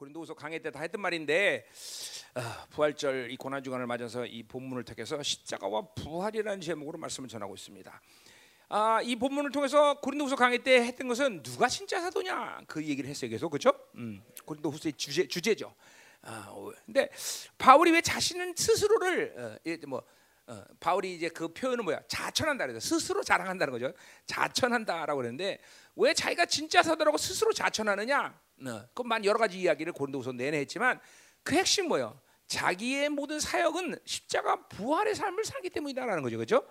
고린도후서 강의 때다 했던 말인데 어, 부활절 이 고난 주간을 맞아서 이 본문을 택해서 십자가와 부활이라는 제목으로 말씀을 전하고 있습니다. 아, 이 본문을 통해서 고린도후서 강의 때 했던 것은 누가 진짜 사도냐 그 얘기를 했어요. 계속 그렇죠? 음, 고린도후서의 주제 주제죠. 아, 어, 근데 바울이 왜 자신은 스스로를 어, 뭐 어, 바울이 이제 그 표현은 뭐야? 자천한다 그래서 스스로 자랑한다는 거죠. 자천한다라고 그러는데 왜 자기가 진짜 사도라고 스스로 자천하느냐? 어, 그만 여러 가지 이야기를 고린도후서 내내 했지만 그 핵심 뭐예요? 자기의 모든 사역은 십자가 부활의 삶을 살기 때문이다라는 거죠, 그렇죠?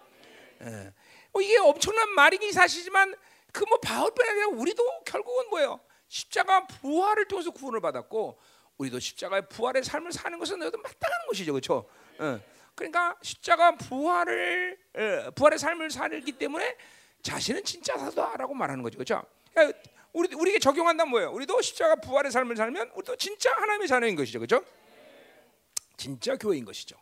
예. 뭐 이게 엄청난 말이긴 사실이지만 그 뭐 바울뿐 아니라 우리도 결국은 뭐예요? 십자가 부활을 통해서 구원을 받았고 우리도 십자가의 부활의 삶을 사는 것은 너도 마땅한 것이죠, 그렇죠? 예. 그러니까 십자가 부활을 예, 부활의 삶을 살기 때문에 자신은 진짜 사도다라고 말하는 거죠, 그렇죠? 우리 우리에게 적용한다면 뭐예요? 우리도 십자가 부활의 삶을 살면 우리도 진짜 하나님의 자녀인 것이죠, 그렇죠? 진짜 교회인 것이죠.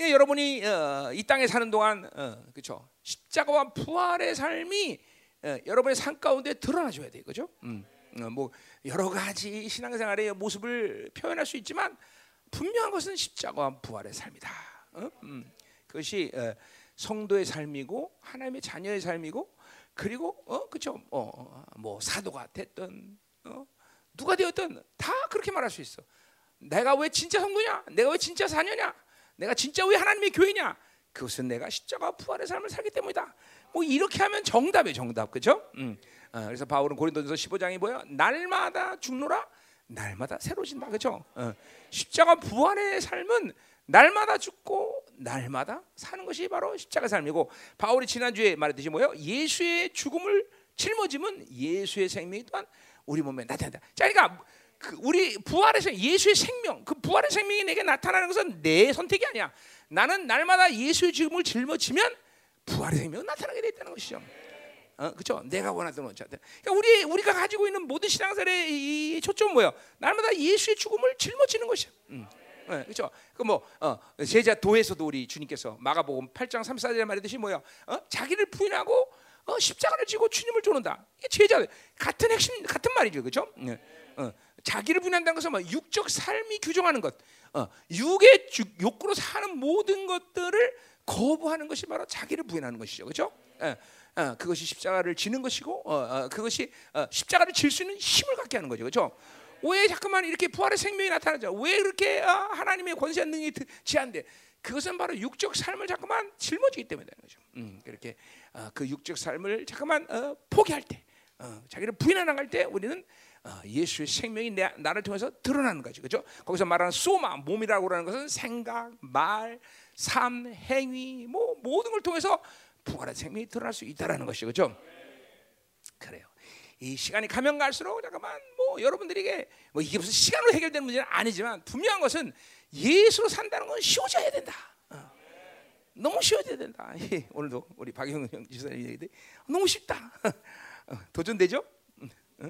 예, 여러분이 어, 이 땅에 사는 동안 어, 그렇죠? 십자가와 부활의 삶이 어, 여러분의 삶 가운데 드러나줘야 돼요, 그렇죠? 음, 어, 뭐 여러 가지 신앙생활의 모습을 표현할 수 있지만 분명한 것은 십자가와 부활의 삶이다. 어? 음, 그것이 어, 성도의 삶이고 하나님의 자녀의 삶이고 그리고 어 그죠 어뭐 사도가 됐든 어 누가 되었든 다 그렇게 말할 수 있어. 내가 왜 진짜 성도냐? 내가 왜 진짜 사녀냐? 내가 진짜 왜 하나님의 교회냐? 그것은 내가 십자가 부활의 삶을 살기 때문이다. 뭐 이렇게 하면 정답이에요, 정답. 그죠? 음. 어, 그래서 바울은 고린도전서 15장이 뭐야? 날마다 죽노라, 날마다 새로진다. 그죠? 어. 십자가 부활의 삶은 날마다 죽고 날마다 사는 것이 바로 십자가 삶이고 바울이 지난주에 말했듯이 뭐예요? 예수의 죽음을 짊어지면 예수의 생명이 또한 우리 몸에 나타난다. 자, 그러니까 그 우리 부활에서 예수의 생명, 그 부활의 생명이 내게 나타나는 것은 내 선택이 아니야. 나는 날마다 예수의 죽음을 짊어지면 부활의 생명은 나타나게 돼 있다는 것이죠. 어, 그렇죠? 내가 원하던 원자. 그러니까 우리 우리가 가지고 있는 모든 신앙생활의 이 초점 뭐예요? 날마다 예수의 죽음을 짊어지는 것이야. 음. 네, 그렇죠. 그뭐 어, 제자 도에서도 우리 주님께서 마가복음 8장 34절에 말했듯이 뭐야? 어? 자기를 부인하고 어, 십자가를 지고 주님을 쫓는다. 이게 제자 같은 핵심 같은 말이죠, 그렇죠? 네. 어, 자기를 부인한다는 것은 뭐 육적 삶이 규정하는 것, 어, 육의 욕구로 사는 모든 것들을 거부하는 것이 바로 자기를 부인하는 것이죠, 그렇죠? 예, 어, 그것이 십자가를 지는 것이고, 어, 어, 그것이 어, 십자가를 질 수 있는 힘을 갖게 하는 거죠, 그렇죠? 왜 자꾸만 이렇게 부활의 생명이 나타나죠? 왜 그렇게 어, 하나님의 권세한 능력이 지한데? 그것은 바로 육적 삶을 자꾸만 짊어지기 때문에 되는 거죠. 음, 그렇게 어, 그 육적 삶을 자꾸만 어, 포기할 때, 어, 자기를 부인하는 갈때 우리는 어, 예수의 생명이 내, 나를 통해서 드러나는 거죠. 그죠? 거기서 말하는 소마, 몸이라고 하는 것은 생각, 말, 삶, 행위, 뭐 모든 걸 통해서 부활의 생명이 드러날 수 있다라는 것이죠. 그죠? 그래요. 이 시간이 가면 갈수록 잠깐만 뭐 여러분들에게 뭐 이게 무슨 시간으로 해결되는 문제는 아니지만 분명한 것은 예수로 산다는 건 쉬워져야 된다. 어. 너무 쉬워져야 된다. 오늘도 우리 박영 지사님 얘기들 너무 쉽다. 어, 도전되죠? 어?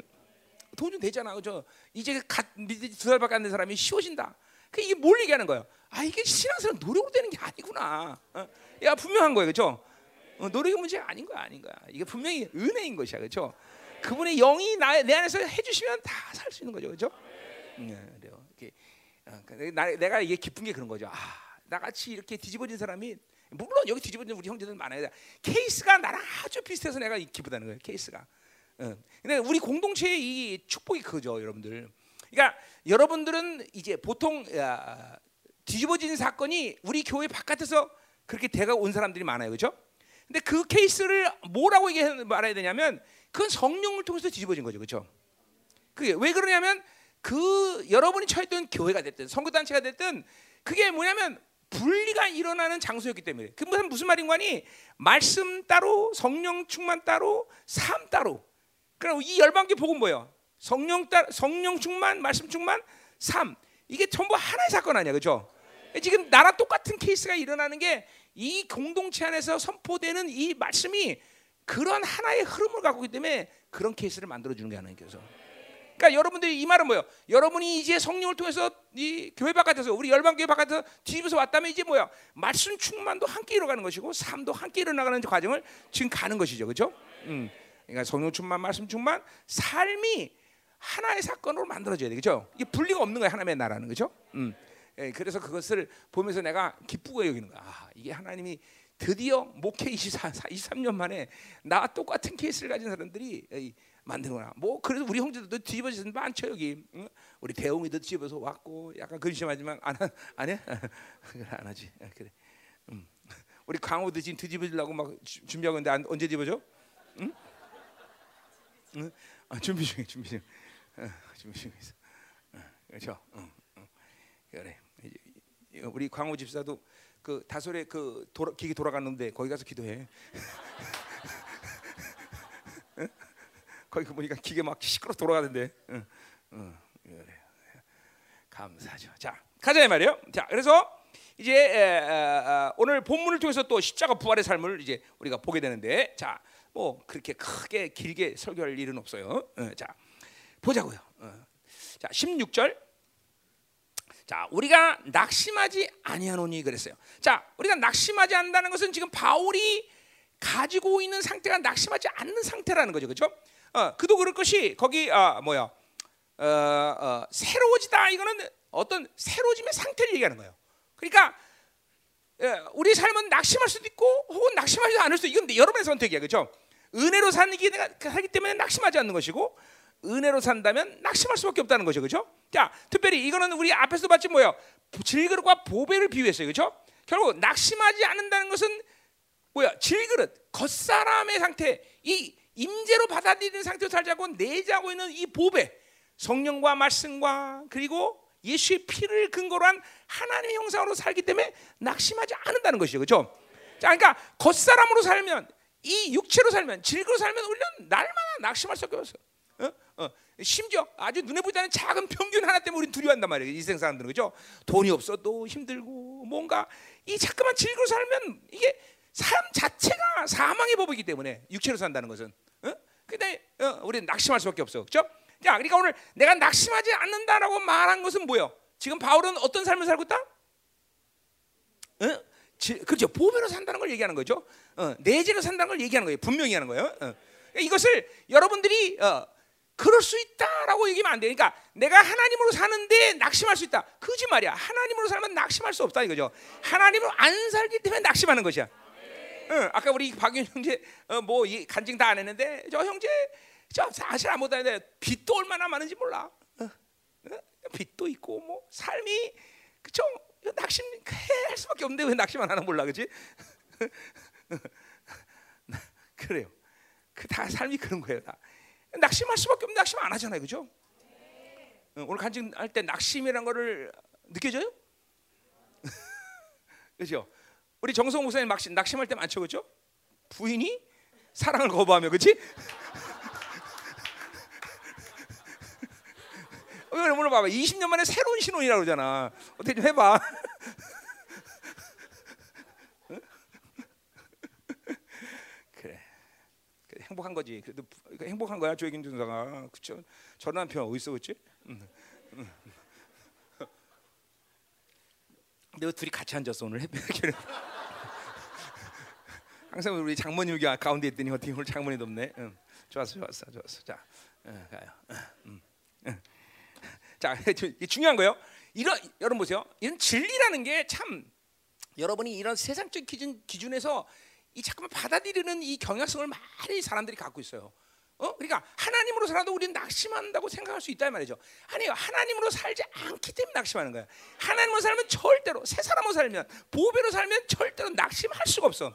도전되잖아, 그죠? 이제 두 살밖에 안 된 사람이 쉬워진다. 그 이게 뭘 얘기하는 거예요? 아 이게 신앙생활 노력으로 되는 게 아니구나. 어? 야 분명한 거예요? 어, 노력의 문제가 아닌 거야, 아닌 거야. 이게 분명히 은혜인 것이야, 그죠? 그분의 영이 나, 내 안에서 해주시면 다 살 수 있는 거죠, 그렇죠? 네, 그래요. 이렇게 어, 나, 내가 이게 기쁜 게 그런 거죠. 아, 나같이 이렇게 뒤집어진 사람이 물론 여기 뒤집어진 우리 형제들 많아요. 케이스가 나랑 아주 비슷해서 내가 기쁘다는 거예요. 케이스가. 어. 근데 우리 공동체의 이 축복이 그죠, 여러분들. 그러니까 여러분들은 이제 보통 야, 뒤집어진 사건이 우리 교회 바깥에서 그렇게 대가 온 사람들이 많아요, 그렇죠? 근데 그 케이스를 뭐라고 얘기 말해야 되냐면 그건 성령을 통해서 뒤집어진 거죠, 그렇죠? 그게 왜 그러냐면 그 여러분이 처했던 교회가 됐든 선교단체가 됐든 그게 뭐냐면 분리가 일어나는 장소였기 때문에 그 무슨 무슨 말인가니 말씀 따로 성령 충만 따로 삶 따로 그럼 이 열방교 복음 뭐예요? 성령 따 성령 충만 말씀 충만 삶 이게 전부 하나의 사건 아니야 그죠? 지금 나라 똑같은 케이스가 일어나는 게 이 공동체 안에서 선포되는 이 말씀이 그런 하나의 흐름을 갖고 있기 때문에 그런 케이스를 만들어 주는 게 하나님께서. 그러니까 여러분들이 이 말은 뭐예요? 여러분이 이제 성령을 통해서 이 교회 바깥에서 우리 열방 교회 바깥에서 뒤집어서 왔다면 이제 뭐야? 말씀 충만도 함께 일어가는 것이고 삶도 함께 일어나가는 과정을 지금 가는 것이죠, 그렇죠? 음. 그러니까 성령 충만, 말씀 충만, 삶이 하나의 사건으로 만들어져야 되겠죠. 이게 분리가 없는 거야 하나님의 나라는 그죠? 음. 예, 그래서 그것을 보면서 내가 기쁘고 여기는 거야. 아, 이게 하나님이 드디어 목회 24, 23년 만에 나와 똑같은 케이스를 가진 사람들이 만드는구나. 뭐 그래도 우리 형제들도 뒤집어지는 많죠 여기. 응? 우리 대웅이도 뒤집어서 왔고 약간 근심하지만 안, 안 해? 안 하지. 아, 그래. 음. 우리 강호도 지금 뒤집어지려고 막 준비하고 있는데 안, 언제 뒤집어져? 응? 응? 아, 준비 중에 준비 중. 어, 준비 중에 있어. 어, 그렇죠. 응, 응. 그래. 우리 광호 집사도 그 다솔의 그 돌아, 기계 돌아갔는데 거기 가서 기도해. 거기 보니까 기계 막 시끄러 돌아가는데. 응, 응, 그래. 감사죠. 자 가자 말이에요. 자 그래서 이제 에, 에, 에, 오늘 본문을 통해서 또 십자가 부활의 삶을 이제 우리가 보게 되는데 자 뭐 그렇게 크게 길게 설교할 일은 없어요. 어, 자 보자고요. 어. 자 16절 자, 우리가 낙심하지 아니하노니 그랬어요. 자, 우리가 낙심하지 않는다는 것은 지금 바울이 가지고 있는 상태가 낙심하지 않는 상태라는 거죠, 그렇죠? 어, 그도 그럴 것이 거기 아, 뭐야, 어, 어, 새로워지다 이거는 어떤 새로워짐의 상태를 얘기하는 거예요. 그러니까 예, 우리 삶은 낙심할 수도 있고 혹은 낙심하지 않을 수도 이건 여러분의 선택이야, 그렇죠? 은혜로 사는 게 하기 때문에 낙심하지 않는 것이고 은혜로 산다면 낙심할 수밖에 없다는 거죠, 그렇죠? 자, 특별히 이거는 우리 앞에서 봤지 뭐요? 질그릇과 보배를 비유했어요, 그렇죠? 결국 낙심하지 않는다는 것은 뭐야? 질그릇, 겉사람의 상태, 이 임재로 받아들이는 상태로 살자고 내자고 있는 이 보배, 성령과 말씀과 그리고 예수의 피를 근거로 한 하나님의 형상으로 살기 때문에 낙심하지 않는다는 것이죠, 그렇죠? 자, 그러니까 겉사람으로 살면 이 육체로 살면 질그릇 살면 우리는 날마다 낙심할 수밖에 없어요. 어? 어. 심지어 아주 눈에 보이지 않는 작은 평균 하나 때문에 우리 두려워한단 말이에요. 이생 사람들은 그죠? 돈이 없어도 힘들고 뭔가 이 자꾸만 즐거워 살면 이게 삶 자체가 사망의 법이기 때문에 육체로 산다는 것은. 어? 근데 어, 우리는 낙심할 수밖에 없어. 그죠? 자, 그러니까 오늘 내가 낙심하지 않는다라고 말한 것은 뭐예요? 지금 바울은 어떤 삶을 살고 있다? 어? 지, 그렇죠. 보배로 산다는 걸 얘기하는 거죠. 어, 내재로 산다는 걸 얘기하는 거예요. 분명히 하는 거예요. 어. 이것을 여러분들이 어, 그럴 수 있다라고 얘기하면 안 돼. 그러니까 내가 하나님으로 사는데 낙심할 수 있다. 그지 말이야. 하나님으로 살면 낙심할 수 없다 이거죠. 하나님으로 안 살기 때문에 낙심하는 것이야. 응, 아까 우리 박윤 형제 어, 뭐 간증 다 안 했는데 저 형제 저 사실 안 했는데 빚도 얼마나 많은지 몰라. 어, 어? 빚도 있고 뭐 삶이 그죠? 낙심 할 수밖에 없는데 왜 낙심 안 하나 몰라, 그지? 그래요. 그 다 삶이 그런 거예요, 다. 낙심할 수밖에 없는 낙심 안 하잖아요, 그죠? 오늘 간증할 때 낙심이라는 거를 느껴져요? 그죠? 우리 정성 목사님 낙심, 낙심할 때 많죠, 그죠? 부인이 사랑을 거부하며, 그렇지? 오늘 봐봐, 20년 만에 새로운 신혼이라고 그러잖아. 어떻게 좀 해봐. 행복한 거지. 그래도 행복한 거야 조혜긴 준사가. 그쵸? 저런 남편 어디 있어. 응. 근데 둘이 같이 앉았어 오늘 항상 우리 장모님 여기 가운데 있더니 어떻게 오늘 장모님 없네. 응. 좋았어, 좋았어, 좋았어. 자, 응, 가요. 응. 응. 자, 중요한 거요. 이런 여러분 보세요. 이런 진리라는 게 참 여러분이 이런 세상적 기준 기준에서 이 잠깐만 받아들이는 이 경향성을 많이 사람들이 갖고 있어요. 어? 그러니까 하나님으로 살아도 우리는 낙심한다고 생각할 수 있다 말이죠. 아니요, 하나님으로 살지 않기 때문에 낙심하는 거야. 하나님으로 살면 절대로 새 사람으로 살면 보배로 살면 절대로 낙심할 수가 없어.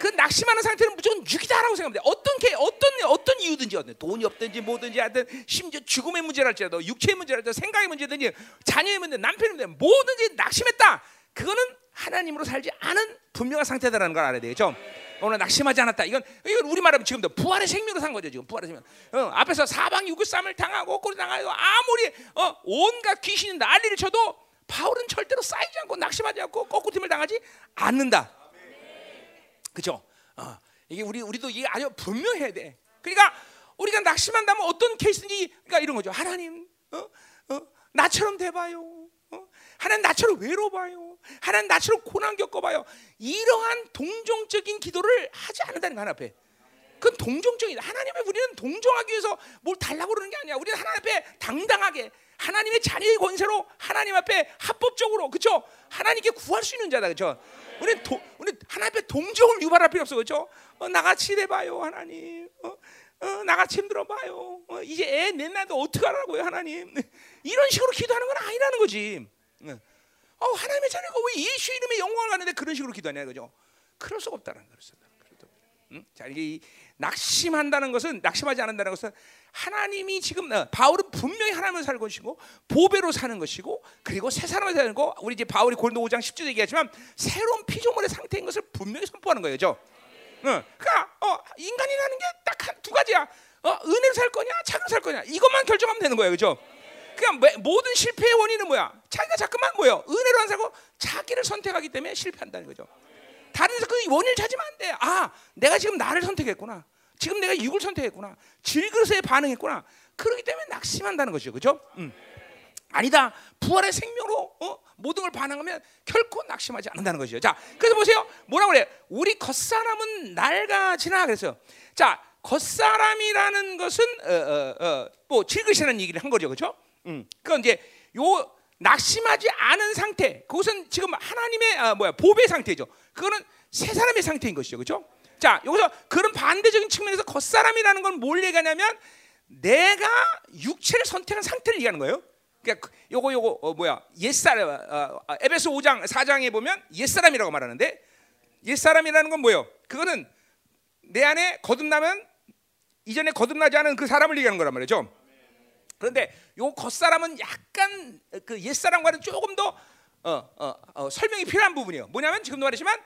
그 낙심하는 상태는 무조건 육이다라고 생각합니다. 어떤 게 어떤 어떤 이유든지 어떤 돈이 없든지 뭐든지 하든 심지어 죽음의 문제랄지라도 육체의 문제랄지라도 생각의 문제든지 자녀의 문제, 남편의 문제 뭐든지 낙심했다. 그거는 하나님으로 살지 않은 분명한 상태다라는 걸 알아야 되겠죠. 오늘 낙심하지 않았다. 이건 이건 우리 말하면 지금도 부활의 생명으로 산 거죠. 지금 부활의 생명. 어, 앞에서 사방 유구쌈을 당하고 꼬리 당하고 아무리 어, 온갖 귀신이 난리를 쳐도 바울은 절대로 쌓이지 않고 낙심하지 않고 꺾구팀을 당하지 않는다. 그렇죠? 어, 이게 우리 우리도 이게 아주 분명해야 돼. 그러니까 우리가 낙심한다면 어떤 케이스인지 그러니까 이런 거죠. 하나님, 어? 어? 나처럼 돼봐요. 하나님 나처럼 외로워봐요. 하나님 나처럼 고난 겪어봐요. 이러한 동정적인 기도를 하지 않는다는 거 하나 앞에. 그건 동정적이다. 하나님 앞에 우리는 동정하기 위해서 뭘 달라고 그러는 게 아니야. 우리는 하나님 앞에 당당하게 하나님의 자녀의 권세로 하나님 앞에 합법적으로 그렇죠? 하나님께 구할 수 있는 자다 그렇죠? 우리 도, 우리 하나님 앞에 동정을 유발할 필요 없어 그렇죠? 어, 나같이 돼 봐요 하나님. 어, 어, 나같이 힘들어 봐요. 어, 이제 애 낸나도 어떻게 하라고요 하나님? 이런 식으로 기도하는 건 아니라는 거지. 어, 하나님의 자녀가 왜 예수 이름의 영광을 가는데 그런 식으로 기도하냐 그죠? 그럴 수가 없다는 거죠. 응? 자 이게 낙심한다는 것은 낙심하지 않는다는 것은 하나님이 지금 어, 바울은 분명히 하나님을 살고 것이고 보배로 사는 것이고 그리고 새 사람을 사는 거 우리 이제 바울이 고린도 5장 10절 얘기하지만 새로운 피조물의 상태인 것을 분명히 선포하는 거예요. 응. 그러니까 어, 인간이라는 게 딱 두 가지야. 어, 은혜로 살 거냐, 착을 살 거냐 이것만 결정하면 되는 거예요, 그죠? 그러니까 모든 실패의 원인은 뭐야? 자기가 자꾸만 뭐예요? 은혜로 안 살고 자기를 선택하기 때문에 실패한다는 거죠. 다른 데서 그 원인을 찾으면 안 돼. 아, 내가 지금 나를 선택했구나. 지금 내가 육을 선택했구나. 질그릇에 반응했구나. 그렇기 때문에 낙심한다는 것이죠. 그죠? 음. 아니다. 부활의 생명으로 어? 모든 걸 반응하면 결코 낙심하지 않는다는 것이죠. 자, 그래서 보세요. 뭐라 그래? 우리 겉사람은 낡아지나 그래서 자, 겉사람이라는 것은 어, 어, 어, 뭐 질그릇이라는 얘기를 한 거죠. 그죠? 음. 그건 이제 요 낙심하지 않은 상태. 그것은 지금 하나님의 아, 뭐야 보배 상태죠. 그거는 새 사람의 상태인 것이죠, 그렇죠? 자, 여기서 그런 반대적인 측면에서 겉사람이라는 건 뭘 얘기하냐면 내가 육체를 선택한 상태를 얘기하는 거예요. 그러니까 그, 요거 요거 어, 뭐야 옛사람 어, 어, 에베소 5장 4장에 보면 옛사람이라고 말하는데 옛사람이라는 건 뭐예요? 그거는 내 안에 거듭나면 이전에 거듭나지 않은 그 사람을 얘기하는 거란 말이죠. 그런데 요 겉사람은 약간 그 옛사람과는 조금 더 어, 어, 어, 설명이 필요한 부분이에요. 뭐냐면 지금도 말했지만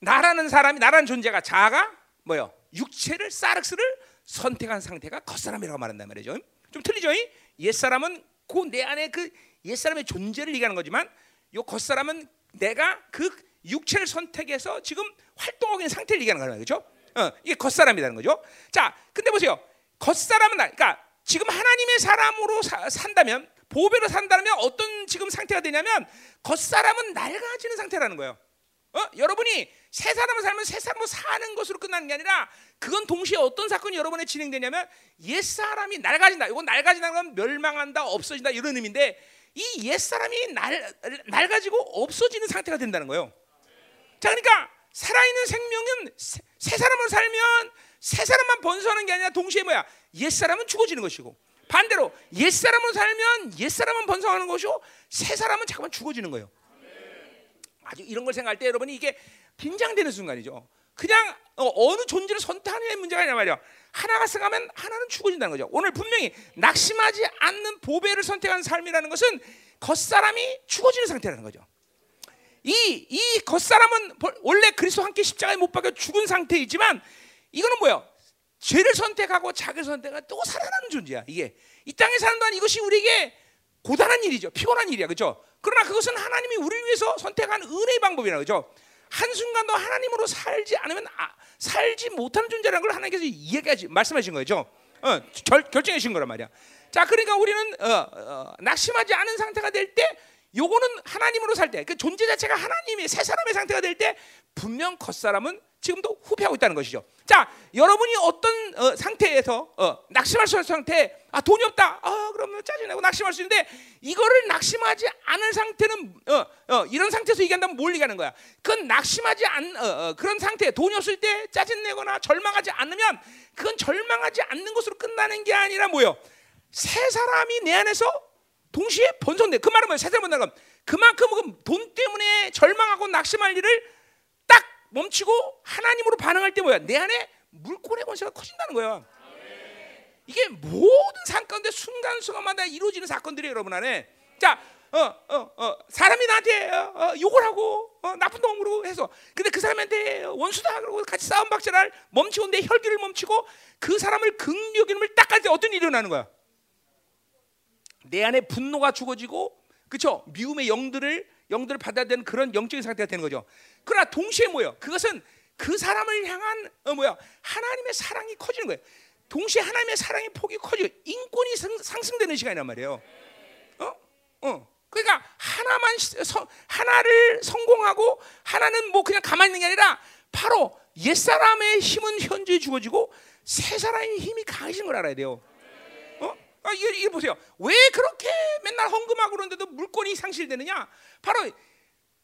나라는 사람이 나라는 존재가 자가 뭐요? 육체를 사르스를 선택한 상태가 겉사람이라고 말한단 말이죠. 좀 틀리죠? 옛사람은 그 내 안에 그 옛사람의 존재를 얘기하는 거지만 요 겉사람은 내가 그 육체를 선택해서 지금 활동하고 있는 상태를 얘기하는 거예요. 그렇죠? 어, 이게 겉사람이라는 거죠. 자, 근데 보세요. 겉사람은 그러니까 지금 하나님의 사람으로 사, 산다면 보배로 산다면 어떤 지금 상태가 되냐면 겉사람은 낡아지는 상태라는 거예요. 어? 여러분이 새 사람을 살면 새 사람으로 사는 것으로 끝나는 게 아니라 그건 동시에 어떤 사건이 여러분에 진행되냐면 옛 사람이 낡아진다. 이건 낡아진다는 건 멸망한다, 없어진다 이런 의미인데 이 옛 사람이 날, 낡아지고 없어지는 상태가 된다는 거예요. 자, 그러니까 살아있는 생명은 새, 새 사람으로 살면 새 사람만 번성하는 게 아니라 동시에 뭐야? 옛 사람은 죽어지는 것이고 반대로 옛 사람으로 살면 옛 사람은 번성하는 것이고 새 사람은 잠깐만 죽어지는 거예요. 아주 이런 걸 생각할 때 여러분이 이게 긴장되는 순간이죠. 그냥 어, 느 존재를 선택하는 문제가 아니라 말이야. 하나가 승하면 하나는 죽어진다는 거죠. 오늘 분명히 낙심하지 않는 보배를 선택한 삶이라는 것은 겉사람이 죽어지는 상태라는 거죠. 이, 이 겉사람은 원래 그리스도 함께 십자가에 못 박혀 죽은 상태이지만 이거는 뭐야? 죄를 선택하고 자기를 선택하고 또 살아나는 존재야. 이게 이 땅에 사는 동안 이것이 우리에게 고단한 일이죠. 피곤한 일이야. 그렇죠? 그러나 그것은 하나님이 우리를 위해서 선택한 은혜의 방법이라 그죠? 한순간도 하나님으로 살지 않으면 아, 살지 못하는 존재라는 걸 하나님께서 이야기하지 말씀하신 거죠. 어, 결, 결정해 주신 거란 말이야. 자, 그러니까 우리는 어, 어, 낙심하지 않은 상태가 될 때 요거는 하나님으로 살 때, 그 존재 자체가 하나님의 새 사람의 상태가 될 때 분명 겉사람은 지금도 후회하고 있다는 것이죠. 자, 여러분이 어떤 어, 상태에서 어, 낙심할 수 있는 상태, 아 돈이 없다, 아 그러면 짜증나고 낙심할 수 있는데 이거를 낙심하지 않은 상태는 어, 어, 이런 상태에서 얘기한다면 뭘 얘기하는 거야? 그건 낙심하지 않 어, 어, 그런 상태, 돈이 없을 때 짜증내거나 절망하지 않으면 그건 절망하지 않는 것으로 끝나는 게 아니라 뭐요? 새 사람이 내 안에서 동시에 번성돼. 그 말은 뭐야? 새 사람 번성하면 그만큼 돈 때문에 절망하고 낙심할 일을 멈추고 하나님으로 반응할 때 뭐야? 내 안에 물꼬의 권세가 커진다는 거야. 이게 모든 사건들 순간순간마다 이루어지는 사건들이 여러분 안에. 자, 어, 어, 어, 사람이 나한테 어, 어, 욕을 하고 어, 나쁜 놈으로 해서 근데 그 사람한테 원수다 그러고 같이 싸움 박자를 멈추고 내 혈기를 멈추고 그 사람을 긍휼히 닦을 때 어떤 일이 일어나는 거야? 내 안에 분노가 죽어지고 그쵸? 미움의 영들을 영들을 받아야 되는 그런 영적인 상태가 되는 거죠. 그러나 동시에 뭐요? 그것은 그 사람을 향한 어 뭐야? 하나님의 사랑이 커지는 거예요. 동시에 하나님의 사랑의 폭이 커지고 인권이 상승되는 시간이란 말이에요. 어? 어. 그러니까 하나만 서, 하나를 성공하고 하나는 뭐 그냥 가만히 있는 게 아니라 바로 옛 사람의 힘은 현재 주어지고 새 사람의 힘이 강해진 걸 알아야 돼요. 어? 아, 이거, 이거 보세요. 왜 그렇게 맨날 헌금하고 그러는데도 물건이 상실되느냐? 바로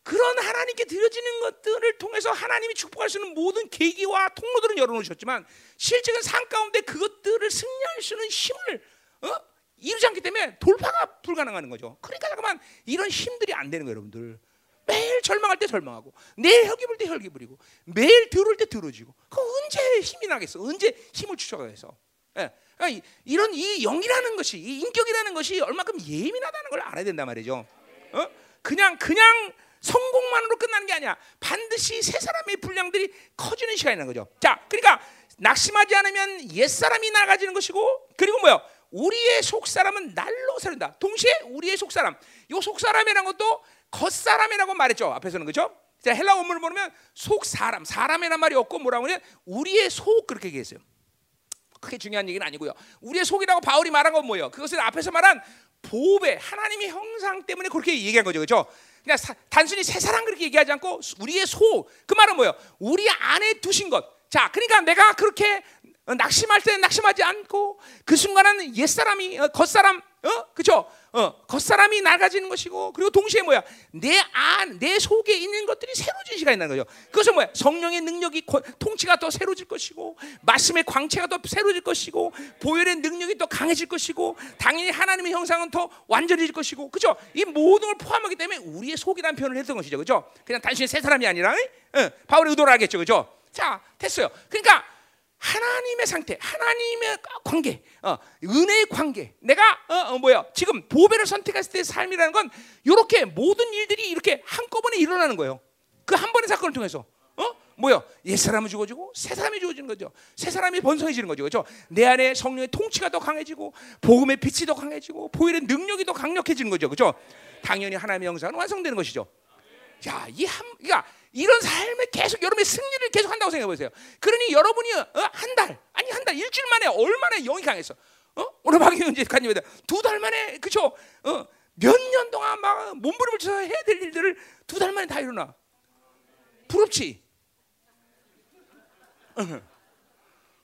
그런 하나님께 드려지는 것들을 통해서 하나님이 축복할 수 있는 모든 계기와 통로들은 열어놓으셨지만 실제는 삶 가운데 그것들을 승리할 수 있는 힘을 어? 이루지 않기 때문에 돌파가 불가능한 거죠. 그러니까 잠깐만 이런 힘들이 안 되는 거예요, 여러분들. 매일 절망할 때 절망하고 내일 혈기 불때 혈기 부리고 매일 들어올 때 들어지고 그 언제 힘이 나겠어? 언제 힘을 추적하겠어? 예. 그러니까 이런 이 영이라는 것이 이 인격이라는 것이 얼마큼 예민하다는 걸 알아야 된단 말이죠. 어? 그냥 그냥 성공만으로 끝나는 게 아니야. 반드시 새 사람의 분량들이 커지는 시간이라는 거죠. 자, 그러니까 낙심하지 않으면 옛 사람이 나가지는 것이고 그리고 뭐요? 우리의 속 사람은 날로 새른다. 동시에 우리의 속 사람, 이속 사람이라는 것도 겉 사람이라고 말했죠. 앞에서는 그죠? 자, 헬라 원문을 보면 속 사람, 사람이란 말이 없고 뭐라고 하냐? 우리의 속 그렇게 얘기했어요. 크게 중요한 얘기는 아니고요. 우리의 속이라고 바울이 말한 건 뭐예요? 그것은 앞에서 말한 보배, 하나님의 형상 때문에 그렇게 얘기한 거죠. 그죠? 그냥 사, 단순히 새 사람 그렇게 얘기하지 않고 우리의 속, 그 말은 뭐예요? 우리 안에 두신 것. 자, 그러니까 내가 그렇게 낙심할 때는 낙심하지 않고 그 순간은 옛 사람이 어, 겉사람 어? 그죠? 어 겉사람이 낡아지는 것이고 그리고 동시에 뭐야? 내 안 내 속에 있는 것들이 새로진 시간이 나는 거죠. 그것은 뭐야? 성령의 능력이 통치가 더 새로질 것이고 말씀의 광채가 더 새로질 것이고 보혈의 능력이 더 강해질 것이고 당연히 하나님의 형상은 더 완전해질 것이고 그죠? 이 모든 걸 포함하기 때문에 우리의 속이라는 표현을 했던 것이죠. 그죠? 그냥 단순히 새 사람이 아니라 어, 바울의 의도를 하겠죠. 그죠? 자 됐어요. 그러니까 하나님의 상태, 하나님의 관계, 어, 은혜의 관계. 내가 어, 어, 뭐야? 지금 보배를 선택했을 때 삶이라는 건 이렇게 모든 일들이 이렇게 한꺼번에 일어나는 거예요. 그 한 번의 사건을 통해서. 어? 뭐야? 옛 사람은 죽어지고 새 사람이 죽어지는 거죠. 새 사람이 번성해지는 거죠. 그렇죠? 내 안에 성령의 통치가 더 강해지고 복음의 빛이 더 강해지고 보혈의 능력이 더 강력해지는 거죠. 그렇죠? 당연히 하나님의 영상은 완성되는 것이죠. 자, 이 한, 그러니까 이런 삶에 계속 여러분의 승리를 계속 한다고 생각해 보세요. 그러니 여러분이 어, 한 달, 아니 한 달, 일주일 만에 얼마나 영이 강했어. 어? 오늘 박영훈 작가님입니다. 두달 만에 그쵸? 어, 몇년 동안 막 몸부림을 해야 될 일들을 두 달 만에 다 일어나. 부럽지?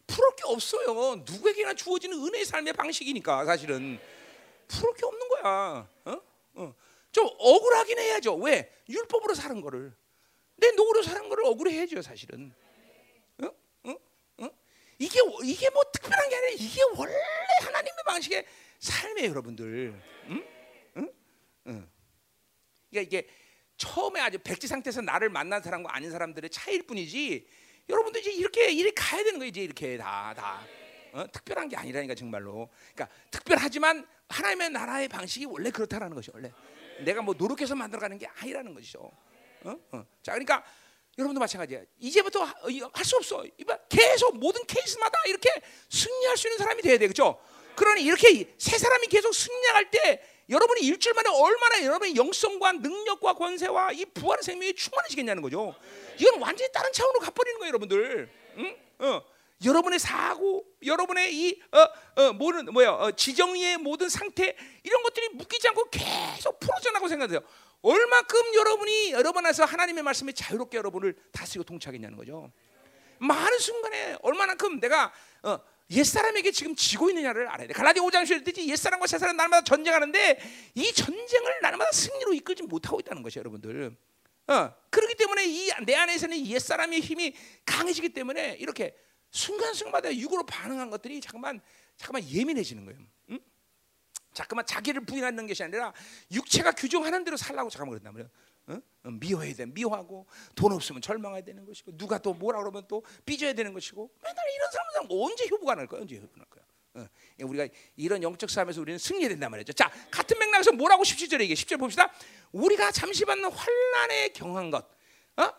부러울 게 없어요. 누구에게나 주어지는 은혜의 삶의 방식이니까 사실은 부러울 게 없는 거야. 어? 어. 좀 억울하긴 해야죠. 왜? 율법으로 사는 거를. 내 노고로 사는 거를 억울해야죠, 사실은. 어? 어? 어? 이게 이게 뭐 특별한 게 아니라 이게 원래 하나님의 방식의 삶이에요, 여러분들. 응? 응? 응. 그러니까 이게 처음에 아주 백지 상태에서 나를 만난 사람과 아닌 사람들의 차이일 뿐이지. 여러분들 이제 이렇게 이렇게 가야 되는 거예요, 이제 이렇게 다 다. 어? 특별한 게 아니라니까 정말로. 그러니까 특별하지만 하나님의 나라의 방식이 원래 그렇다라는 것이 원래. 내가 뭐 노력해서 만들어가는 게 아니라는 것이죠. 어? 어. 자, 그러니까 여러분도 마찬가지야. 이제부터 할 수 없어. 계속 모든 케이스마다 이렇게 승리할 수 있는 사람이 돼야 돼, 그렇죠? 그러니 이렇게 새 사람이 계속 승리할 때 여러분이 일주일 만에 얼마나 여러분의 영성과 능력과 권세와 이 부활의 생명이 충만해지겠냐는 거죠. 이건 완전히 다른 차원으로 가버리는 거예요, 여러분들. 응? 어. 여러분의 사고, 여러분의 이 어, 어, 모든 뭐야 어, 지정의 모든 상태 이런 것들이 묶이지 않고 계속 풀어져 나고 생각돼요. 얼마큼 여러분이 여러분 안에서 하나님의 말씀에 자유롭게 여러분을 다스리고 통치하겠냐는 거죠. 많은 순간에 얼마만큼 내가 어, 옛 사람에게 지금 지고 있느냐를 알아야 돼. 갈라디 5장 1절에 옛 사람과 새 사람 날마다 전쟁하는데 이 전쟁을 날마다 승리로 이끌지 못하고 있다는 것이 여러분들. 어, 그렇기 때문에 이 내 안에서는 옛 사람의 힘이 강해지기 때문에 이렇게 순간순간마다 육으로 반응한 것들이 잠깐만 잠깐만 예민해지는 거예요. 응? 잠깐만 자기를 부인하는 것이 아니라 육체가 규정하는 대로 살라고 잠깐만 그런단 말이야. 어? 미워해야 돼, 미워하고 돈 없으면 절망해야 되는 것이고 누가 또 뭐라 그러면 또 삐져야 되는 것이고 맨날 이런 사람은 언제 효부가 날 거야? 언제 효부가 날 거야? 어. 우리가 이런 영적 삶에서 우리는 승리해야 된단 말이죠. 자, 같은 맥락에서 뭐라고 17절에 얘기해. 10절 봅시다. 우리가 잠시 받는 환란에 경한 것, 어?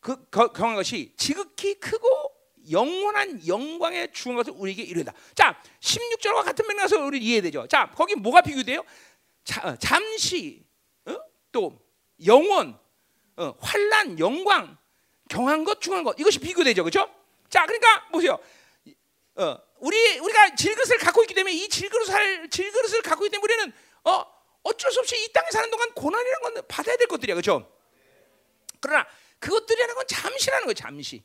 그 경한 것이 지극히 크고 영원한 영광의 주은 것을 우리에게 이루다. 자, 16절과 같은 맥락에서 우리 이해되죠. 자, 거기 뭐가 비교돼요? 자, 어, 잠시 어? 또 영원, 어, 환란, 영광, 경한 것, 중한 것 이것이 비교되죠, 그렇죠? 자, 그러니까 보세요. 어, 우리 우리가 질그릇을 갖고 있기 때문에 이 질그릇을 질그릇을 갖고 있기 때문에 우리는 어, 어쩔 수 없이 이 땅에 사는 동안 고난이라는 건 받아야 될 것들이야, 그렇죠? 그러나 그것들이라는 건 잠시라는 거예요, 잠시.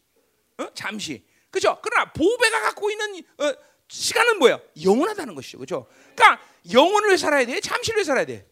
어? 잠시. 그죠? 그러나 보배가 갖고 있는 어, 시간은 뭐야? 영원하다는 것이죠. 그죠? 그러니까 영원을 왜 살아야 돼? 잠시를 왜 살아야 돼?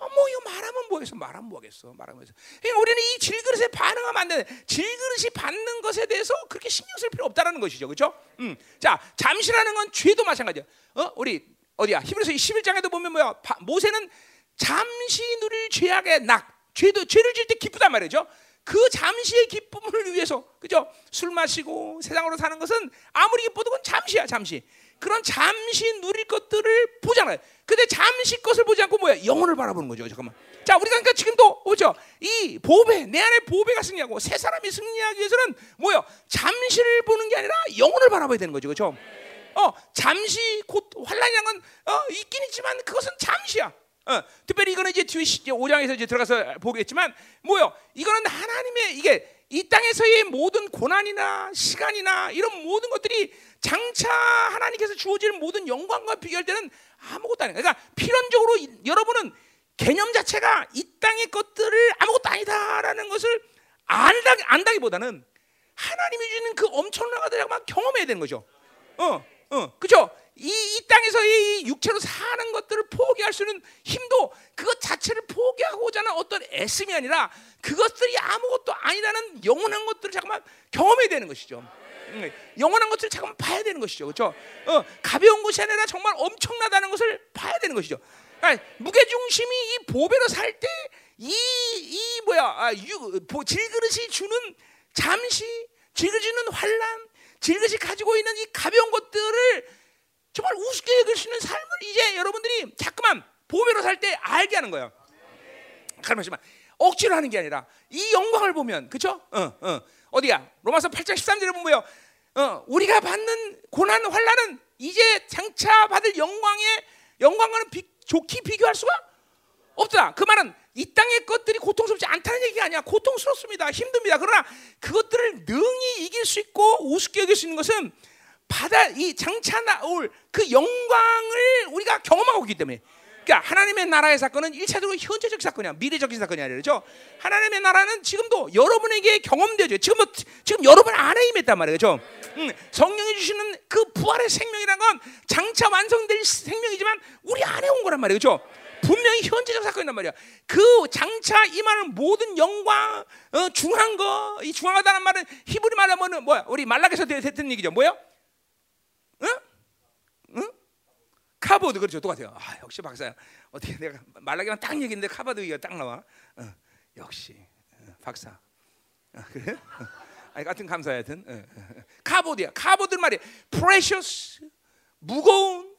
어, 뭐 이거 말하면 뭐겠어? 말하면 뭐겠어? 말하면 뭐겠어? 그러니까 우리는 이 질그릇에 반응하면 안 돼. 질그릇이 받는 것에 대해서 그렇게 신경 쓸 필요 없다라는 것이죠. 그렇죠? 음. 자, 잠시라는 건 죄도 마찬가지야. 어? 우리 어디야? 히브리서 11장에도 보면 뭐야? 바, 모세는 잠시 누릴 죄악의 낙, 죄도 죄를 질 때 기쁘단 말이죠. 그 잠시의 기쁨을 위해서 그죠? 술 마시고 세상으로 사는 것은 아무리 기뻐도 그건 잠시야, 잠시. 그런 잠시 누릴 것들을 보잖아요. 근데 잠시 것을 보지 않고 뭐야? 영혼을 바라보는 거죠. 잠깐만. 자, 우리가 그러니까 지금도 오죠. 이 보배, 내 안에 보배가 승리하고 새 사람이 승리하기 위해서는 뭐요? 잠시를 보는 게 아니라 영혼을 바라봐야 되는 거죠. 그렇죠? 어, 잠시 곧 환란이란 건 어, 있긴 있지만 그것은 잠시야. 어, 특별히 이거는 이제 뒤에 5장에서 이제 들어가서 보겠지만 뭐요? 이거는 하나님의 이게 이 땅에서의 모든 고난이나 시간이나 이런 모든 것들이 장차 하나님께서 주어질 모든 영광과 때는 아무것도 아니야. 그러니까 필연적으로 여러분은 개념 자체가 이 땅의 것들을 아무것도 아니다라는 것을 안다, 안다기보다는 하나님이 주는 그 엄청난 것들을 막 경험해야 되는 거죠. 어, 어, 그죠? 이, 이 땅에서 이 육체로 사는 것들을 포기할 수 있는 힘도 그것 자체를 포기하고자 하는 어떤 애씀이 아니라 그것들이 아무것도 아니라는 영원한 것들을 잠깐만 경험해야 되는 것이죠. 음, 영원한 것들을 잠깐만 봐야 되는 것이죠. 그렇죠? 어, 가벼운 것이 아니라 정말 엄청나다는 것을 봐야 되는 것이죠. 그러니까 무게 중심이 이 보배로 살 때 이이 뭐야 아, 유, 보, 질그릇이 주는 잠시 질그릇 주는 환란 질그릇이 가지고 있는 이 가벼운 것들을 정말 우습게 여길 수 있는 삶을 이제 여러분들이 자꾸만 보배로 살 때 알게 하는 거예요. 가르마지만 억지로 하는 게 아니라 이 영광을 보면 그렇죠? 어, 어. 어디야? 로마서 8장 13절에 보면 뭐요? 어, 우리가 받는 고난 환란은 이제 장차 받을 영광의 영광과는 비, 좋게 비교할 수가 없다. 그 말은 이 땅의 것들이 고통스럽지 않다는 얘기가 아니야. 고통스럽습니다. 힘듭니다. 그러나 그것들을 능히 이길 수 있고 우습게 여길 수 있는 것은 바다 이 장차 나올 그 영광을 우리가 경험하고 있기 때문에. 그러니까 하나님의 나라의 사건은 일차적으로 현재적 사건이야. 미래적인 사건이 아니라 그렇죠? 하나님의 나라는 지금도 여러분에게 경험되죠. 지금도 지금 여러분 안에 임했단 말이에요. 그렇죠? 음, 성령이 주시는 그 부활의 생명이란 건 장차 완성될 생명이지만 우리 안에 온 거란 말이에요. 그렇죠? 분명히 현재적 사건이란 말이야. 그 장차 임하는 모든 영광, 어, 중한 거, 이 중하다는 말은 히브리 말하면은 뭐야? 우리 말락에서 됐던 얘기죠. 뭐야? 응? 응? 카보드 그렇죠. 똑같아요. 아, 역시 박사야. 어떻게 내가 말라기만 딱 얘기인데 카보드 얘기가 딱 나와. 어, 역시 어, 박사. 어, 그래? 어. 아니 같은 감사야 하여튼. 어, 어, 카보드야. 카보드 말이 precious 무거운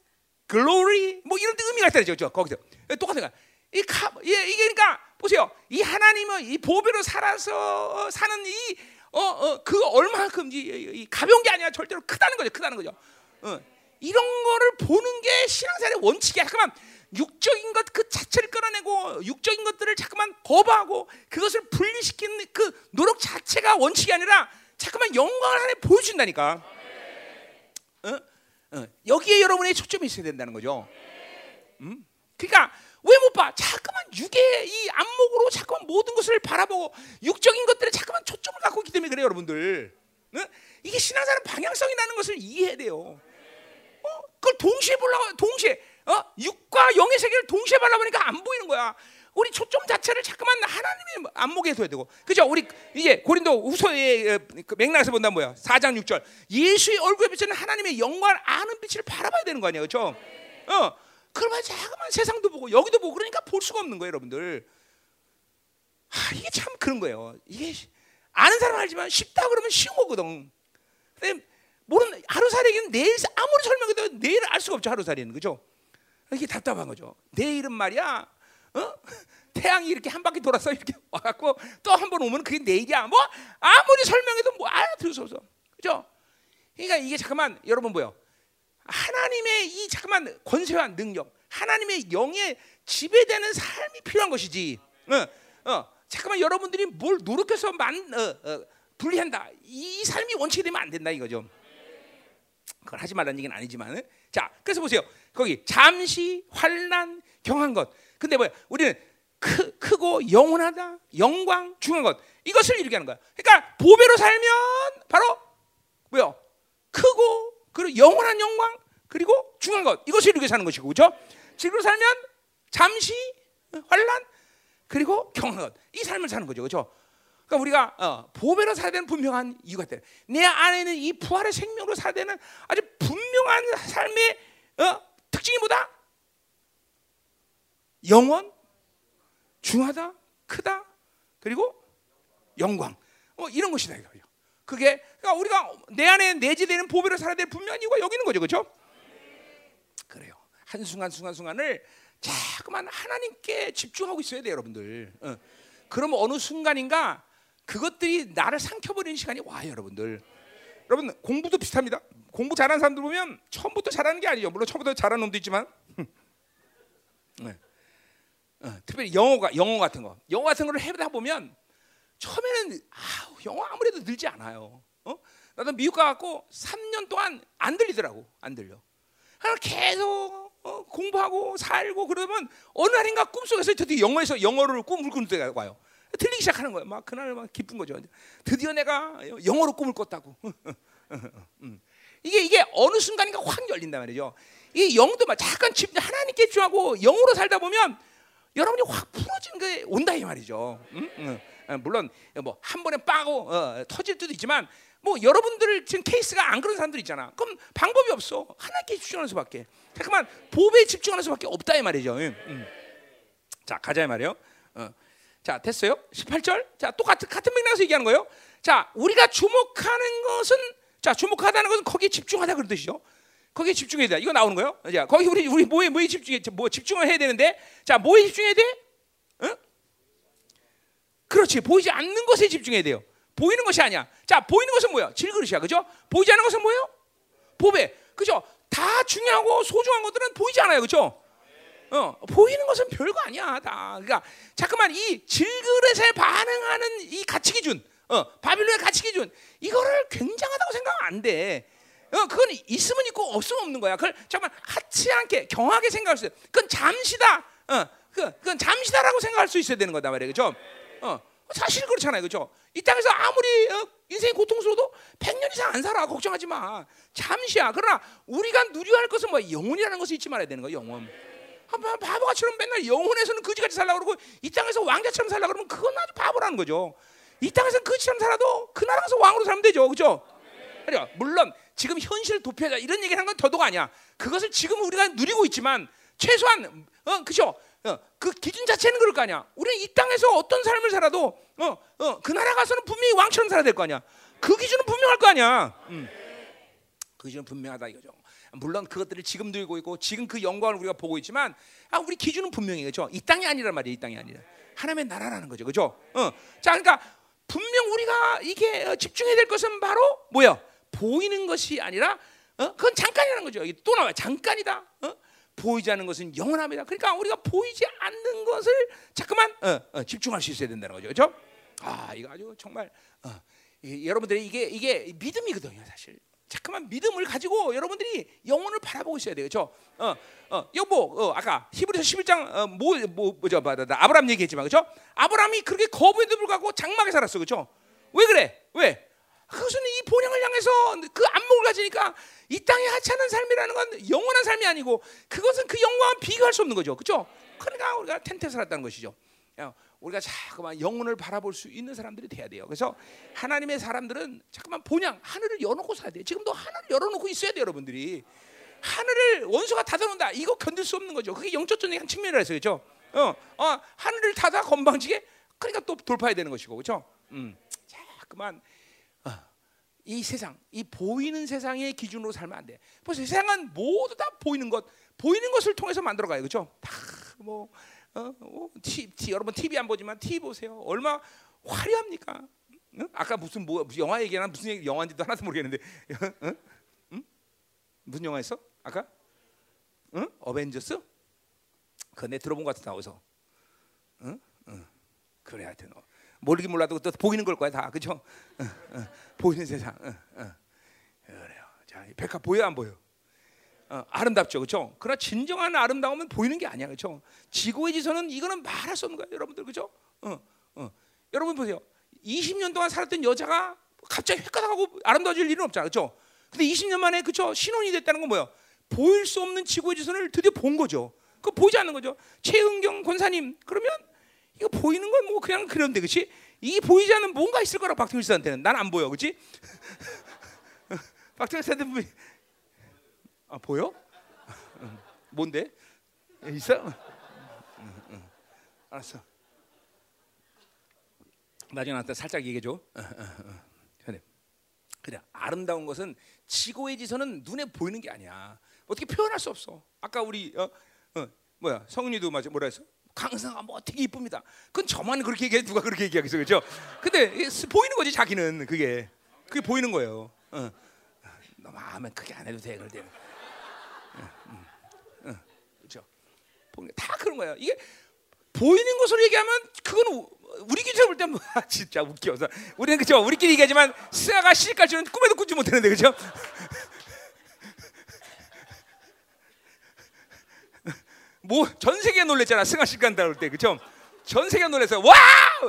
glory 뭐 이런 의미가 있다 그죠? 거기서 똑같은 거야. 이 카, 예, 이게 그러니까 보세요. 이 하나님은 이 보배로 살아서 사는 이 어, 어, 그이 가벼운 게 아니야. 절대로 크다는 거죠. 크다는 거죠. 어, 이런 거를 보는 게 신앙생활의 원칙이야. 잠깐만 육적인 것 그 자체를 끌어내고 육적인 것들을 자꾸만 거부하고 그것을 분리시키는 그 노력 자체가 원칙이 아니라 자꾸만 영광을 하나 보여준다니까. 어? 어, 여기에 여러분의 초점이 있어야 된다는 거죠. 음? 그러니까 왜 못 봐? 자꾸만 육의 이 안목으로 자꾸만 모든 것을 바라보고 육적인 것들에 자꾸만 초점을 갖고 있기 때문에 그래요, 여러분들. 어? 이게 신앙생활 방향성이 나는 것을 이해해야 돼요. 어? 그걸 동시에 보려고 동시에 어? 육과 영의 세계를 동시에 바라보니까 안 보이는 거야. 우리 초점 자체를 자꾸만 하나님의 안목에 둬야 되고. 그죠? 우리 이제 고린도 후서의 그 맥락에서 본다 뭐야? 4장 6절. 예수의 얼굴에 비치는 하나님의 영광을 아는 빛을 바라봐야 되는 거 아니야. 그렇죠? 어. 그러면 자꾸만 세상도 보고 여기도 보고 그러니까 볼 수가 없는 거예요, 여러분들. 아, 이게 참 그런 거예요. 이게 아는 사람 알지만 쉽다 그러면 쉬운 거거든. 근데 모르는 하루살이는 내일 아무리 설명해도 내일을 알 수가 없죠 하루살이는 그죠? 이게 답답한 거죠. 내일은 말이야, 어? 태양이 이렇게 한 바퀴 돌아서 이렇게 와갖고 또 한 번 오면 그게 내일이야. 뭐 아무리 설명해도 뭐 알아들을 수 없어, 그죠? 그러니까 이게 잠깐만 여러분 뭐요? 하나님의 이 잠깐만 권세와 능력, 하나님의 영에 지배되는 삶이 필요한 것이지. 어, 어, 잠깐만 여러분들이 뭘 노력해서 만 어, 어, 분리한다. 이 삶이 원칙이 되면 안 된다 이거죠. 그걸 하지 말라는 얘기는 아니지만 자 그래서 보세요. 거기 잠시 환란 경한 것. 근데 뭐야? 우리는 크, 크고 영원하다 영광 중한 것. 이것을 이루게 하는 거야. 그러니까 보배로 살면 바로 뭐요? 크고 그리고 영원한 영광 그리고 중요한 것. 이것을 이루게 사는 것이고 그렇죠? 지금 살면 잠시 환란 그리고 경한 것이 삶을 사는 거죠. 그렇죠? 그러니까 우리가 어, 보배로 살아야 되는 분명한 이유가 있다. 내 안에는 이 부활의 생명으로 살아야 되는 아주 분명한 삶의 어, 특징이 뭐다? 영원, 중하다, 크다, 그리고 영광. 어, 이런 것이다 이거예요. 그게 그러니까 우리가 내 안에 내재되는 보배로 살아야 될 분명한 이유가 여기 있는 거죠, 그렇죠? 그래요. 한 순간 순간 순간을 자꾸만 하나님께 집중하고 있어야 돼요, 여러분들. 어. 그러면 어느 순간인가 그것들이 나를 삼켜버리는 시간이 와요, 여러분들. 여러분 공부도 비슷합니다. 공부 잘하는 사람들 보면 처음부터 잘하는 게 아니죠. 물론 처음부터 잘하는 놈도 있지만, 네. 어, 특별히 영어가 영어 같은 거, 영어 같은 거를 해다 보면 처음에는 아우, 영어 아무래도 늘지 않아요. 어? 나도 미국 가갖고 3년 동안 안 들리더라고, 안 들려. 계속 어, 공부하고 살고 그러면 어느 날인가 꿈속에서 드디어 영어에서 영어를 꿈을 꾸는 때가 와요. 들리기 시작하는 거예요. 막 그날 막 기쁜 거죠. 드디어 내가 영어로 꿈을 꿨다고. 음. 이게 이게 어느 순간인가 확 열린단 말이죠. 이 영도 막 잠깐 집 하나님께 집중하고 영으로 살다 보면 여러분이 확 풀어지는 게 온다 이 말이죠. 음? 음. 물론 뭐 한 번에 빠고 어, 터질 때도 있지만 뭐 여러분들 지금 케이스가 안 그런 사람들 있잖아. 그럼 방법이 없어. 하나님께 집중하는 수밖에. 잠깐만 보배에 집중하는 수밖에 없다 이 말이죠. 음, 음. 자 가자 이 말이요. 어. 자 됐어요. 18절. 자 똑같은 같은 맥락에서 얘기하는 거예요. 자 우리가 주목하는 것은 자 주목하다는 것은 거기에 집중하다 그런 뜻이죠. 거기에 집중해야 돼. 이거 나오는 거예요. 자 거기 우리 우리 뭐에 뭐에 집중해 뭐 집중을 해야 되는데 자 뭐에 집중해야 돼? 응? 그렇지 보이지 않는 것에 집중해야 돼요. 보이는 것이 아니야. 자 보이는 것은 뭐야? 질그릇이야, 그죠? 보이지 않는 것은 뭐예요? 보배, 그죠? 다 중요하고 소중한 것들은 보이지 않아요, 그죠? 어, 보이는 것은 별거 아니야, 다. 그러니까 잠깐만 이 질그릇에 반응하는 이 가치 기준, 어, 바빌론의 가치 기준, 이거를 굉장하다고 생각하면 안 돼. 어, 그건 있으면 있고 없으면 없는 거야. 그걸 잠깐만 하지 않게 경하게 생각할 수 있어. 그건 잠시다. 어, 그, 그건 잠시다라고 생각할 수 있어야 되는 거다 말이야, 그죠? 어, 사실 그렇잖아요, 그죠? 이 땅에서 아무리 어, 인생이 고통스러워도 100년 이상 안 살아. 걱정하지 마. 잠시야. 그러나 우리가 누려야 할 것은 뭐 영혼이라는 것을 잊지 말아야 되는 거야, 영혼. 바보같이럼 맨날 영혼에서는 거지같이 살라고 그러고 이 땅에서 왕자처럼 살라고 그러면 그건 아주 바보라는 거죠. 이 땅에서 거지처럼 살아도 그 나라 가서 왕으로 살면 되죠. 그죠? 그러니까 물론 지금 현실 도피하자 이런 얘기를 하는 건 더더욱 아니야. 그것을 지금 우리가 누리고 있지만 최소한 어 그죠? 어, 그 기준 자체는 그럴 거 아니야. 우리는 이 땅에서 어떤 삶을 살아도 어, 어, 그 나라 가서는 분명히 왕처럼 살아야 될 거 아니야. 그 기준은 분명할 거 아니야. 음. 그 기준은 분명하다 이거죠. 물론 그것들을 지금 들고 있고 지금 그 영광을 우리가 보고 있지만 아, 우리 기준은 분명히 그죠. 이 땅이 아니란 말이야. 이 땅이 아니라 하나님의 나라라는 거죠. 그죠? 어. 자, 그러니까 분명 우리가 이게 어, 집중해야 될 것은 바로 뭐야? 보이는 것이 아니라 어? 그건 잠깐이라는 거죠. 또 나와 잠깐이다. 어? 보이지 않는 것은 영원합니다. 그러니까 우리가 보이지 않는 것을 자꾸만 어, 어, 집중할 수 있어야 된다는 거죠. 그렇죠? 아, 이거 아주 정말 어, 이, 여러분들이 이게 이게 믿음이거든요, 사실. 자꾸만 믿음을 가지고 여러분들이 영혼을 바라보고 있어야 돼요. 그렇죠? 어, 어, 여보, 어, 아까 히브리서 11장 어, 뭐, 뭐, 뭐죠? 아브람 얘기했지만, 그렇죠? 아브람이 그렇게 거부에도 불구하고 장막에 살았어, 그렇죠? 왜 그래? 왜? 그것은 이 본향을 향해서 그 안목을 가지니까 이 땅에 하찮은 삶이라는 건 영원한 삶이 아니고 그것은 그 영광과 비교할 수 없는 거죠. 그렇죠? 그러니까 우리가 텐트에 살았다는 것이죠. 우리가 자꾸만 영혼을 바라볼 수 있는 사람들이 돼야 돼요. 그래서 하나님의 사람들은 잠깐만 본향 하늘을 열어놓고 살아야 돼요. 지금도 하늘을 열어놓고 있어야 돼요, 여러분들이. 하늘을 원수가 닫아놓는다. 이거 견딜 수 없는 거죠. 그게 영적적인 한 측면이라서 그렇죠. 어, 어, 하늘을 닫아 건방지게 그러니까 또 돌파해야 되는 것이고 그렇죠. 음, 자꾸만 이 세상, 이 보이는 세상의 기준으로 살면 안 돼. 벌써 세상은 모두 다 보이는 것, 보이는 것을 통해서 만들어가요, 그렇죠? 다뭐 어, 어, 티, 티, 여러분 TV 안 보지만 TV 보세요. 얼마 화려합니까? 응? 아까 무슨 뭐 영화 얘기나 무슨 얘기, 영화인지도 하나도 모르겠는데, 응? 응? 무슨 영화였어? 아까? 응? 어벤져스? 그내 들어본 것 같아 나와서. 응? 응. 그래 하여튼 어. 모르긴 몰라도 또 보이는 걸 거야 다 그죠? 어, 어, 보이는 세상. 어, 그래요. 자, 백합 보여 안 보여? 아름답죠, 그렇죠? 그러나 진정한 아름다움은 보이는 게 아니야, 그렇죠? 지구의 지선은 이거는 말할 수 없는 거야, 여러분들, 그렇죠? 여러분 보세요. 20년 동안 살았던 여자가 갑자기 획가닥하고 아름다워질 일은 없잖아, 그렇죠? 근데 20년 만에 그렇죠 신혼이 됐다는 건 뭐야? 보일 수 없는 지구의 지선을 드디어 본 거죠. 그 보이지 않는 거죠. 최은경 권사님 그러면 이거 보이는 건 뭐 그냥 그런데 그렇지? 이 보이지 않는 뭔가 있을 거라 박정희 씨한테는 난 안 보여, 그렇지? 박정희 씨한테 뭐, 아 보여? 뭔데? 있어? 응, 응. 알았어. 나중에 나한테 살짝 얘기해 줘. 그래. 그래. 아름다운 것은 지고의 지선은 눈에 보이는 게 아니야. 어떻게 표현할 수 없어. 아까 우리 어, 어 뭐야 성은이도 맞아 뭐라 했어? 강성아 뭐 되게 이쁩니다. 그건 저만 그렇게 얘기해 누가 그렇게 얘기하겠어 그죠? 근데 보이는 거지 자기는 그게 그게 보이는 거예요. 어. 너 마음에 크게 안 해도 돼 그럴 그렇죠? 다 그런 거예요. 이게 보이는 것으로 얘기하면 그건 우리끼리 볼때 뭐, 아, 진짜 웃겨서 우리는 그죠 우리끼리 얘기하지만 스아가 시집갈 는 꿈에도 꾸지 못했는데 그죠? 뭐 전 세계 놀랬잖아 승아 씨 간다 그럴 때 그죠? 전 세계 놀래서 와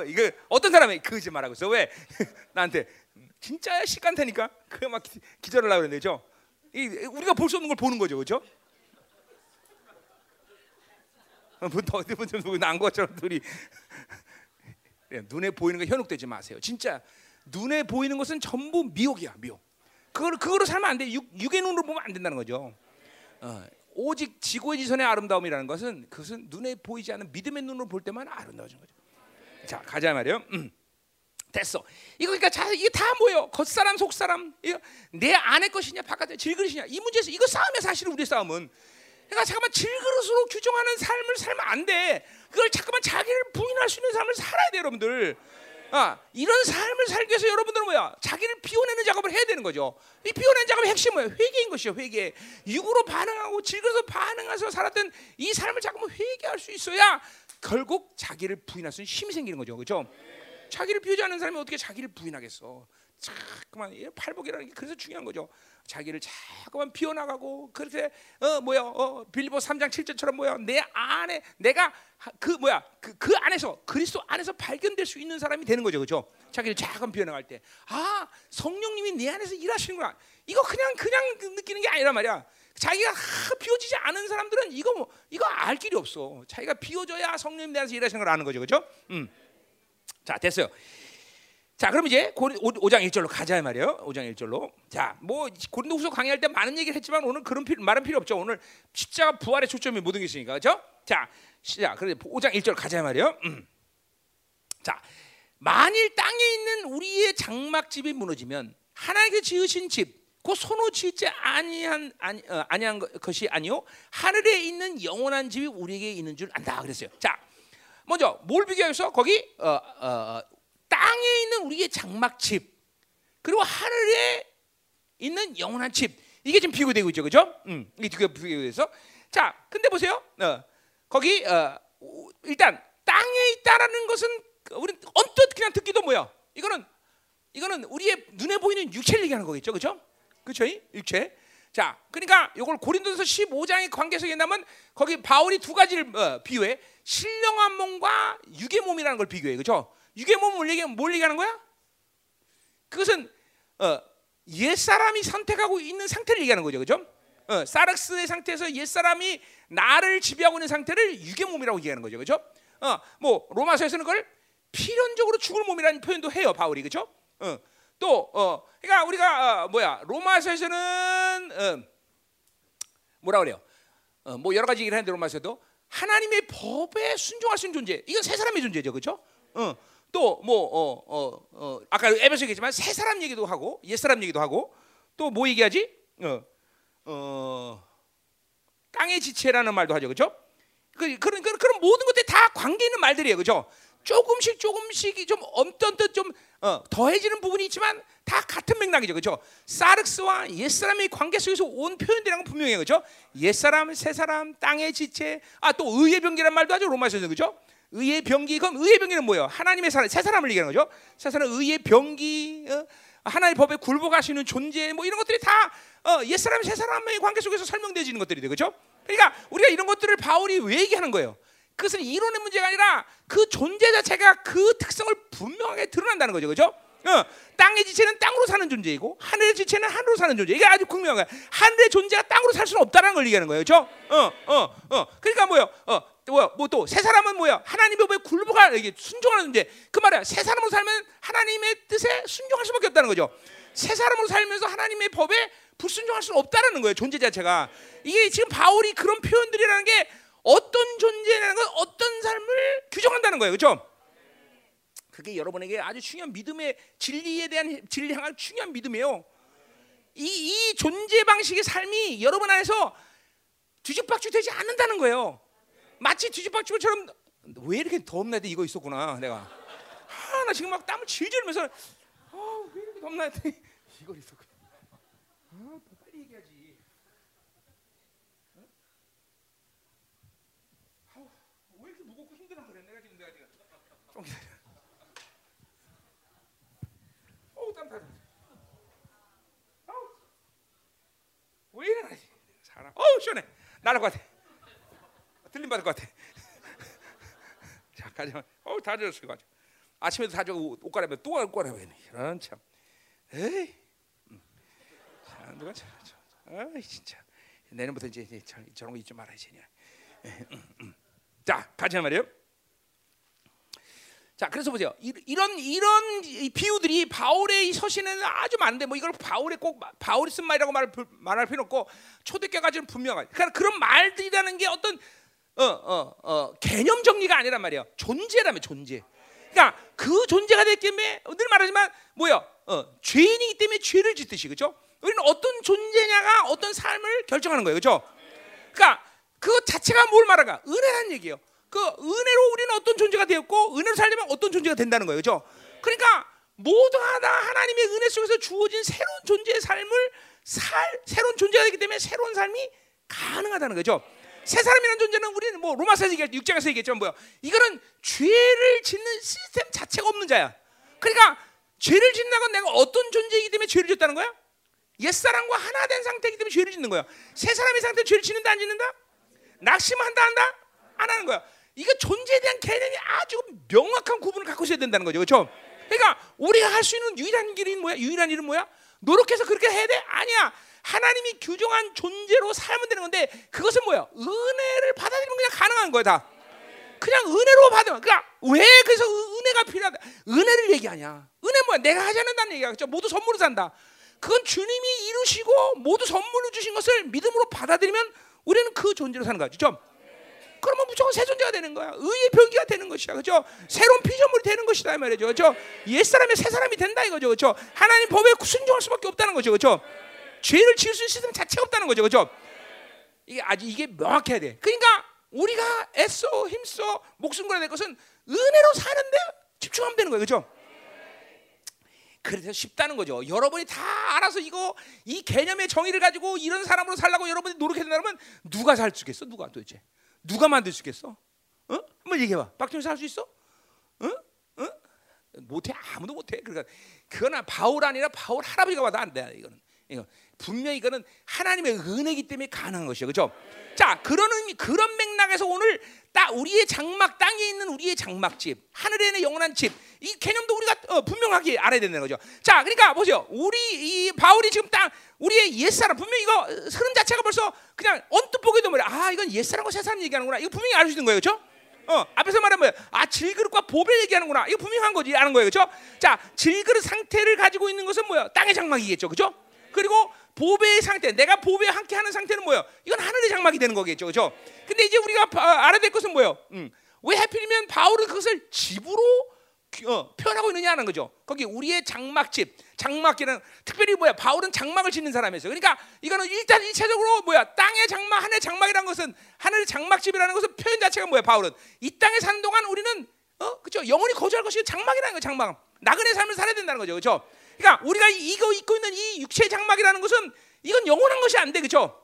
이거 어떤 사람이 거짓말하고 있어 왜 나한테 진짜야 시 간다니까 그막 기절을 하고 그러는데 그죠? 이, 우리가 볼 수 없는 걸 보는 거죠 그죠? 뭐더 누구 난 것처럼 둘이 눈에 보이는 거 현혹되지 마세요. 진짜 눈에 보이는 것은 전부 미혹이야 미혹. 그걸 그거로 살면 안 돼. 육, 육의 눈으로 보면 안 된다는 거죠. 어, 오직 지고의 지선의 아름다움이라는 것은 그것은 눈에 보이지 않는 믿음의 눈으로 볼 때만 아름다워진 거죠. 자 가자 말이요. 음. 됐어. 이거 그러니까 자, 이게 다 뭐예요? 겉사람 속사람. 내 안의 것이냐 바깥의 질그릇이냐 이 문제에서 이거 싸움이야 사실은 우리 싸움은. 그러니까 잠깐만 질그릇으로 규정하는 삶을 살면 안 돼. 그걸 잠깐만 자기를 부인할 수 있는 삶을 살아야 돼, 여러분들. 아, 이런 삶을 살기 위해서 여러분들은 뭐야? 자기를 비워내는 작업을 해야 되는 거죠. 이 비워내는 작업의 핵심은? 회개인 것이요, 회개. 육으로 반응하고 질그릇으로 반응해서 살았던 이 삶을 잠깐만 회개할 수 있어야 결국 자기를 부인할 수 있는 힘이 생기는 거죠, 그렇죠? 자기를 비우지 않는 사람이 어떻게 자기를 부인하겠어? 자꾸만 팔복이라는 게 그래서 중요한 거죠. 자기를 자꾸만 비워나가고 그렇게 어 뭐야 어 빌리보 3장 7절처럼 뭐야 내 안에 내가 그 뭐야 그, 그 안에서 그리스도 안에서 발견될 수 있는 사람이 되는 거죠. 그죠? 자기를 자꾸 비워나갈 때. 아 성령님이 내 안에서 일하시는구나. 이거 그냥 그냥 느끼는 게 아니란 말이야. 자기가 하, 비워지지 않은 사람들은 이거 뭐 이거 알 길이 없어. 자기가 비워져야 성령님 내 안에서 일하시는 걸 아는 거죠. 그죠? 음 자 됐어요 자, 그럼 이제 5장 1절로 가자 말이에요. 5장 1절로. 자, 뭐 고린도후서 강의할 때 많은 얘기를 했지만 오늘 그런 필요, 말은 필요 없죠. 오늘 십자가 부활의 초점이 모든 게 있으니까. 그렇죠? 자, 시작. 그래 5장 1절 가자 말이에요. 음. 자, 만일 땅에 있는 우리의 장막집이 무너지면 하나님께 지으신 집, 그 손으로 짓지 아니한 아니, 어, 아니한 것이 아니요 하늘에 있는 영원한 집이 우리에게 있는 줄 안다 그랬어요. 자, 먼저 뭘 비교해서 거기 어, 어, 땅에 있는 우리의 장막집 그리고 하늘에 있는 영원한 집 이게 지금 비교되고 있죠, 그죠? 음, 이게 비교돼서 자, 근데 보세요, 어, 거기 어, 일단 땅에 있다라는 것은 우리 언뜻 그냥 듣기도 뭐야? 이거는 이거는 우리의 눈에 보이는 육체를 얘기하는 거겠죠, 그죠? 그렇죠, 육체. 자, 그러니까 이걸 고린도서 15장의 관계에서 얘기하면 거기 바울이 두 가지를 어, 비유해 신령한 몸과 육의 몸이라는 걸 비교해, 그죠? 육의 몸을 얘기, 뭘 얘기하는 거야? 그것은 어, 옛 사람이 선택하고 있는 상태를 얘기하는 거죠, 그죠? 어, 사르스의 상태에서 옛 사람이 나를 지배하고 있는 상태를 육의 몸이라고 얘기하는 거죠, 그죠? 어, 뭐 로마서에서는 그걸 필연적으로 죽을 몸이라는 표현도 해요, 바울이, 그죠? 어, 또, 어, 그러니까 우리가 어, 뭐야 로마서에서는 어, 뭐라 그래요? 어, 뭐 여러 가지 얘기를 하는데 로마서도 하나님의 법에 순종할 수 있는 존재, 이건 세 사람의 존재죠, 그죠? 어, 또뭐 어, 어, 어, 아까 에베소 얘기했지만 새 사람 얘기도 하고 옛 사람 얘기도 하고 또 뭐 얘기하지? 어, 어, 땅의 지체라는 말도 하죠, 그렇죠? 그, 그런 그런 그런 모든 것들이 다 관계 있는 말들이에요, 그렇죠? 조금씩 조금씩 좀 엄던듯 좀 어, 더해지는 부분이 있지만 다 같은 맥락이죠, 그렇죠? 사르스와 옛 사람의 관계 속에서 온 표현들이란 건 분명해요, 그렇죠? 옛 사람, 새 사람, 땅의 지체, 아 또 의의 병기란 말도 하죠, 로마서에서 그렇죠? 의의 병기 그럼 의의 병기는 뭐예요? 하나님의 사람 새 사람을 얘기하는 거죠. 새 사람 의의 병기 어? 하나님의 법에 굴복하시는 존재 뭐 이런 것들이 다 어, 옛사람 새 사람의 관계 속에서 설명되어지는 것들이죠. 그렇죠? 그러니까 우리가 이런 것들을 바울이 왜 얘기하는 거예요? 그것은 이론의 문제가 아니라 그 존재 자체가 그 특성을 분명하게 드러난다는 거죠. 그렇죠? 어, 땅의 지체는 땅으로 사는 존재이고 하늘의 지체는 하늘로 사는 존재. 이게 아주 극명한 거야. 하늘의 존재가 땅으로 살 수는 없다는 걸 얘기하는 거예요. 그렇죠? 어, 어, 어. 그러니까 뭐요? 어, 뭐또 새 사람은 뭐야? 하나님의 법에 굴복하 이게 순종하는 존재. 그 말이야. 새 사람으로 살면 하나님의 뜻에 순종할 수밖에 없다는 거죠. 새 사람으로 살면서 하나님의 법에 불순종할 수는 없다는 거예요. 존재 자체가. 이게 지금 바울이 그런 표현들이라는 게 어떤 존재라는 건 어떤 삶을 규정한다는 거예요. 그렇죠? 그게 여러분에게 아주 중요한 믿음의 진리에 대한 진리 향한 중요한 믿음이에요. 이, 이 존재 방식의 삶이 여러분 안에서 뒤죽박죽 되지 않는다는 거예요. 마치 뒤죽박죽처럼 왜 이렇게 덥나 이거 있었구나 내가. 아, 나 지금 막 땀을 질질 흘면서 아, 왜 이렇게 덥나 했더니 이걸 있었구나. 아, 빨리 얘기하지. 어? 아, 왜 이렇게 무겁고 힘드나 그래. 내가 지금 내가 지금 좀 기다려. 어우 땀 다. 어우 왜 이러나 사람. 어우 시원해. 나를 것 같아. 들림 받을 것 같아. 자 가자. 어우 다 젖었어 가자. 아침에도 다 저거 옷 갈아입으면 또옷 갈아입네. 이런 참. 에이. 음. 자 누가 저, 저, 아이 진짜. 내년부터 이제, 이제 저, 저런 거 잊지 말아야지. 음, 음. 자 가자 말이요. 자, 그래서 보세요. 이- 이런 이런 이 비유들이 바울의 이 서신에는 아주 많은데 뭐 이걸 바울의 꼭 마- 바울이 쓴 말이라고 부- 말할 필요 없고 초대교까지는 분명하죠. 그러니까 그런 말들이라는 게 어떤 어, 어, 어, 개념 정리가 아니란 말이에요. 존재라면 존재. 그러니까 그 존재가 됐기 때문에 늘 말하지만 뭐야? 어, 죄인이기 때문에 죄를 짓듯이 그렇죠? 우리는 어떤 존재냐가 어떤 삶을 결정하는 거예요, 그렇죠? 그러니까 그 자체가 뭘 말하가? 은혜라는 얘기예요. 그 은혜로 우리는 어떤 존재가 되었고 은혜로 살려면 어떤 존재가 된다는 거예요, 그렇죠? 그러니까 모두가 다 하나님의 은혜 속에서 주어진 새로운 존재의 삶을 살 새로운 존재가 되기 때문에 새로운 삶이 가능하다는 거죠. 새 사람이라는 존재는 우리는 뭐 로마서에서 얘기할 때 6장에서 얘기했지만 뭐야? 이거는 죄를 짓는 시스템 자체가 없는 자야. 그러니까 죄를 짓는 건 내가 어떤 존재이기 때문에 죄를 짓다는 거야? 옛사람과 하나 된 상태이기 때문에 죄를 짓는 거야. 새 사람의 상태 죄를 짓는다 안 짓는다? 낙심한다 한다? 안 하는 거야. 이거 존재에 대한 개념이 아주 명확한 구분을 갖고 있어야 된다는 거죠. 그렇죠? 그러니까 우리가 할 수 있는 유일한 길이 뭐야? 유일한 일은 뭐야? 노력해서 그렇게 해야 돼? 아니야. 하나님이 규정한 존재로 살면 되는 건데 그것은 뭐야? 은혜를 받아들이면 그냥 가능한 거야 다. 그냥 은혜로 받으면 그러니까 왜 그래서 은- 은혜가 필요하다? 은혜를 얘기하냐? 은혜 뭐야? 내가 하지 않는다는 얘기야. 그렇죠? 모두 선물로 산다. 그건 주님이 이루시고 모두 선물로 주신 것을 믿음으로 받아들이면 우리는 그 존재로 사는 거야. 그렇죠? 그러면 무조건 새 존재가 되는 거야. 의의 변기가 되는 것이야. 그죠? 새로운 피조물이 되는 것이다 이 말이죠. 그죠? 옛사람이 새 사람이 된다 이거죠. 그죠? 하나님 법에 순종할 수밖에 없다는 거죠. 그죠? 죄를 지을 수 있는 시스템 자체가 없다는 거죠. 그죠? 이게 아주 이게 명확해야 돼. 그러니까 우리가 애써 힘써 목숨 걸어야 될 것은 은혜로 사는데 집중하면 되는 거예요. 그죠? 그래서 쉽다는 거죠. 여러분이 다 알아서 이거 이 개념의 정의를 가지고 이런 사람으로 살라고 여러분이 노력해야 된다면 누가 살수 있겠어? 누가 도대체? 누가 만들 수 있겠어? 어? 한번 얘기해봐. 박정희 살수 있어? 어? 어? 못해 아무도 못해. 그러니까 그거는 바울 아니라 바울 할아버지가 와도 안 돼. 이거는 분명히 이거는 하나님의 은혜이기 때문에 가능한 것이죠. 그렇죠? 자 그런 의미, 그런 맥락에서 오늘 딱 우리의 장막 땅에 있는 우리의 장막집 하늘에 있는 영원한 집 이 개념도 우리가 어, 분명하게 알아야 된다는 거죠. 자 그러니까 보세요. 우리 이 바울이 지금 땅 우리의 옛사람 분명 히 이거 흐름 자체가 벌써 그냥 언뜻 보기도 뭐야. 아 이건 옛사람과 새사람 얘기하는구나. 이거 분명히 알 수 있는 거예요. 그렇죠? 어, 앞에서 말한 뭐야? 아, 질그릇과 보배 얘기하는구나. 이거 분명한 거지. 아는 거예요. 그렇죠? 자, 질그릇 상태를 가지고 있는 것은 뭐야? 땅의 장막이겠죠. 그렇죠? 그리고 보배의 상태, 내가 보배와 함께 하는 상태는 뭐예요? 이건 하늘의 장막이 되는 거겠죠. 그렇죠? 근데 이제 우리가 바- 알아야 될 것은 뭐예요? 음. 왜 하필이면 바울은 그것을 집으로 어, 표현하고 있느냐 하는 거죠. 거기 우리의 장막집, 장막기는 특별히 뭐야? 바울은 장막을 짓는 사람이었어요. 그러니까 이거는 일단 일차적으로 뭐야? 땅의 장막, 하늘의 장막이라는 것은 하늘의 장막집이라는 것은 표현 자체가 뭐야? 바울은 이 땅에 사는 동안 우리는 어, 그렇죠? 영원히 거주할 것이 장막이라는 거, 장막. 나그네 삶을 살아야 된다는 거죠, 그렇죠? 그러니까 우리가 이- 이거 입고 있는 이 육체의 장막이라는 것은 이건 영원한 것이 안 돼, 그렇죠?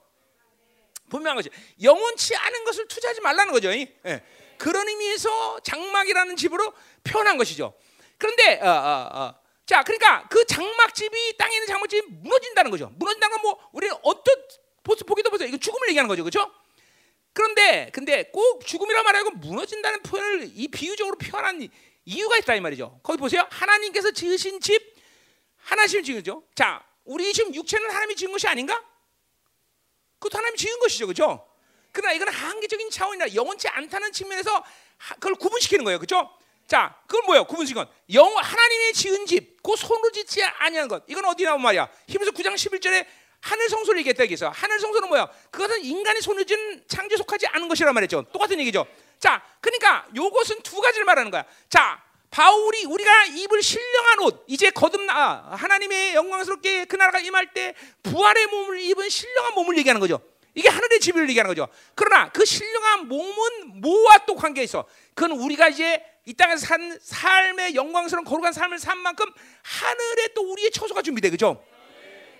분명한 거죠. 영원치 않은 것을 투자하지 말라는 거죠. 이? 예. 그런 의미에서 장막이라는 집으로 표현한 것이죠. 그런데 어, 어, 어. 자, 그러니까 그 장막집이 땅에 있는 장막집이 무너진다는 거죠. 무너진다는 건 뭐 우리는 어떤 보스 보기도 보세요. 이거 죽음을 얘기하는 거죠, 그렇죠? 그런데 근데 꼭 죽음이라 말하고 무너진다는 표현을 이 비유적으로 표현한 이- 이유가 있다 이 말이죠. 거기 보세요. 하나님께서 지으신 집 하나님 지은 거죠. 자, 우리 지금 육체는 하나님이 지은 것이 아닌가? 그것도 하나님이 지은 것이죠, 그렇죠? 그러나 이건 한계적인 차원이라 영원치 않다는 측면에서 그걸 구분시키는 거예요, 그렇죠? 자, 그건 뭐예요? 구분시킨 건 영, 하나님의 지은 집, 그 손으로 짓지 아니한 것. 이건 어디 나온 말이야? 히브리서 9장 11절에 하늘 성소를 얘기했다 얘기해서 하늘 성소는 뭐야? 그것은 인간의 손을 지은 창조에 속하지 않은 것이란 말이죠. 똑같은 얘기죠. 자, 그러니까 요것은 두 가지를 말하는 거야. 자, 바울이 우리가 입을 신령한 옷 이제 거듭나 하나님의 영광스럽게 그 나라가 임할 때 부활의 몸을 입은 신령한 몸을 얘기하는 거죠. 이게 하늘의 집을 얘기하는 거죠. 그러나 그 신령한 몸은 뭐와 또 관계 있어? 그건 우리가 이제 이 땅에서 산 삶의 영광스러운 거룩한 삶을 산 만큼 하늘에 또 우리의 처소가 준비돼, 그죠?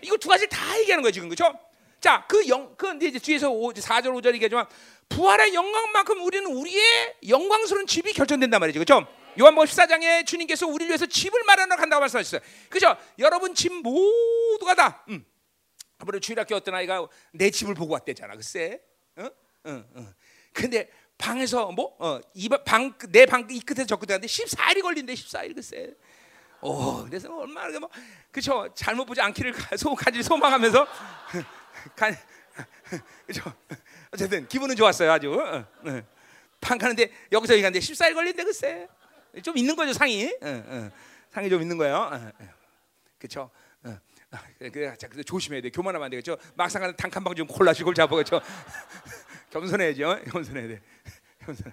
이거 두 가지 다 얘기하는 거예요, 지금, 그죠? 자, 그 영, 그 이제 뒤에서 4절, 5절 얘기하지만 부활의 영광만큼 우리는 우리의 영광스러운 집이 결정된단 말이죠, 그죠? 요한복음 14장에 주님께서 우리를 위해서 집을 마련하러 간다고 말씀하셨어요. 그죠? 여러분 집 모두가 다. 음. 한번에 주일학교 어떤 아이가 내 집을 보고 왔대잖아. 글쎄. 어? 어, 어. 근데 방에서 뭐 어, 이방내 방이 끝에서 저 끝에 갔는데 14일이 걸린대. 14일 글쎄. 오, 그래서 얼마나 뭐 그죠? 잘못 보지 않기를 소 간절히 소망하면서 간 그죠? 어쨌든 기분은 좋았어요. 아주. 어, 어. 방 가는데 여기서 얘기하는데 14일 걸린대 글쎄. 좀 있는 거죠 상이. 어, 어. 상이 좀 있는 거예요. 어, 그렇죠. 그래, 자, 그래 조심해야 돼. 교만하면 안 되겠죠. 막상 가는 단칸방 좀 골라주고 잡아겠죠. 겸손해야죠. 겸손해야 돼. 겸손.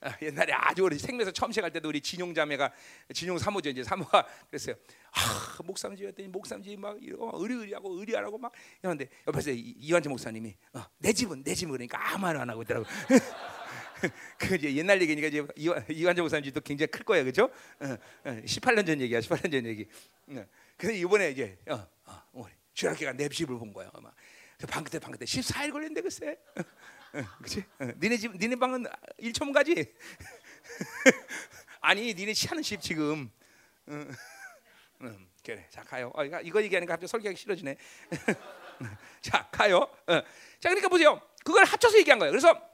아, 옛날에 아주 어린 생명에서 처음 시작할 때도 우리 진용 자매가 진용 사모죠 이제 사모가 그랬어요. 아 목사님 집였더니 목사님 막 이러고 의리의리하고 의리하라고 막 이러는데 옆에서 이완재 목사님이 어, 내 집은 내 집은 그러니까 아무 말안 하고 있더라고. 그 이제 옛날 얘기니까 이제 이완재 목사님 집도 굉장히 클 거예요, 그렇죠? 어, 어, 18년 전 얘기야, 18년 전 얘기. 어. 그래서 이번에 이제 어, 어, 주일학교가 내 집을 본 거야. 막. 방 끝에 방 끝에 14일 걸렸는데 글쎄. 그렇지? 니네 집 니네 방은 1천 가지. 아니 니네 시하는 집 지금. 응, 응, 그래. 자 가요. 어, 이거 얘기하니까 갑자기 설계하기 싫어지네. 자 가요. 어. 자 그러니까 보세요. 그걸 합쳐서 얘기한 거예요. 그래서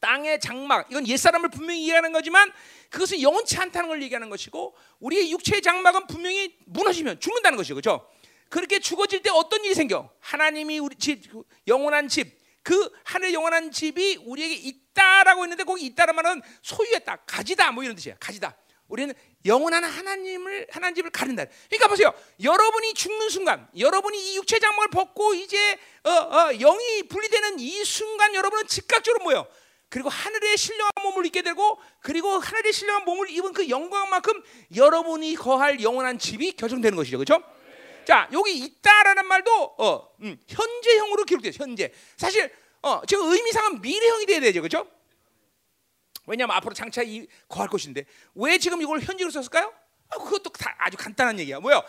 땅의 장막 이건 옛사람을 분명히 이해하는 거지만 그것은 영원치 않다는 걸 얘기하는 것이고 우리의 육체의 장막은 분명히 무너지면 죽는다는 것이죠. 그렇죠? 그렇게 죽어질 때 어떤 일이 생겨? 하나님이 우리 집 영원한 집, 그 하늘 영원한 집이 우리에게 있다라고 했는데 거기 있다는 말은 소유했다, 가지다 뭐 이런 뜻이야. 가지다. 우리는 영원한 하나님을 하나님 집을 가린다. 그러니까 보세요. 여러분이 죽는 순간, 여러분이 이 육체 장막을 벗고 이제 어, 어, 영이 분리되는 이 순간, 여러분은 즉각적으로 뭐요? 그리고 하늘의 신령한 몸을 입게 되고 그리고 하늘의 신령한 몸을 입은 그 영광만큼 여러분이 거할 영원한 집이 결정되는 것이죠. 그렇죠? 자, 여기 있다라는 말도 어, 음, 현재형으로 기록돼요. 현재. 사실 어, 지금 의미상은 미래형이 돼야 되죠. 그렇죠? 왜냐하면 앞으로 장차 이 거할 것인데 왜 지금 이걸 현재로 썼을까요? 아, 그것도 다 아주 간단한 얘기야. 뭐요?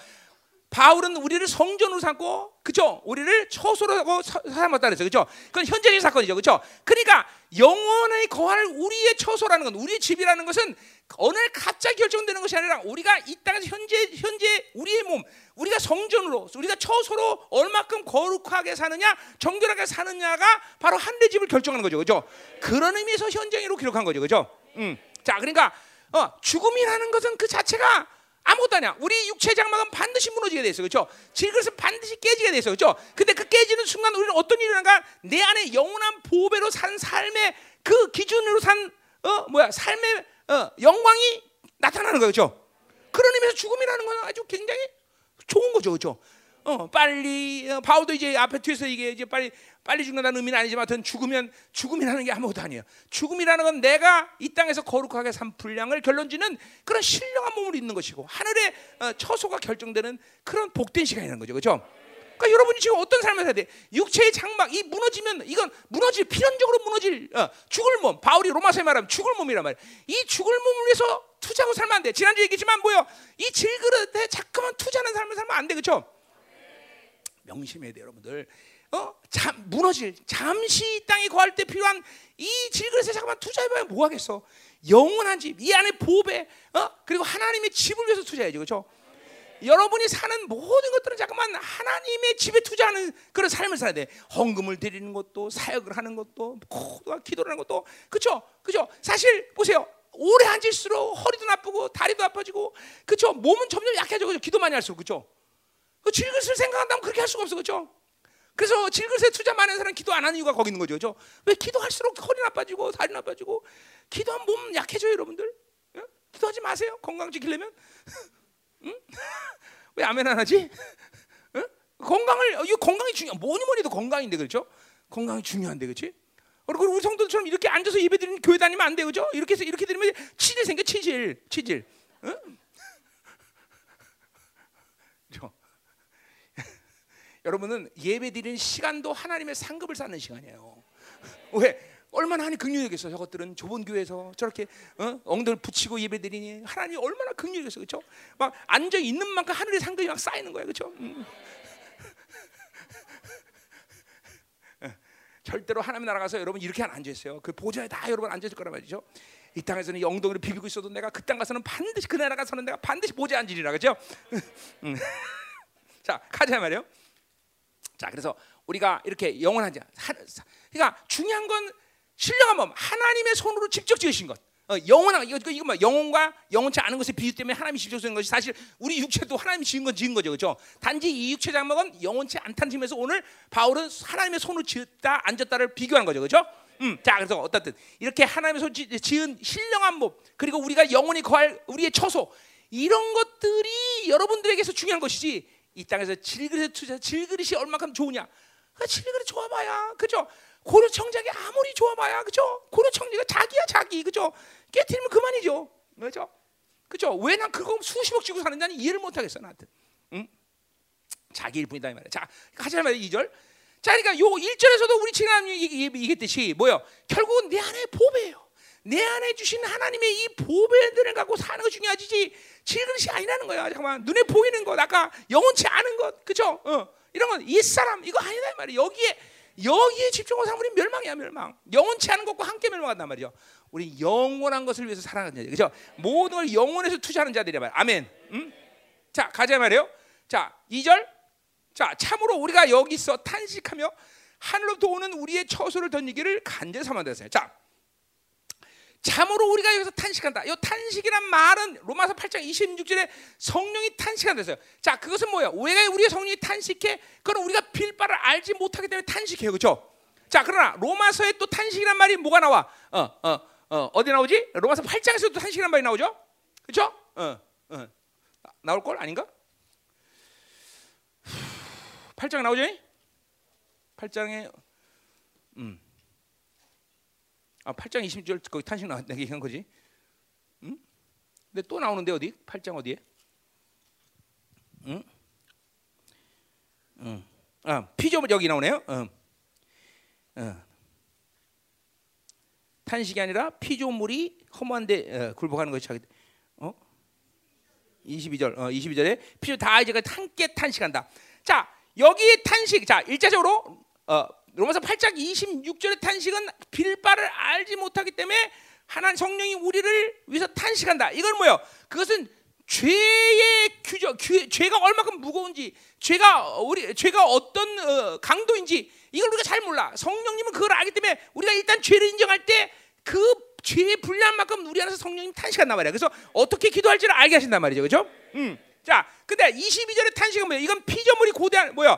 바울은 우리를 성전으로 삼고 그죠? 우리를 처소로 하고 삼았다 그랬죠. 그죠? 그건 현재적인 사건이죠. 그죠? 그러니까 영원히 거할 우리의 처소라는 건 우리의 집이라는 것은 어느 날 갑자기 결정되는 것이 아니라 우리가 이 땅에서 현재 현재 우리의 몸, 우리가 성전으로 우리가 처소로 얼마큼 거룩하게 사느냐, 정결하게 사느냐가 바로 하늘의 집을 결정하는 거죠. 그죠? 그런 의미에서 현장으로 기록한 거죠. 그죠? 음. 자, 그러니까 어, 죽음이라는 것은 그 자체가 아무것도 아니야. 우리 육체 장막은 반드시 무너지게 돼 있어. 그렇죠? 질그릇은 반드시 깨지게 돼 있어. 그렇죠? 근데 그 깨지는 순간 우리는 어떤 일이 일어나가? 내 안에 영원한 보배로 산 삶의 그 기준으로 산 어, 뭐야? 삶의 어, 영광이 나타나는 거죠. 그렇죠? 그런 의미에서 죽음이라는 건 아주 굉장히 좋은 거죠. 그렇죠? 어, 빨리 어, 바울도 이제 앞에 뒤에서 이게 이제 빨리 빨리 죽는다는 의미는 아니지만 하여튼 죽으면 죽음이라는 게 아무것도 아니에요. 죽음이라는 건 내가 이 땅에서 거룩하게 산 분량을 결론지는 그런 신령한 몸을 입는 것이고 하늘의 어, 처소가 결정되는 그런 복된 시간이라는 거죠. 그렇죠? 그러니까 여러분이 지금 어떤 삶을 살야 돼? 육체의 장막 이 무너지면 이건 무너질 필연적으로 무너질 어, 죽을 몸. 바울이 로마서에 말하면 죽을 몸이란 말이야. 이 죽을 몸을 위해서 투자하고 살면 안 돼. 지난주에 얘기했지만 뭐요? 이 질그릇에 자꾸만 투자하는 삶을 살면 안 돼. 그렇죠? 명심해야 돼, 여러분들. 어? 잠, 무너질 잠시 땅에 거할 때 필요한 이 질그릇에 잠깐만 투자해봐야 뭐 하겠어? 영원한 집, 이 안에 보배, 어? 그리고 하나님의 집을 위해서 투자해야죠, 그렇죠? 여러분이 사는 모든 것들은 잠깐만 하나님의 집에 투자하는 그런 삶을 살아야 돼. 헌금을 드리는 것도, 사역을 하는 것도, 기도를 하는 것도, 그렇죠, 그렇죠. 사실 보세요, 오래 한 앉을수록 허리도 나쁘고 다리도 아파지고 그쵸 몸은 점점 약해져 그죠 기도 많이 할수록 그쵸 그 질그릇을 생각한다면 그렇게 할 수가 없어 그죠 그래서 질그릇에 투자 많은 사람 기도 안 하는 이유가 거기 있는 거죠 그죠 왜 기도할수록 허리 나빠지고 다리 나빠지고 기도하면 몸 약해져요 여러분들 예? 기도하지 마세요 건강 지키려면 응? 왜 아멘 안 하지 응? 건강을 이 건강이 중요 뭐니 뭐니 도 건강인데 그렇죠 건강이 중요한데 그렇지 그리고 우리 성도들처럼 이렇게 앉아서 예배드리는 교회 다니면 안 돼, 그죠? 이렇게 해서 이렇게 드리면 치질 생겨, 치질, 치질. 응? 그죠? 여러분은 예배 드리는 시간도 하나님의 상급을 쌓는 시간이에요. 왜? 얼마나 하나님 긍휼이겠어. 저것들은 좁은 교회에서 저렇게 어? 엉덩이 붙이고 예배드리니 하나님 얼마나 긍휼이겠어, 그렇죠? 막 앉아 있는 만큼 하늘의 상급이 막 쌓이는 거야, 그렇죠? 음. 절대로 하나님 나라 가서 여러분 이렇게 안 앉아 있어요. 그 보좌에 다 여러분 앉아 있을 거란 말이죠. 이 땅에서는 이 엉덩이를 비비고 있어도 내가 그 땅 가서는 반드시 그 나라 가서는 내가 반드시 보좌에 앉으리라 그죠? 자 가자 말이요. 자 그래서 우리가 이렇게 영원한 자, 그러니까 중요한 건 신령한 몸 하나님의 손으로 직접 지으신 것. 어, 영원한 이거 이거 뭐 영혼과 영혼치 않은 것의 비유 때문에 하나님이 직접 지은 것이 사실 우리 육체도 하나님이 지은 건 지은 거죠, 그렇죠? 단지 이 육체 장막은 영혼치 않다는 점에서 오늘 바울은 하나님의 손으로 지었다 앉았다를 비교한 거죠, 그렇죠? 음, 자 그래서 어떻든 이렇게 하나님의 손 지은 신령한 몸 그리고 우리가 영혼이 거할 우리의 처소 이런 것들이 여러분들에게서 중요한 것이지 이 땅에서 질그릇 투자 질그릇이 얼마큼 좋으냐? 그 질그릇 좋아봐야 그죠? 고려 청작이 아무리 좋아봐야 그죠? 고려 청자가 자기야 자기 그죠? 깨트리면 그만이죠. 그죠? 그죠? 왜 난 그거 수십억 주고 사는 자는 이해를 못 하겠어 나한테. 응? 자기 일뿐이다 이 말이야. 자, 말이야 2절. 자, 그러니까 요 1절에서도 우리 지난주에 얘기했듯이 뭐요? 결국은 내 안에 보배예요. 내 안에 주신 하나님의 이 보배들을 갖고 사는 거 중요하지 질그릇이 아니라는 거야. 잠깐만 눈에 보이는 것, 아까 영혼치 않은 것, 그죠? 어, 이런 건 이 사람 이거 아니다 말이야. 여기에 여기에 집중하고 사면 우리 멸망이야 멸망. 영원치 않은 것과 함께 멸망한단 말이죠. 우리 영원한 것을 위해서 살아가는 자들, 그죠? 모든 걸 영원에서 투자하는 자들이야 말. 아멘. 음? 자 가자 말이요. 자 2절. 자 참으로 우리가 여기서 탄식하며 하늘로부터 오는 우리의 처소를 던지기를 간절히 삼아들었어요. 자 참으로 우리가 여기서 탄식한다. 이 탄식이란 말은 로마서 8장 26절에 성령이 탄식한다 했어요. 자, 그것은 뭐야? 왜 우리의 성령이 탄식해? 그건 우리가 빌바를 알지 못하기 때문에 탄식해요. 그렇죠? 자, 그러나 로마서에 또 탄식이란 말이 뭐가 나와? 어, 어, 어, 어디 나오지? 로마서 8장에서도 탄식이란 말이 나오죠? 그렇죠? 어, 어. 나올 걸 아닌가? 8장 나오죠? 8장에 음. 아, 8장 20절 거기 탄식 나왔다 얘기한 거지. 응? 근데 또 나오는데 어디? 8장 어디에? 응? 응. 아, 피조물 여기 나오네요. 응. 응. 탄식이 아니라 피조물이 허무한데 어, 굴복하는 것이 자기 어? 22절. 어, 22절에 피조 다 이제 함께 탄식한다. 자, 여기 탄식. 자, 일차적으로 어, 로마서 8장 26절의 탄식은 빌바를 알지 못하기 때문에 하나님 성령이 우리를 위해서 탄식한다. 이건 뭐예요? 그것은 죄의 규정, 죄, 가 얼마큼 무거운지, 죄가 우리 죄가 어떤 어, 강도인지 이걸 우리가 잘 몰라. 성령님은 그걸 알기 때문에 우리가 일단 죄를 인정할 때 그 죄의 불리한 만큼 우리 안에서 성령님 탄식한단 말이야. 그래서 어떻게 기도할지를 알게 하신단 말이죠, 그렇죠? 음. 자, 근데 22절의 탄식은 뭐야? 이건 피조물이 고대한 뭐야?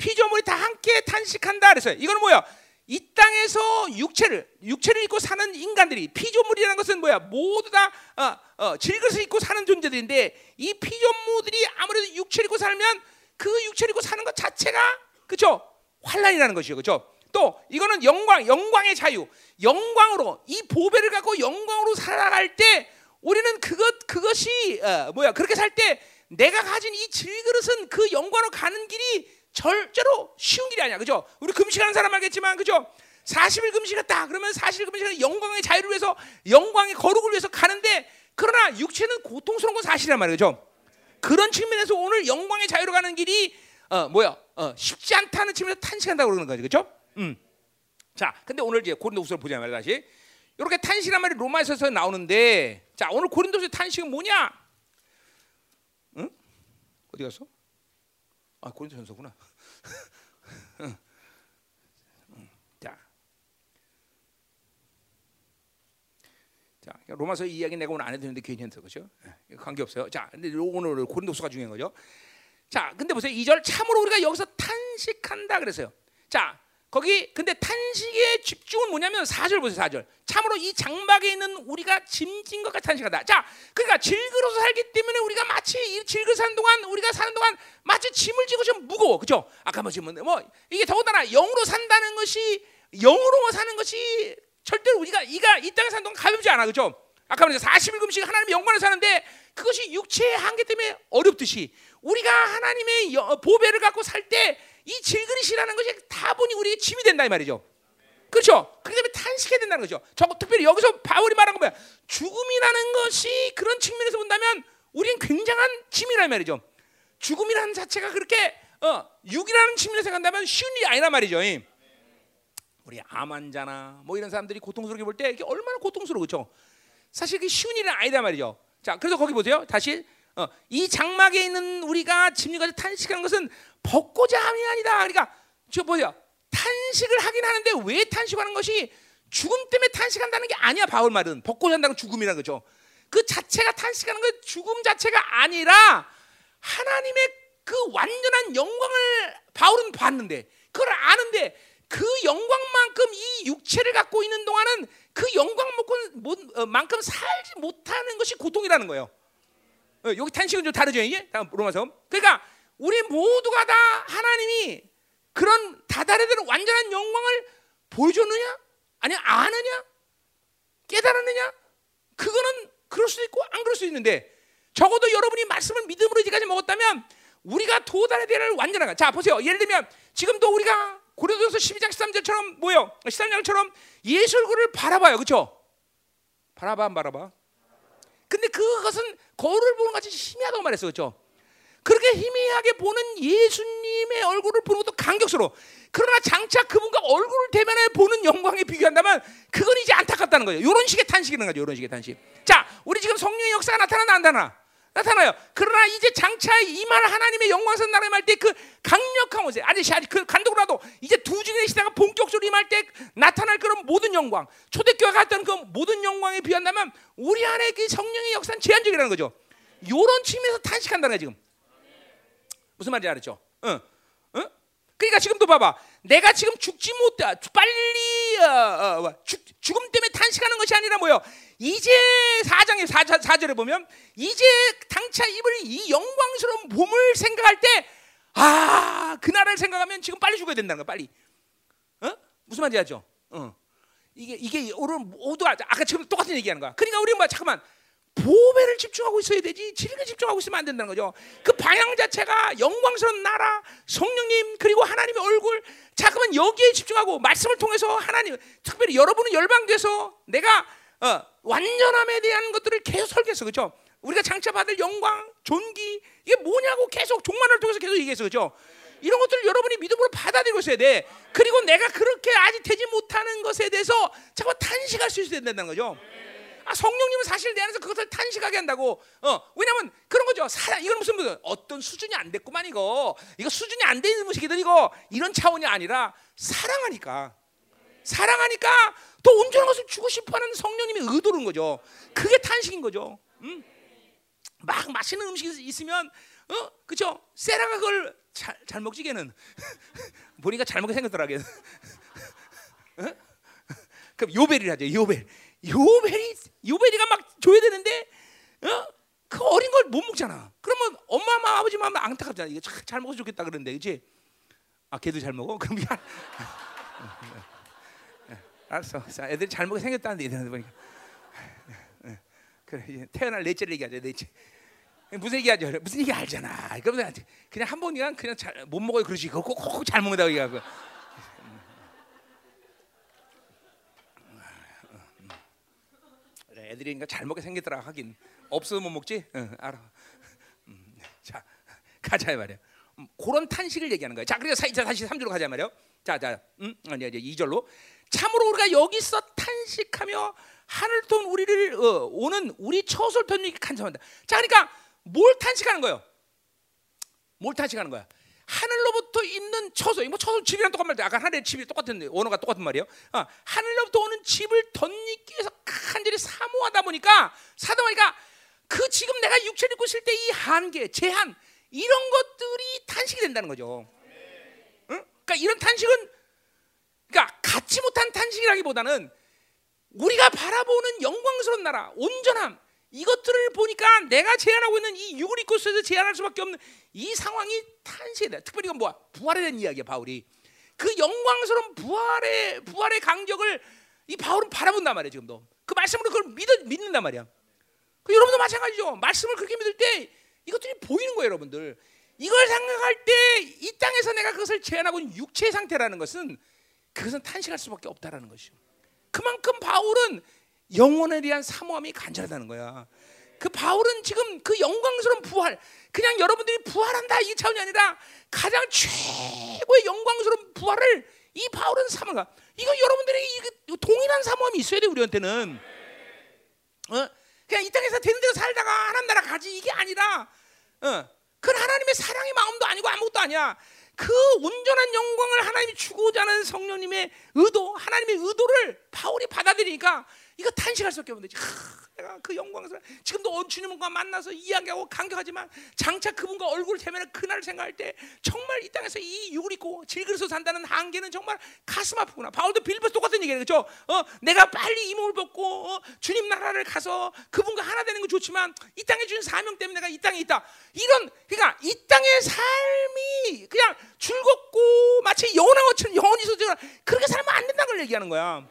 피조물이 다 함께 탄식한다 그래서 이거는 뭐야? 이 땅에서 육체를 육체를 입고 사는 인간들이 피조물이라는 것은 뭐야? 모두 다 어, 어, 질것을 입고 사는 존재들인데 이 피조물들이 아무래도 육체를 입고 살면 그 육체를 입고 사는 것 자체가 그죠? 환란이라는 것이요, 그죠? 또 이거는 영광, 영광의 자유, 영광으로 이 보배를 갖고 영광으로 살아갈 때 우리는 그것 그것이 어, 뭐야? 그렇게 살 때 내가 가진 이 질그릇은 그 영광으로 가는 길이 절대로 쉬운 길이 아니야. 그죠? 우리 금식하는 사람 알겠지만 그죠? 40일 금식했다. 그러면 40일 금식은 영광의 자유를 위해서 영광의 거룩을 위해서 가는데 그러나 육체는 고통스러운 건 사실이란 말이죠. 그런 측면에서 오늘 영광의 자유로 가는 길이 어 뭐야? 어 쉽지 않다는 측면에서 탄식한다고 그러는 거지. 그죠? 음. 자, 근데 오늘 이제 고린도후서를 보자 말이야 다시. 이렇게 탄식한 말이 로마에서 나오는데 자, 오늘 고린도서 탄식은 뭐냐? 응? 어디 갔어? 아 고린도 전서구나. 자, 자, 로마서 이 이야기 내가 오늘 안 해도 되는데 괜히 했어, 그죠? 예, 관계 없어요. 자, 근데 오늘 고린도서가 중요한 거죠. 자, 근데 보세요. 2절 참으로 우리가 여기서 탄식한다 그랬어요. 자, 거기 근데 탄식의 집중은 뭐냐면 4절 보세요. 4절. 참으로 이 장막에 있는 우리가 짐진 것 같이 탄식하다. 자, 그러니까 질그러서 살기 때문에 우리가 마치 이 질그 사는 동안 우리가 사는 동안 마치 짐을 지고 좀 무거워. 그죠? 아까 뭐 지금 뭐 이게 더군다나 영으로 산다는 것이 영으로 사는 것이 절대로 우리가 이가 이 땅에 사는 동안 가볍지 않아. 그죠? 아까 말했 40일금씩 하나님의 영광을 사는데 그것이 육체의 한계 때문에 어렵듯이 우리가 하나님의 보배를 갖고 살 때 이 질그릇이라는 것이 다분히 우리의 짐이 된다 이 말이죠. 그렇죠? 그렇기 때문에 탄식해야 된다는 거죠. 저 특별히 여기서 바울이 말한 건 뭐야? 죽음이라는 것이 그런 측면에서 본다면 우리는 굉장한 짐이란 말이죠. 죽음이라는 자체가 그렇게 어, 육이라는 측면에서 생각한다면 쉬운 일이 아니란 말이죠. 우리 암 환자나 뭐 이런 사람들이 고통스럽게 볼 때 이게 얼마나 고통스러워 그렇죠? 사실 그게 쉬운 일은 아니다 말이죠. 자, 그래서 거기 보세요. 다시 어, 이 장막에 있는 우리가 짐류까지 탄식하는 것은 벗고자 함이 아니다. 그러니까 저 보세요. 탄식을 하긴 하는데 왜 탄식하는 것이 죽음 때문에 탄식한다는 게 아니야. 바울 말은 벗고자 한다는 죽음이라는 거죠. 그 자체가 탄식하는 건 죽음 자체가 아니라 하나님의 그 완전한 영광을 바울은 봤는데 그걸 아는데 그 영광만큼 이 육체를 갖고 있는 동안은 그 영광만큼 어, 살지 못하는 것이 고통이라는 거예요. 어, 여기 탄식은 좀 다르죠, 이게 로마서. 그러니까 우리 모두가 다 하나님이 그런 다다르되는 완전한 영광을 보여줬느냐, 아니 아느냐, 깨달았느냐? 그거는 그럴 수도 있고 안 그럴 수도 있는데 적어도 여러분이 말씀을 믿음으로 이제까지 먹었다면 우리가 도달해야 될 완전한 자 보세요. 예를 들면 지금도 우리가 고린도서 12장 13절처럼 뭐요? 13장처럼 예수 얼굴을 바라봐요. 그렇죠? 바라봐 안 바라봐? 근데 그것은 거울을 보는 같이 희미하다고 말했어. 그렇죠? 그렇게 희미하게 보는 예수님의 얼굴을 보는 것도 감격스러워. 그러나 장차 그분과 얼굴을 대면해 보는 영광에 비교한다면 그건 이제 안타깝다는 거예요. 이런 식의 탄식이라는 거죠. 이런 식의 탄식. 자, 우리 지금 성령의 역사가 나타나나 안 나타나? 나타나요. 그러나 이제 장차 이말 하나님의 영광선 나라에 임할 때 그 강력한 모습, 아니 그 간독으로라도 이제 두 중의 시대가 본격적으로 임할 때 나타날 그런 모든 영광, 초대교회가 갔던 그 모든 영광에 비한다면 우리 안에 그 성령의 역사는 제한적이라는 거죠. 요런 측면에서 탄식한다는 거야 지금. 무슨 말인지 알았죠? 응. 응? 그러니까 지금도 봐봐. 내가 지금 죽지 못해. 빨리 어, 어, 어 죽, 죽음 때문에 탄식하는 것이 아니라 뭐요? 이제 4장에 4, 4절에 보면 이제 당차 입을 이 영광스러운 봄을 생각할 때 아, 그날을 생각하면 지금 빨리 죽어야 된다는 거야, 빨리. 어? 무슨 말인지 알죠? 어. 이게 이게 오늘 모두가 아까 지금 똑같은 얘기하는 거야. 그러니까 우리 뭐 잠깐만 보배를 집중하고 있어야 되지 진리에 집중하고 있으면 안 된다는 거죠. 그 방향 자체가 영광스러운 나라, 성령님 그리고 하나님의 얼굴. 잠깐만 여기에 집중하고 말씀을 통해서 하나님 특별히 여러분은 열방돼서 내가 어, 완전함에 대한 것들을 계속 설계했어, 그렇죠? 우리가 장차 받을 영광, 존귀 이게 뭐냐고 계속 종말을 통해서 계속 얘기했어, 그렇죠? 이런 것들을 여러분이 믿음으로 받아들이고 있어야 돼. 그리고 내가 그렇게 아직 되지 못하는 것에 대해서 자꾸 탄식할 수 있어야 된다는 거죠. 아, 성령님은 사실 내 안에서 그것을 탄식하게 한다고. 어, 왜냐면 그런 거죠. 사, 이건 무슨 무슨 어떤 수준이 안 됐구만 이거. 이거 수준이 안 되는 무식이들 이거 이런 차원이 아니라 사랑하니까. 사랑하니까 더 온전한 것을 주고 싶어하는 성령님의 의도는 거죠. 그게 탄식인 거죠. 음? 막 맛있는 음식이 있으면 어 그죠? 세라가 그걸 잘, 잘 먹지 걔는 보니까 잘 먹게 생겼더라 걔는. 어? 그럼 요벨이 하죠. 요벨. 요벨이 요벨이가 막 줘야 되는데 어? 그 어린 걸 못 먹잖아. 그러면 엄마, 마 아버지 마음 안타깝잖아. 이거 잘, 잘 먹어 좋겠다 그러는데, 그렇지? 아, 걔도 잘 먹어? 그럼 미안. 알았어. 자, 애들이 잘 먹게 생겼다는데 얘들한테 보니까. 그래 이제 태어날 넷째를 얘기하자. 넷째. 무슨 얘기하죠? 무슨 얘기 알잖아. 그러면 그냥 한 번이면 그냥 잘 못 먹어요. 그러지. 그거 잘 먹는다고 얘기하고. 애들이니까 잘 먹게 생겼더라 하긴 없어도 못 먹지. 응, 알아. 음, 자 가자 말이야. 음, 그런 탄식을 얘기하는 거야. 자 그래서 다시 3절로 가자 말이야. 자, 자, 음, 아니 이제 2절로 참으로 우리가 여기서 탄식하며 하늘 통 우리를 어, 오는 우리 처소를 통해 간섭한다. 자, 그러니까 뭘 탄식하는 거예요? 뭘 탄식하는 거야? 하늘로부터 있는 처소, 뭐 처소 집이랑 똑같은 말이야. 아까 하늘의 집이 똑같은 언어가 똑같은 말이에요. 어, 하늘로부터 오는 집을 덧입기 위해서 간절히 사모하다 보니까 사다 보니까 그 지금 내가 육체를 입고 있을 때 이 한계, 제한 이런 것들이 탄식이 된다는 거죠. 응? 그러니까 이런 탄식은 그러니까 갖지 못한 탄식이라기보다는 우리가 바라보는 영광스러운 나라, 온전함 이것들을 보니까 내가 제안하고 있는 이 있어서 제안할 수밖에 없는 이 상황이 탄식이다. 특별히 이건 뭐야? 부활에 대한 이야기야, 바울이. 그 영광스러운 부활의 부활의 강격을 이 바울은 바라본단 말이야, 지금도. 그 말씀으로 그걸 믿어, 믿는단 말이야. 그 여러분도 마찬가지죠. 말씀을 그렇게 믿을 때 이것들이 보이는 거예요, 여러분들. 이걸 생각할 때 이 땅에서 내가 그것을 제안하고 있는 육체 상태라는 것은 그것은 탄식할 수밖에 없다라는 것이죠. 그만큼 바울은 영혼에 대한 사모함이 간절하다는 거야. 그 바울은 지금 그 영광스러운 부활, 그냥 여러분들이 부활한다 이 차원이 아니라 가장 최고의 영광스러운 부활을 이 바울은 사모가. 이거 여러분들에게 동일한 사모함이 있어야 돼 우리한테는. 어? 그냥 이 땅에서 되는 대로 살다가 하나님 나라 가지 이게 아니라, 어, 그건 하나님의 사랑의 마음도 아니고 아무것도 아니야. 그 온전한 영광을 하나님이 주고자 하는 성령님의 의도, 하나님의 의도를 바울이 받아들이니까 이거 탄식할 수밖에 없는 거지. 내가 그 영광스러운 지금도 주님과 만나서 이야기하고 감격하지만 장차 그분과 얼굴을 대면할 그날을 생각할 때 정말 이 땅에서 이 육을 입고 질그릇서 산다는 한계는 정말 가슴 아프구나. 바울도 빌보스 똑같은 얘기예요. 그렇죠? 어, 내가 빨리 이 몸을 벗고 어, 주님 나라를 가서 그분과 하나 되는 건 좋지만 이 땅에 주신 사명 때문에 내가 이 땅에 있다. 이런 그러니까 이 땅의 삶이 그냥 즐겁고 마치 영원한 것처럼 영원히 있어서 그렇게 살면 안 된다는 걸 얘기하는 거야.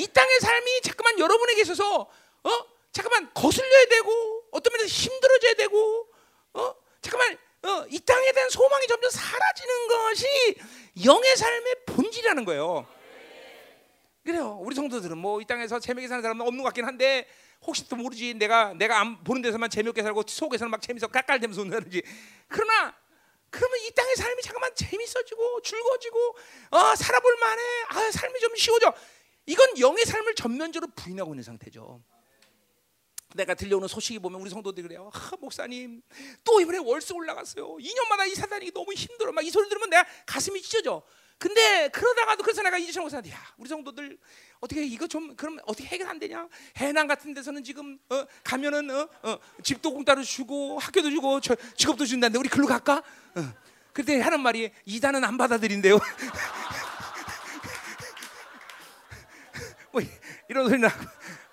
이 땅의 삶이 잠깐만 여러분에게 있어서 어 잠깐만 거슬려야 되고 어떤 면에서 힘들어져야 되고 어 잠깐만 어, 이 땅에 대한 소망이 점점 사라지는 것이 영의 삶의 본질이라는 거예요. 그래요. 우리 성도들은 뭐 이 땅에서 재미있게 사는 사람은 없는 것 같긴 한데 혹시 또 모르지 내가 내가 안 보는 데서만 재미있게 살고 속에서는 막 재미있어 깔깔대면서 웃는지 그러나 그러면 이 땅의 삶이 잠깐만 재밌어지고 즐거워지고 어, 살아볼 만해. 아, 삶이 좀 쉬워져. 이건 영의 삶을 전면적으로 부인하고 있는 상태죠. 내가 들려오는 소식이 보면 우리 성도들이 그래요. 아, 목사님, 또 이번에 월세 올라갔어요. 2년마다 이 사단이 너무 힘들어. 막 이 소리 들으면 내가 가슴이 찢어져. 근데 그러다가도 그래서 내가 이제 목사한테 야, 우리 성도들 어떻게 이거 좀 그럼 어떻게 해결 안 되냐? 해남 같은 데서는 지금 어, 가면은 어, 어, 집도 공짜로 주고 학교도 주고 저, 직업도 준다는데 우리 글로 갈까? 어. 그때 하는 말이 이단은 안 받아들인대요. 뭐 이런 소리 나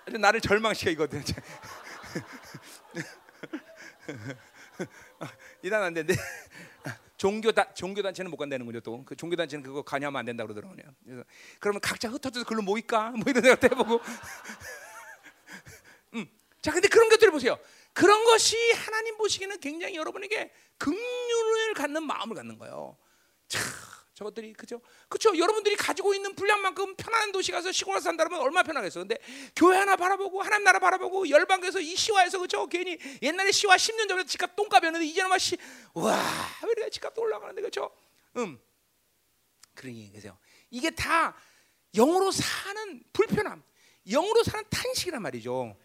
아주 나를 절망시켜이거든. 이단 안 된대. 종교 다 종교 단체는 못 간다는 거죠 또. 그 종교 단체는 그거 관여하면 안 된다 그러더라고요. 그래서 그러면 각자 흩어져서 글로 모일까? 뭐 이런 생각도 해보고. 음. 자, 근데 그런 것들을 보세요. 그런 것이 하나님 보시기에는 굉장히 여러분에게 긍휼을 갖는 마음을 갖는 거예요. 참 저것들이 그죠? 그렇죠. 여러분들이 가지고 있는 분량만큼 편안한 도시 가서 시골에 산다면 얼마나 편하겠어. 근데 교회 하나 바라보고 하나님 나라 바라보고 열방에서 이 시와에서 그죠? 괜히 옛날에 시와 10년 전에 집값 똥값이었는데 이제는 막 시, 와, 왜 이래 집값도 올라가는데 그죠? 음, 그러니 그죠? 이게 다 영으로 사는 불편함, 영으로 사는 탄식이란 말이죠.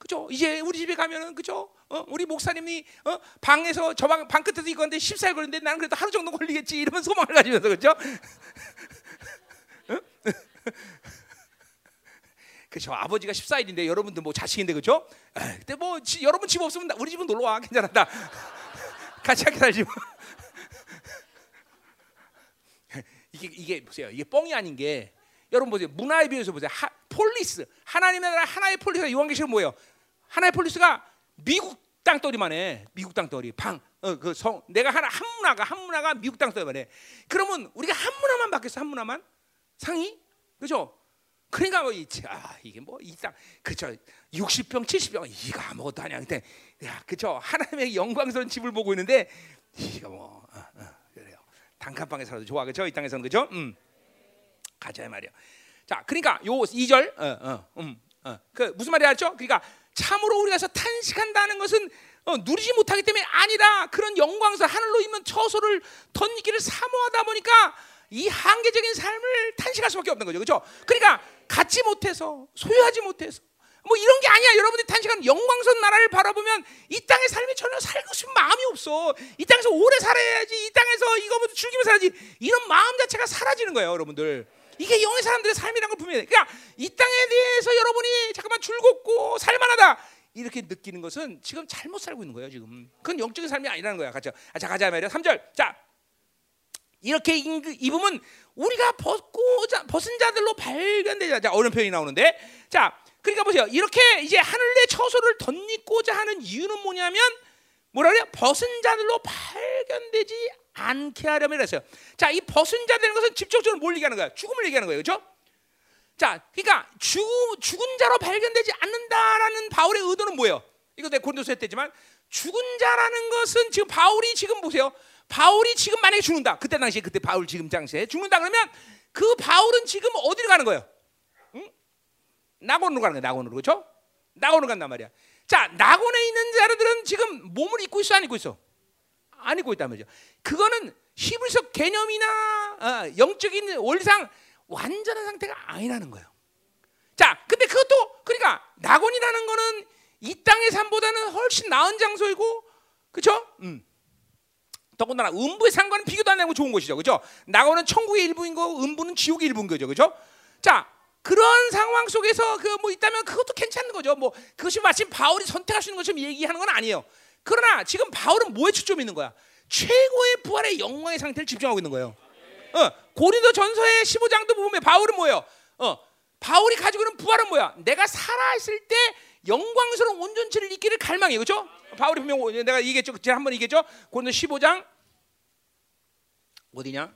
그죠? 이제 우리 집에 가면은 그죠? 어, 우리 목사님이 어, 방에서 저 방 방 끝에서 이건데 14일 걸리는데 나는 그래도 하루 정도 걸리겠지 이러면 소망을 가지면서 그죠? 그죠? 아버지가 14일인데 여러분들 뭐 자식인데 그죠? 에이, 근데 뭐 지, 여러분 집 없으면 나, 우리 집은 놀러 와 괜찮다. 같이 함께 살지 뭐. 이게 이게 보세요. 이게 뻥이 아닌 게 여러분 보세요. 문화에 비해서 보세요. 하, 폴리스 하나님의 나라 하나의 폴리스가 요한계시록 뭐예요? 하나의 폴리스가 미국 땅덩이만 해. 미국 땅덩이 방. 어, 그 성, 내가 하나 한 문화가 한 문화가 미국 땅덩이만 해. 그러면 우리가 한 문화만 받겠어 한 문화만 상이 그죠? 그러니까 뭐 이치 아 이게 뭐 이 땅 그죠? 60평 70평 이거 아무것도 아니야. 근데 야 그죠? 하나님의 영광스러운 집을 보고 있는데 이거 뭐 어, 어, 그래요. 단칸방에 살아도 좋아 그죠? 이 땅에서는 그죠? 음 가자 말이야. 자 그러니까 요 2절 어, 어, 음, 어. 그 무슨 말이 알죠? 그러니까 참으로 우리가 탄식한다는 것은 어, 누리지 못하기 때문에 아니라 그런 영광서 하늘로 있는 처소를 덧입기를 사모하다 보니까 이 한계적인 삶을 탄식할 수밖에 없는 거죠, 그렇죠? 그러니까 갖지 못해서 소유하지 못해서 뭐 이런 게 아니야. 여러분들이 탄식하는 영광선 나라를 바라보면 이 땅의 삶이 전혀 살고 싶은 마음이 없어. 이 땅에서 오래 살아야지. 이 땅에서 이거부터 즐기며 살아야지. 이런 마음 자체가 사라지는 거예요, 여러분들. 이게 영의 사람들의 삶이라는 걸 분명히. 그러니까 이 땅에 대해서 여러분이 잠깐만 즐겁고 살만하다. 이렇게 느끼는 것은 지금 잘못 살고 있는 거예요, 지금. 그건 영적인 삶이 아니라는 거야. 가자. 아, 자, 가자 말이야. 3절. 자. 이렇게 입으면 우리가 벗고 자, 벗은 자들로 발견되자. 자, 어느 표현이 나오는데. 자, 그러니까 보세요. 이렇게 이제 하늘의 처소를 덧입고자 하는 이유는 뭐냐면 뭐라 그래요? 벗은 자들로 발견되지 않게 하려면 그랬어요. 자, 이 벗은 자 되는 것은 직접적으로 뭘 얘기하는 거야? 죽음을 얘기하는 거예요. 그렇죠? 자, 그러니까 죽, 죽은 자로 발견되지 않는다라는 바울의 의도는 뭐예요? 이거 내가 고린도서 했지만 죽은 자라는 것은 지금 바울이 지금 보세요. 바울이 지금 만약에 죽는다. 그때 당시에 그때 바울 지금 당시에 죽는다 그러면 그 바울은 지금 어디로 가는 거예요? 응? 낙원으로 가는 거야. 낙원으로 그렇죠? 낙원으로 간단 말이야. 자, 낙원에 있는 자들은 지금 몸을 입고 있어 안 입고 있어? 안 입고 있단 말이죠. 그거는 히브리서 개념이나 어, 영적인 원리상 완전한 상태가 아니라는 거예요. 자, 근데 그것도 그러니까 낙원이라는 거는 이 땅의 삶보다는 훨씬 나은 장소이고, 그렇죠? 음. 더군다나 음부의 상관은 비교도 안 되고 좋은 곳이죠, 그렇죠? 낙원은 천국의 일부인 거, 음부는 지옥의 일부인 거죠, 그렇죠? 자, 그런 상황 속에서 그 뭐 있다면 그것도 괜찮은 거죠. 뭐 그것이 마침 바울이 선택할 수 있는 것처럼 얘기하는 건 아니에요. 그러나 지금 바울은 뭐에 초점이 있는 거야? 최고의 부활의 영광의 상태를 집중하고 있는 거예요. 어, 고린도 전서의 15장도 보면 바울은 뭐예요? 어, 바울이 가지고 있는 부활은 뭐야? 내가 살아 있을 때 영광스러운 온전체를 잊기를 갈망해. 그렇죠? 바울이 분명 내가 얘기했죠. 제가 한번 얘기했죠. 고린도 15장 어디냐?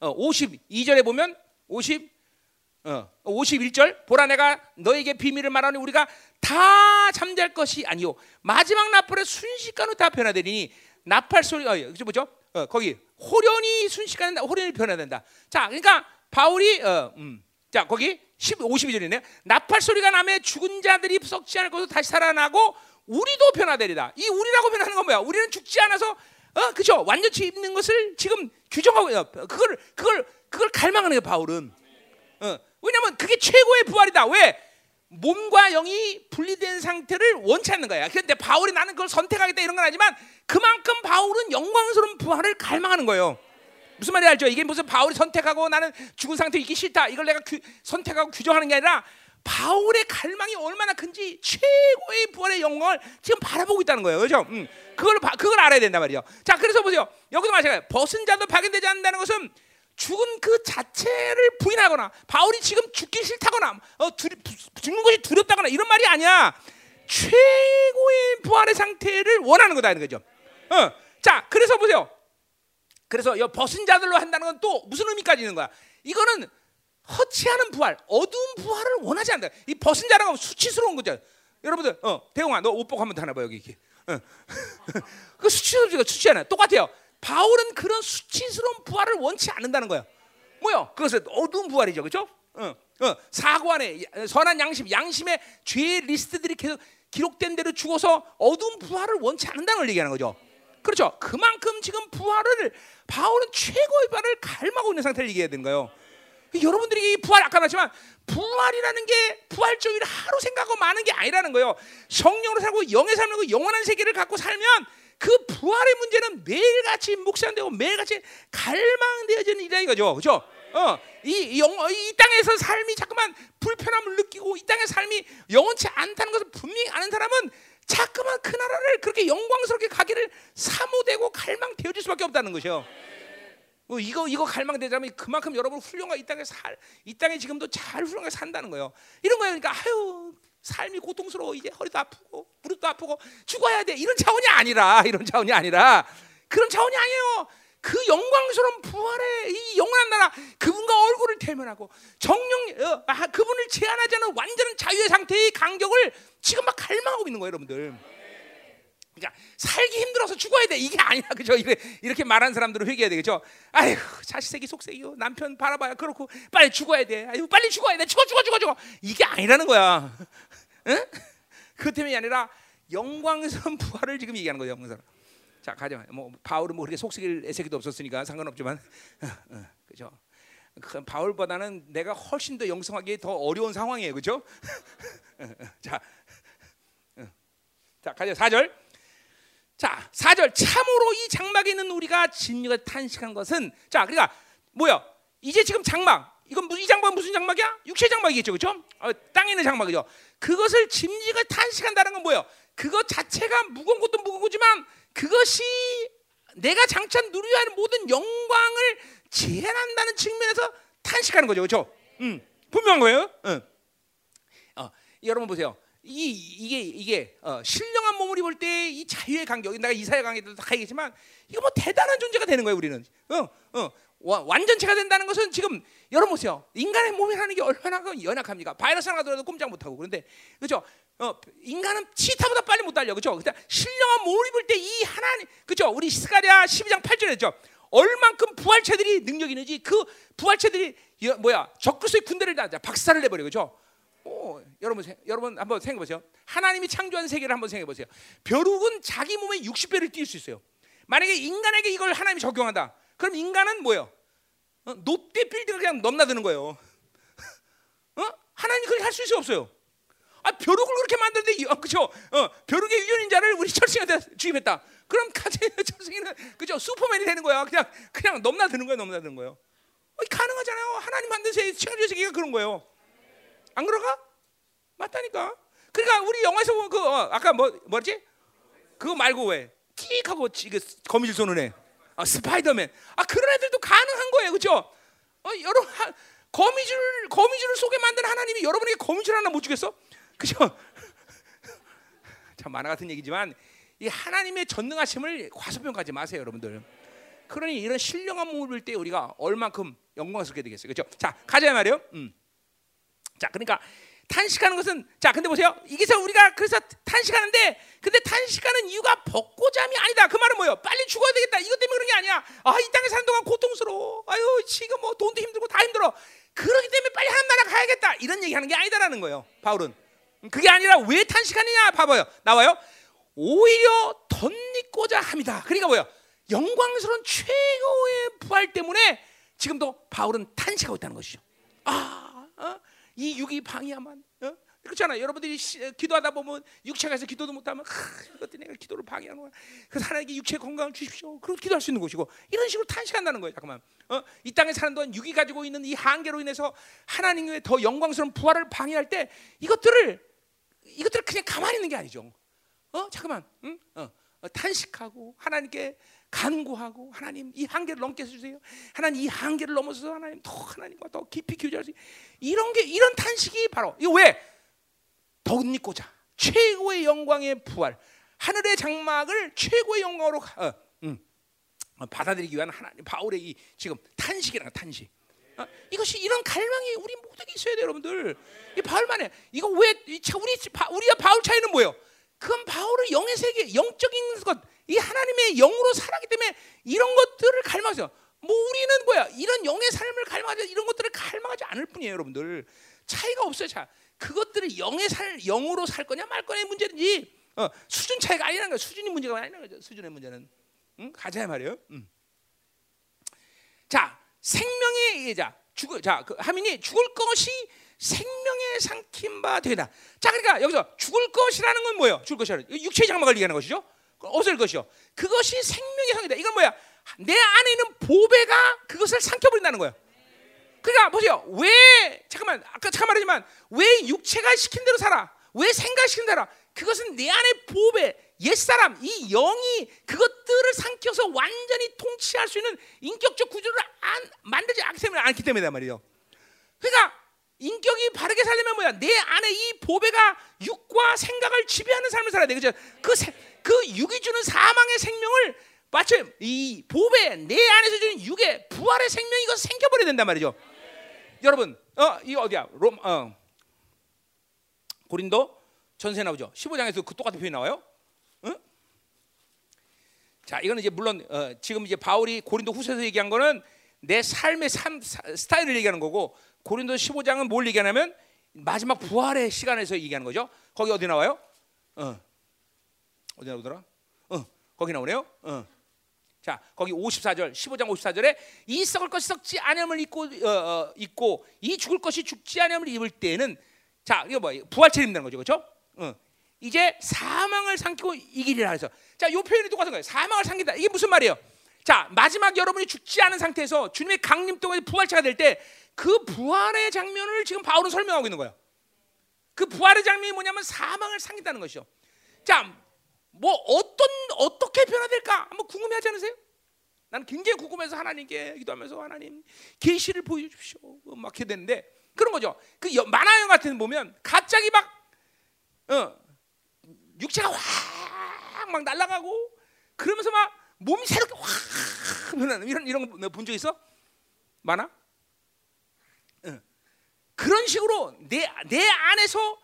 어, 52절에 보면 50 어, 51절 보라 내가 너에게 비밀을 말하니 우리가 다 잠잘 것이 아니요 마지막 나팔의 순식간으로 다 변화되리니 나팔 소리가 어, 그죠 뭐죠? 어, 거기 호련이 순식간에 호련이 변화된다. 자, 그러니까 바울이 어, 음, 자 거기 10, 52절이네. 나팔 소리가 나면 죽은 자들이 썩지 않을 것으로 다시 살아나고 우리도 변화되리다. 이 우리라고 변하는 건 뭐야? 우리는 죽지 않아서 어, 그죠? 완전치 있는 것을 지금 규정하고 어, 그걸 그걸 그걸 갈망하는 게 바울은. 어, 왜냐면 그게 최고의 부활이다. 왜? 몸과 영이 분리된 상태를 원치 않는 거야. 그런데 바울이 나는 그걸 선택하겠다 이런 건 아니지만 그만큼 바울은 영광스러운 부활을 갈망하는 거예요. 무슨 말인지 알죠? 이게 무슨 바울이 선택하고 나는 죽은 상태에 있기 싫다. 이걸 내가 규, 선택하고 규정하는 게 아니라 바울의 갈망이 얼마나 큰지 최고의 부활의 영광을 지금 바라보고 있다는 거예요. 그렇죠? 음, 그걸 그걸 알아야 된단 말이죠. 자, 그래서 보세요. 여기도 마찬가지예요. 벗은 자도 발견되지 않는다는 것은 죽은 그 자체를 부인하거나 바울이 지금 죽기 싫다거나 어, 두, 죽는 것이 두렵다거나 이런 말이 아니야. 최고의 부활의 상태를 원하는 거다 이런 거죠. 어. 자, 그래서 보세요. 그래서 이 벗은 자들로 한다는 건 또 무슨 의미까지 있는 거야? 이거는 허치하는 부활, 어두운 부활을 원하지 않는다. 이 벗은 자라는 건 수치스러운 거죠. 여러분들, 어, 대웅아, 너옷 보고 한번 하나 봐 여기 이렇게. 어. 그 수치스럽지가 수치잖아. 똑같아요. 바울은 그런 수치스러운 부활을 원치 않는다는 거야. 뭐요? 그것은 어두운 부활이죠, 그렇죠? 어, 어, 사고 안에 선한 양심, 양심의 죄 리스트들이 계속 기록된 대로 죽어서 어두운 부활을 원치 않는다는 걸 얘기하는 거죠. 그렇죠? 그만큼 지금 부활을 바울은 최고의 부활을 갈망하고 있는 상태를 얘기해야 되는 거예요. 여러분들이 이 부활 아까 말했지만 부활이라는 게 부활적인 하루 생각하고 많은 게 아니라는 거예요. 성령으로 살고 영의 삶을 영원한 세계를 갖고 살면 그 부활의 문제는 매일같이 묵상되고 매일같이 갈망되어지는 일이다 이거죠. 그렇죠? 어, 이, 영, 이 땅에서 삶이 자꾸만 불편함을 느끼고 이 땅의 삶이 영원치 않다는 것을 분명히 아는 사람은 자꾸만 그 나라를 그렇게 영광스럽게 가기를 사모되고 갈망되어질 수밖에 없다는 것이요. 어, 이거 이거 갈망되자면 그만큼 여러분 훌륭하게 이 땅에 살, 이 땅에 지금도 잘 훌륭하게 산다는 거예요. 이런 거예요. 그러니까 아유 삶이 고통스러워 이제 허리도 아프고 무릎도 아프고 죽어야 돼 이런 차원이 아니라 이런 차원이 아니라 그런 차원이 아니에요. 그 영광스러운 부활의 이 영원한 나라 그분과 얼굴을 대면하고 정령 어, 아, 그분을 제한하지 않은 완전한 자유의 상태의 간격을 지금 막 갈망하고 있는 거예요, 여러분들. 그러니까 살기 힘들어서 죽어야 돼. 이게 아니야 그죠? 이렇게, 말하는 사람들은 회개해야 되겠죠? 아휴 자식새끼 속새끼요. 남편 바라봐야 그렇고 빨리 죽어야 돼. 아유 빨리 죽어야 돼. 죽어 죽어 죽어 죽어. 이게 아니라는 거야. 응? 그 때문이 아니라 영광스러운 부활을 지금 얘기하는 거예요 영광스러운 자 가자. 뭐 바울은 뭐 그렇게 속삭일 애새끼도 없었으니까 상관없지만. 어, 어, 그죠. 그 바울보다는 내가 훨씬 더 영성하기 더 어려운 상황이에요, 그죠? 어, 자, 자, 가자. 4절. 자, 4절. 참으로 이 장막에 있는 우리가 진리가 탄식한 것은 자, 그러니까 뭐야? 이제 지금 장막. 이건 이 장막 무슨 장막이야? 육체 장막이겠죠. 그렇죠? 어, 땅에 있는 장막이죠. 그것을 짐지가 탄식한다는 건 뭐예요? 그것 자체가 무거운 것도 무거운 거지만 그것이 내가 장차 누려야 하는 모든 영광을 제한한다는 측면에서 탄식하는 거죠. 그렇죠? 음. 분명한 거예요. 응. 어, 여러분 보세요. 이 이게 이게 어, 신령한 몸을 입을 때 이 자유의 간격, 내가 이사야 강의도 다 얘기했지만 이거 뭐 대단한 존재가 되는 거예요. 우리는 어, 어, 와, 완전체가 된다는 것은 지금 여러분 보세요. 인간의 몸이라는 게 얼마나 그 연약합니까? 바이러스 하나 들어도 꼼짝 못하고 그런데 그죠? 어, 인간은 치타보다 빨리 못 달려 그죠? 그러니까 신령한 몸을 입을 때 이 하나님 그죠? 우리 스가랴 12장 8절에 죠 얼만큼 부활체들이 능력 있는지 그 부활체들이 뭐야 적그리스도의 군대를 다 박살을 내버려 그죠? 오, 여러분 여러분 한번 생각해 보세요. 하나님이 창조한 세계를 한번 생각해 보세요. 벼룩은 자기 몸에 60배를 뛸 수 있어요. 만약에 인간에게 이걸 하나님이 적용한다. 그럼 인간은 뭐예요? 어? 롯데 빌딩을 그냥 넘나드는 거예요. 어? 하나님이 그렇게 할수 있어 없어요? 아 벼룩을 그렇게 만드는데 어, 그죠? 어, 벼룩의 유전인 자를 우리 철승한테 주입했다. 그럼 가제 철승이는 그죠? 슈퍼맨이 되는 거야. 그냥 그냥 넘나드는 거야, 넘나드는 거예요. 어, 가능하잖아요. 하나님 만든 세계, 창조 세계가 그런 거예요. 안 그런가? 맞다니까. 그러니까 우리 영화에서 보면 그 어, 아까 뭐 뭐지? 그거 말고 왜? 끽 하고 그 거미줄 쏘는 애. 아, 스파이더맨. 아 그런 애들도 가능한 거예요, 그렇죠? 어, 여러분 거미줄 거미줄을 쏘게 만든 하나님이 여러분에게 거미줄 하나 못 주겠어? 그죠? 참 만화 같은 얘기지만 이 하나님의 전능하심을 과소평가하지 마세요, 여러분들. 그러니 이런 신령한 몸을 볼때 우리가 얼만큼 영광스럽게 되겠어요, 그렇죠? 자 가자 말이요. 음. 자, 그러니까 탄식하는 것은 자, 근데 보세요. 이게서 우리가 그래서 탄식하는데 근데 탄식하는 이유가 벚고잠이 아니다. 그 말은 뭐예요? 빨리 죽어야 되겠다. 이것 때문에 그런 게 아니야. 아, 이 땅에 사는 동안 고통스러워. 아유, 지금 뭐 돈도 힘들고 다 힘들어. 그러기 때문에 빨리 하나님 나라 가야겠다. 이런 얘기하는 게 아니다라는 거예요. 바울은. 그게 아니라 왜 탄식하느냐 봐봐요. 나와요. 오히려 덧입고자 합니다. 그러니까 뭐예요? 영광스러운 최고의 부활 때문에 지금도 바울은 탄식하고 있다는 것이죠. 아, 어? 이 육이 방해하면 어? 그렇잖아. 여러분들이 시, 어, 기도하다 보면 육체가 해서 기도도 못하면 이것도 내가 기도를 방해하는 거야. 그 하나님께 육체 건강을 주십시오. 그렇게 기도할 수 있는 것이고 이런 식으로 탄식한다는 거예요. 잠깐만. 어? 이 땅에 사는 동안 육이 가지고 있는 이 한계로 인해서 하나님의 더 영광스러운 부활을 방해할 때 이것들을 이것들을 그냥 가만히 있는 게 아니죠. 어 잠깐만. 응? 어. 어, 탄식하고 하나님께 간구하고 하나님 이 한계를 넘게 해주세요. 하나님 이 한계를 넘어서 하나님 더 하나님과 더 깊이 교제할 수 이런 게 이런 탄식이 바로 이거 왜 덧입고자 최고의 영광의 부활 하늘의 장막을 최고의 영광으로 어, 음, 어, 받아들이기 위한 하나님 바울의 이 지금 탄식이라는 탄식. 어, 이것이 이런 갈망이 우리 모두에게 있어야 돼요, 여러분들. 이 바울만에 이거 왜 우리 우리와 바울 차이는 뭐예요? 그건 바울의 영의 세계, 영적인 것, 이 하나님의 영으로 살았기 때문에 이런 것들을 갈망하죠. 뭐 우리는 뭐야? 이런 영의 삶을 갈망하지 이런 것들을 갈망하지 않을 뿐이에요, 여러분들. 차이가 없어요. 자, 그것들을 영의 살 영으로 살 거냐 말 거냐의 문제든지 어, 수준 차이가 아니라는 거야. 수준이 문제가 아니라는 거죠. 수준의 문제는. 응? 가자 말이에요. 응. 자, 생명의 예자 죽을 자, 그 하민이 죽을 것이 생명의 삼킨 바 되다. 자, 그러니까 여기서 죽을 것이라는 건 뭐예요? 죽을 것이라는 육체의 장막을 얘기하는 것이죠. 어을 것이요. 그것이 생명의 성이다. 이건 뭐야? 내 안에 있는 보배가 그것을 삼켜버린다는 거예요. 그러니까 보세요. 왜 잠깐만 아까 잠깐 말했지만 왜 육체가 시킨 대로 살아? 왜 생각 시킨 대로? 그것은 내 안에 보배, 옛사람, 이 영이 그것들을 삼켜서 완전히 통치할 수 있는 인격적 구조를 안, 만들지 않기 때문에 말이에요. 그러니까 인격이 바르게 살려면 뭐야? 내 안에 이 보배가 육과 생각을 지배하는 삶을 살아야 돼. 그죠? 그, 그 육이 주는 사망의 생명을 마침 이 보배 내 안에서 주는 육의 부활의 생명 이거 생겨버려야 된단 말이죠. 네. 여러분, 어, 이 어디야? 롬, 어, 고린도 전세 나오죠. 15장에서 그 똑같은 표현이 나와요. 응? 자, 이거는 이제 물론 어, 지금 이제 바울이 고린도 후서에서 얘기한 거는 내 삶의 삶, 스타일을 얘기하는 거고 고린도 15장은 뭘 얘기하냐면 마지막 부활의 시간에서 얘기하는 거죠. 거기 어디 나와요? 어. 어디 나오더라? 어. 거기 나오네요. 어. 자, 거기 54절, 15장 54절에 이 썩을 것이 썩지 않음을 입고 어, 어, 입고 이 죽을 것이 죽지 않음을 입을 때는 자, 이거 뭐 부활체를 입는 거죠. 그렇죠? 어. 이제 사망을 삼키고 이기리라 해서 자, 요 표현이 똑같은 거예요. 사망을 삼킨다. 이게 무슨 말이에요? 자, 마지막 여러분이 죽지 않은 상태에서 주님의 강림 동안에 부활체가 될 때 그 부활의 장면을 지금 바울은 설명하고 있는 거예요. 그 부활의 장면이 뭐냐면 사망을 삼긴다는 것이죠. 자, 뭐 어떤 어떻게 변화될까? 한번 궁금해하지 않으세요? 나는 굉장히 궁금해서 하나님께 기도하면서 하나님 계시를 보여주십시오. 막 이렇게 되는데 그런 거죠. 그 만화 영화 같은 데 보면 갑자기 막 어, 육체가 확 막 날아가고 그러면서 막 몸이 새롭게 확 이런 이런 거 본 적 있어? 많아? 어. 그런 식으로 내 내 안에서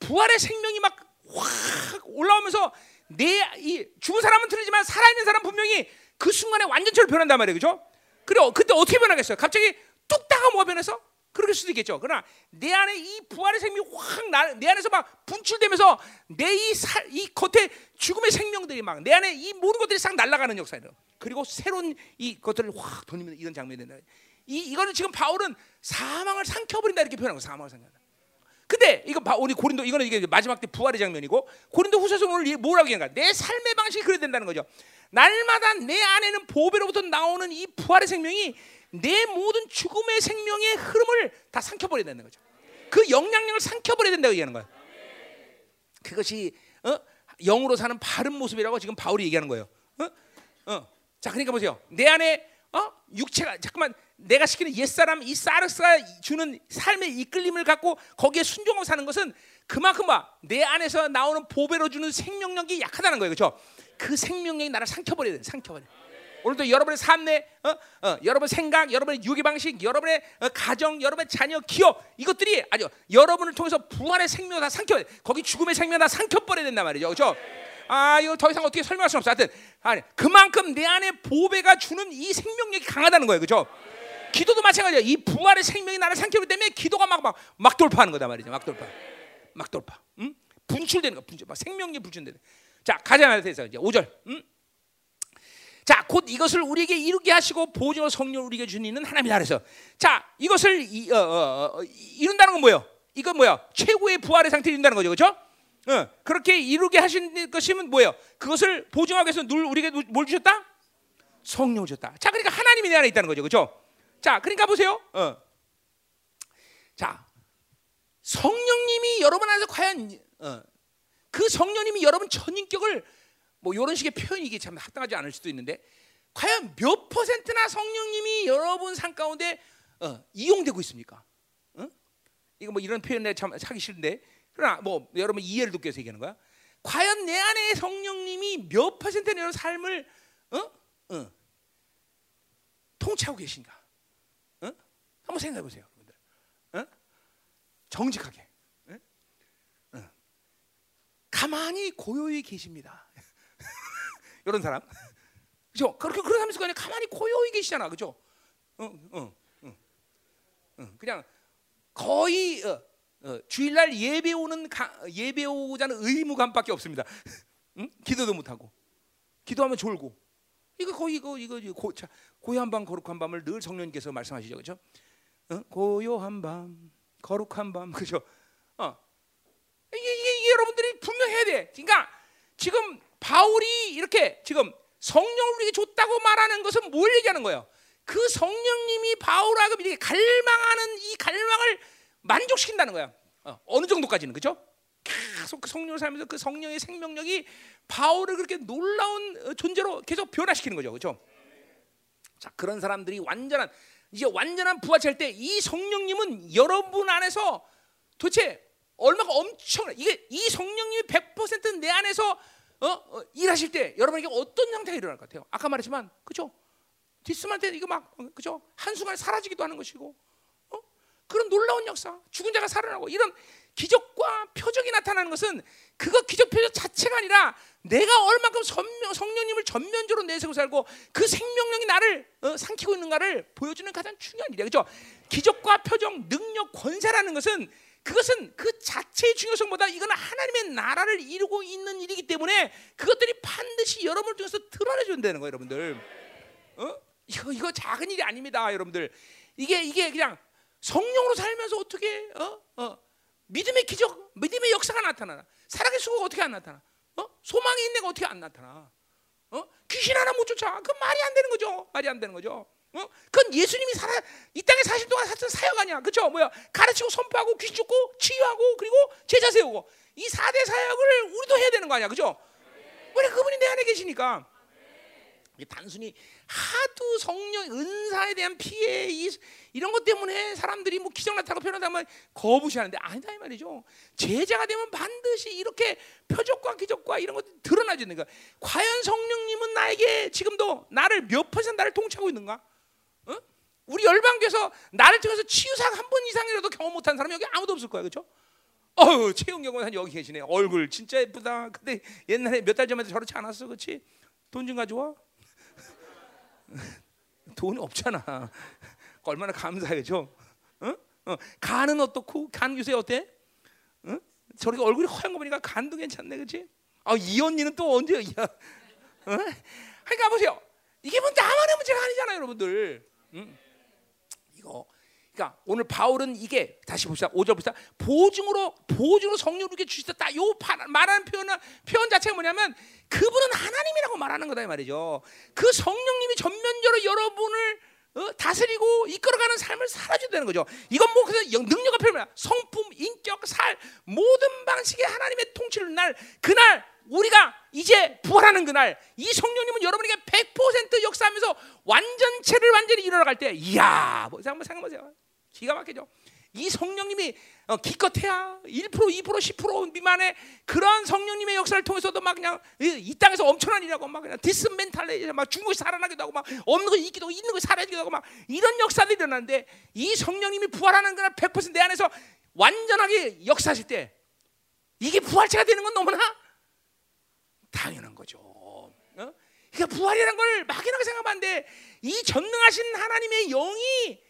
부활의 생명이 막 확 올라오면서 내 이 죽은 사람은 틀리지만 살아 있는 사람 분명히 그 순간에 완전체로 변한단 말이에요, 그죠? 그래 그때 어떻게 변하겠어요? 갑자기 뚝딱하 뭐가 변해서 그럴 수도 있겠죠. 그러나 내 안에 이 부활의 생명이 확내 안에서 막 분출되면서 내이 이 겉에 죽음의 생명들이 막 내 안에 이 모든 것들이 싹 날아가는 역사예요. 그리고 새로운 이 것들을 확 돌리면 이런 장면이 된다. 이 이거는 지금 바울은 사망을 삼켜버린다 이렇게 표현하고 사망을 삼켜다. 근데 이거 우리 고린도 이거는 이게 마지막 때 부활의 장면이고 고린도 후서서 오늘 뭐라고 얘기하는가? 내 삶의 방식이 그래야 된다는 거죠. 날마다 내 안에는 보배로부터 나오는 이 부활의 생명이 내 모든 죽음의 생명의 흐름을 다 삼켜버려야 된다는 거죠. 그 영향력을 삼켜버려야 된다고 얘기하는 거야. 그것이 어? 영으로 사는 바른 모습이라고 지금 바울이 얘기하는 거예요. 어? 어. 자, 그러니까 보세요. 내 안에 어? 육체가 잠깐만 내가 시키는 옛사람 이 사르스가 주는 삶의 이끌림을 갖고 거기에 순종하고 사는 것은 그만큼 내 안에서 나오는 보배로 주는 생명력이 약하다는 거예요. 그렇죠? 그 생명력이 나를 삼켜버려야 돼. 삼켜버려. 오늘도 여러분의 삶 내, 어? 어, 여러분의 생각, 여러분의 유기 방식, 여러분의 어, 가정, 여러분의 자녀, 기업 이것들이 아주 여러분을 통해서 부활의 생명 다 삼켜, 거기 죽음의 생명 다 삼켜버려야 된단 말이죠, 그렇죠? 아 이거 더 이상 어떻게 설명할 수 없어. 하여튼 아니 그만큼 내 안에 보배가 주는 이 생명력이 강하다는 거예요, 그렇죠? 기도도 마찬가지야. 이 부활의 생명이 나를 삼켜기 때문에 기도가 막 막 막 돌파하는 거다 말이죠, 막 돌파, 막 돌파, 응? 분출되는 거, 분출, 막 생명력 분출되는. 자 가자 말해서 이제 5절. 응? 자, 곧 이것을 우리에게 이루게 하시고 보증어 성령 우리에게 주니는 하나님이다 그래서 자, 이것을 이, 어, 어, 어, 이룬다는 건 뭐예요? 이건 뭐야? 최고의 부활의 상태를 이룬다는 거죠. 그렇죠? 어, 그렇게 이루게 하신 것이면 뭐예요? 그것을 보증하기 위해서 누, 우리에게 뭘 주셨다? 성령 주셨다. 자, 그러니까 하나님이 내 안에 있다는 거죠. 그렇죠? 자, 그러니까 보세요. 어. 자, 성령님이 여러분 안에서 과연 어, 그 성령님이 여러분 전인격을 뭐 이런 식의 표현이 이게 참 합당하지 않을 수도 있는데 과연 몇 퍼센트나 성령님이 여러분 삶 가운데 어, 이용되고 있습니까? 어? 이거 뭐 이런 표현 내가 참 하기 싫은데 그러나 뭐 여러분 이해를 돕기 위해서 얘기하는 거야. 과연 내 안에 성령님이 몇 퍼센트나 여러분 삶을 어? 어. 통치하고 계신가? 어? 한번 생각해 보세요, 여러분들. 어? 정직하게. 어? 가만히 고요히 계십니다. 이런 사람. 그죠? 그렇게 그런 사람이 그냥 가만히 고요히 계시잖아. 그죠? 어, 어, 어, 어. 그냥 거의 어, 어, 주일날 예배 오는 가, 예배 오자는 의무감밖에 없습니다. 응? 기도도 못 하고 기도하면 졸고 이거 거의 이거 이거 고, 자, 고요한 밤 거룩한 밤을 늘 성령님께서 말씀하시죠, 그렇죠? 어? 고요한 밤 거룩한 밤 그죠? 어. 이게, 이게, 이게 여러분들이 분명해야 돼. 그러니까 지금 바울이 이렇게 지금 성령을 우리에게 줬다고 말하는 것은 뭘 얘기하는 거예요? 그 성령님이 바울하고 이렇게 갈망하는 이 갈망을 만족시킨다는 거야. 어, 느 정도까지는 그죠? 계속 그 성령을 살면서 그 성령의 생명력이 바울을 그렇게 놀라운 어, 존재로 계속 변화시키는 거죠, 그렇죠? 자 그런 사람들이 완전한 이제 완전한 부활할 때 이 성령님은 여러분 안에서 도대체 얼마가 엄청 이게 이 성령님이 100%내 안에서 어? 어, 일하실 때 여러분에게 어떤 형태가 일어날 것 같아요? 아까 말했지만 그죠? 뒷스한테 이거 막 어, 그죠? 한 순간에 사라지기도 하는 것이고 어? 그런 놀라운 역사, 죽은 자가 살아나고 이런 기적과 표적이 나타나는 것은 그거 기적 표적 자체가 아니라 내가 얼마큼 성령, 성령님을 전면적으로 내세우고 살고 그 생명력이 나를 어, 삼키고 있는가를 보여주는 가장 중요한 일이야, 그죠? 기적과 표적, 능력, 권세라는 것은 그것은 그 자체의 중요성보다 이건 하나님의 나라를 이루고 있는 일이기 때문에 그것들이 반드시 여러분을 통해서 드러내 준다는 거예요, 여러분들. 어? 이거 이거 작은 일이 아닙니다, 여러분들. 이게 이게 그냥 성령으로 살면서 어떻게 어? 어. 믿음의 기적, 믿음의 역사가 나타나. 살아계신 수가 어떻게 안 나타나? 어? 있는 애가 어떻게 안 나타나? 어? 귀신 하나 못 쫓아. 그 말이 안 되는 거죠. 말이 안 되는 거죠. 어? 그건 예수님이 살아 이 땅에 사실 동안 하던 사역 아니야. 그렇죠? 뭐야? 가르치고 선포하고 귀신 쫓고 치유하고 그리고 제자 세우고 이 4대 사역을 우리도 해야 되는 거 아니야. 그렇죠? 왜 그분이 내 안에 계시니까 단순히 하도 성령 은사에 대한 피해 이, 이런 것 때문에 사람들이 뭐 기적 나타나고 표현하면 거부시하는데 아니다 이 말이죠. 제자가 되면 반드시 이렇게 표적과 기적과 이런 것들이 드러나지는 거야. 과연 성령님은 나에게 지금도 나를 몇 퍼센트 나를 통치하고 있는가? 어? 우리 열방교에서 나를 통해서 치유상 한 번 이상이라도 경험 못한 사람이 여기 아무도 없을 거야, 그렇죠? 어우 최영 경원 여기 계시네. 얼굴 진짜 예쁘다. 근데 옛날에 몇 달 전에 저렇지 않았어, 그렇지? 돈 좀 가져와. 돈이 없잖아. 얼마나 감사해죠. 어? 어. 간은 어떻고 간 교세 어때? 어? 저렇게 얼굴이 허연 거 보니까 간도 괜찮네, 그렇지? 아, 이 언니는 또 언제? 야, 어? 그러니까 보세요. 이게 뭐 나만의 문제가 아니잖아요, 여러분들. 응? 이거. 그러니까 오늘 바울은 이게 다시 봅시다. 5절 봅시다. 보증으로 보증으로 성령을 이렇게 주셨다. 요 말하는 표현 표현 자체가 뭐냐면 그분은 하나님이라고 말하는 거다 이 말이죠. 그 성령님이 전면적으로 여러분을 어? 다스리고 이끌어가는 삶을 살아줘야 되는 거죠. 이건 뭐 그래서 능력의 표현이야. 성품, 인격, 살 모든 방식의 하나님의 통치를 날 그날 우리가 이제 부활하는 그날 이 성령님은 여러분에게 100% 역사하면서 완전체를 완전히 일어나갈 때 이야 뭐 한번 생각해보세요. 기가 막히죠. 이 성령님이 어, 기껏해야 1% 2% 10% 미만의 그런 성령님의 역사를 통해서도 막 그냥 이, 땅에서 엄청난 일하고 막 그냥 디스멘탈레 막 죽은 것이 살아나기도 하고 막 없는 거 있기도 하고 있는 거 사라지기도 하고 막 이런 역사들이 일어나는데 이 성령님이 부활하는 그날 100%내 안에서 완전하게 역사하실 때 이게 부활체가 되는 건 너무나 당연한 거죠. 어? 그러니까 부활이라는 걸 막연하게 생각하면 안 돼. 이 전능하신 하나님의 영이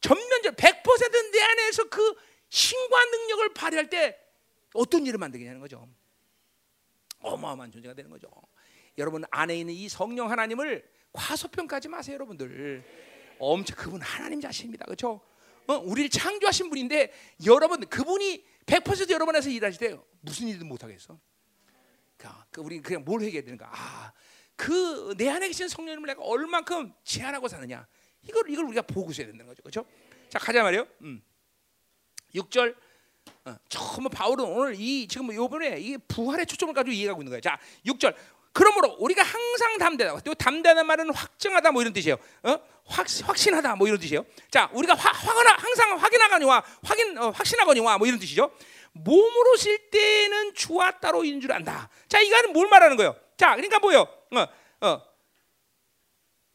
전면적 100%내 안에서 그 신과 능력을 발휘할 때 어떤 일을 만들겠냐는 거죠. 어마어마한 존재가 되는 거죠. 여러분 안에 있는 이 성령 하나님을 과소평가하지 마세요, 여러분들. 엄청 그분 하나님 자신입니다, 그렇죠? 어, 우리를 창조하신 분인데 여러분 그분이 100% 여러분 안에서 일하실 때 무슨 일도 못 하겠어. 그러니까 그 우리 그냥 뭘 해야 되는가? 아, 그 내 안에 계신 성령님을 내가 얼만큼 제한하고 사느냐? 이걸 이걸 우리가 보고 있어야 된다는 거죠, 그렇죠? 자 가자 말이요. 음. 6절 어, 처음 바울은 오늘 이 지금 요번에 이 부활의 초점을 가지고 이해하고 있는 거예요. 자, 6절. 그러므로 우리가 항상 담대하다. 또 담대하다는 말은 확증하다 뭐 이런 뜻이에요. 어? 확 확신하다 뭐 이런 뜻이에요. 자, 우리가 화, 화거나 항상 확인하거니와 확인 어, 확신하거니와 뭐 이런 뜻이죠. 몸으로 쉴 때는 주와 따로 있는 줄 안다. 자, 이거는 뭘 말하는 거예요? 자, 그러니까 뭐요? 어, 어.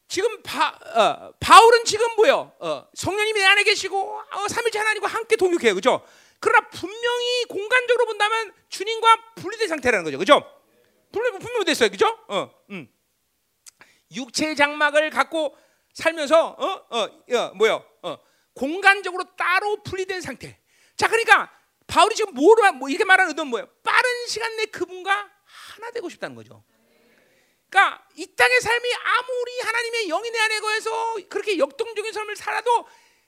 지금 바, 어, 바울은 지금 뭐요? 어, 성령님이 내 안에 계시고 어, 삼일째 하나님과 함께 동역해요, 그죠? 그러나 분명히 공간적으로 본다면 주님과 분리된 상태라는 거죠, 그죠? 분리 분명히 됐어요, 그죠? 어, 음. 육체의 장막을 갖고 살면서 어, 어, 어 뭐요? 어, 공간적으로 따로 분리된 상태. 자, 그러니까 바울이 지금 뭐로 뭐 이렇게 말하는 의도는 뭐예요? 빠른 시간 내 그분과 하나 되고 싶다는 거죠. 그러니까 이 땅의 삶이 아무리 하나님의 영이 내 안에 거해서 그렇게 역동적인 삶을 살아도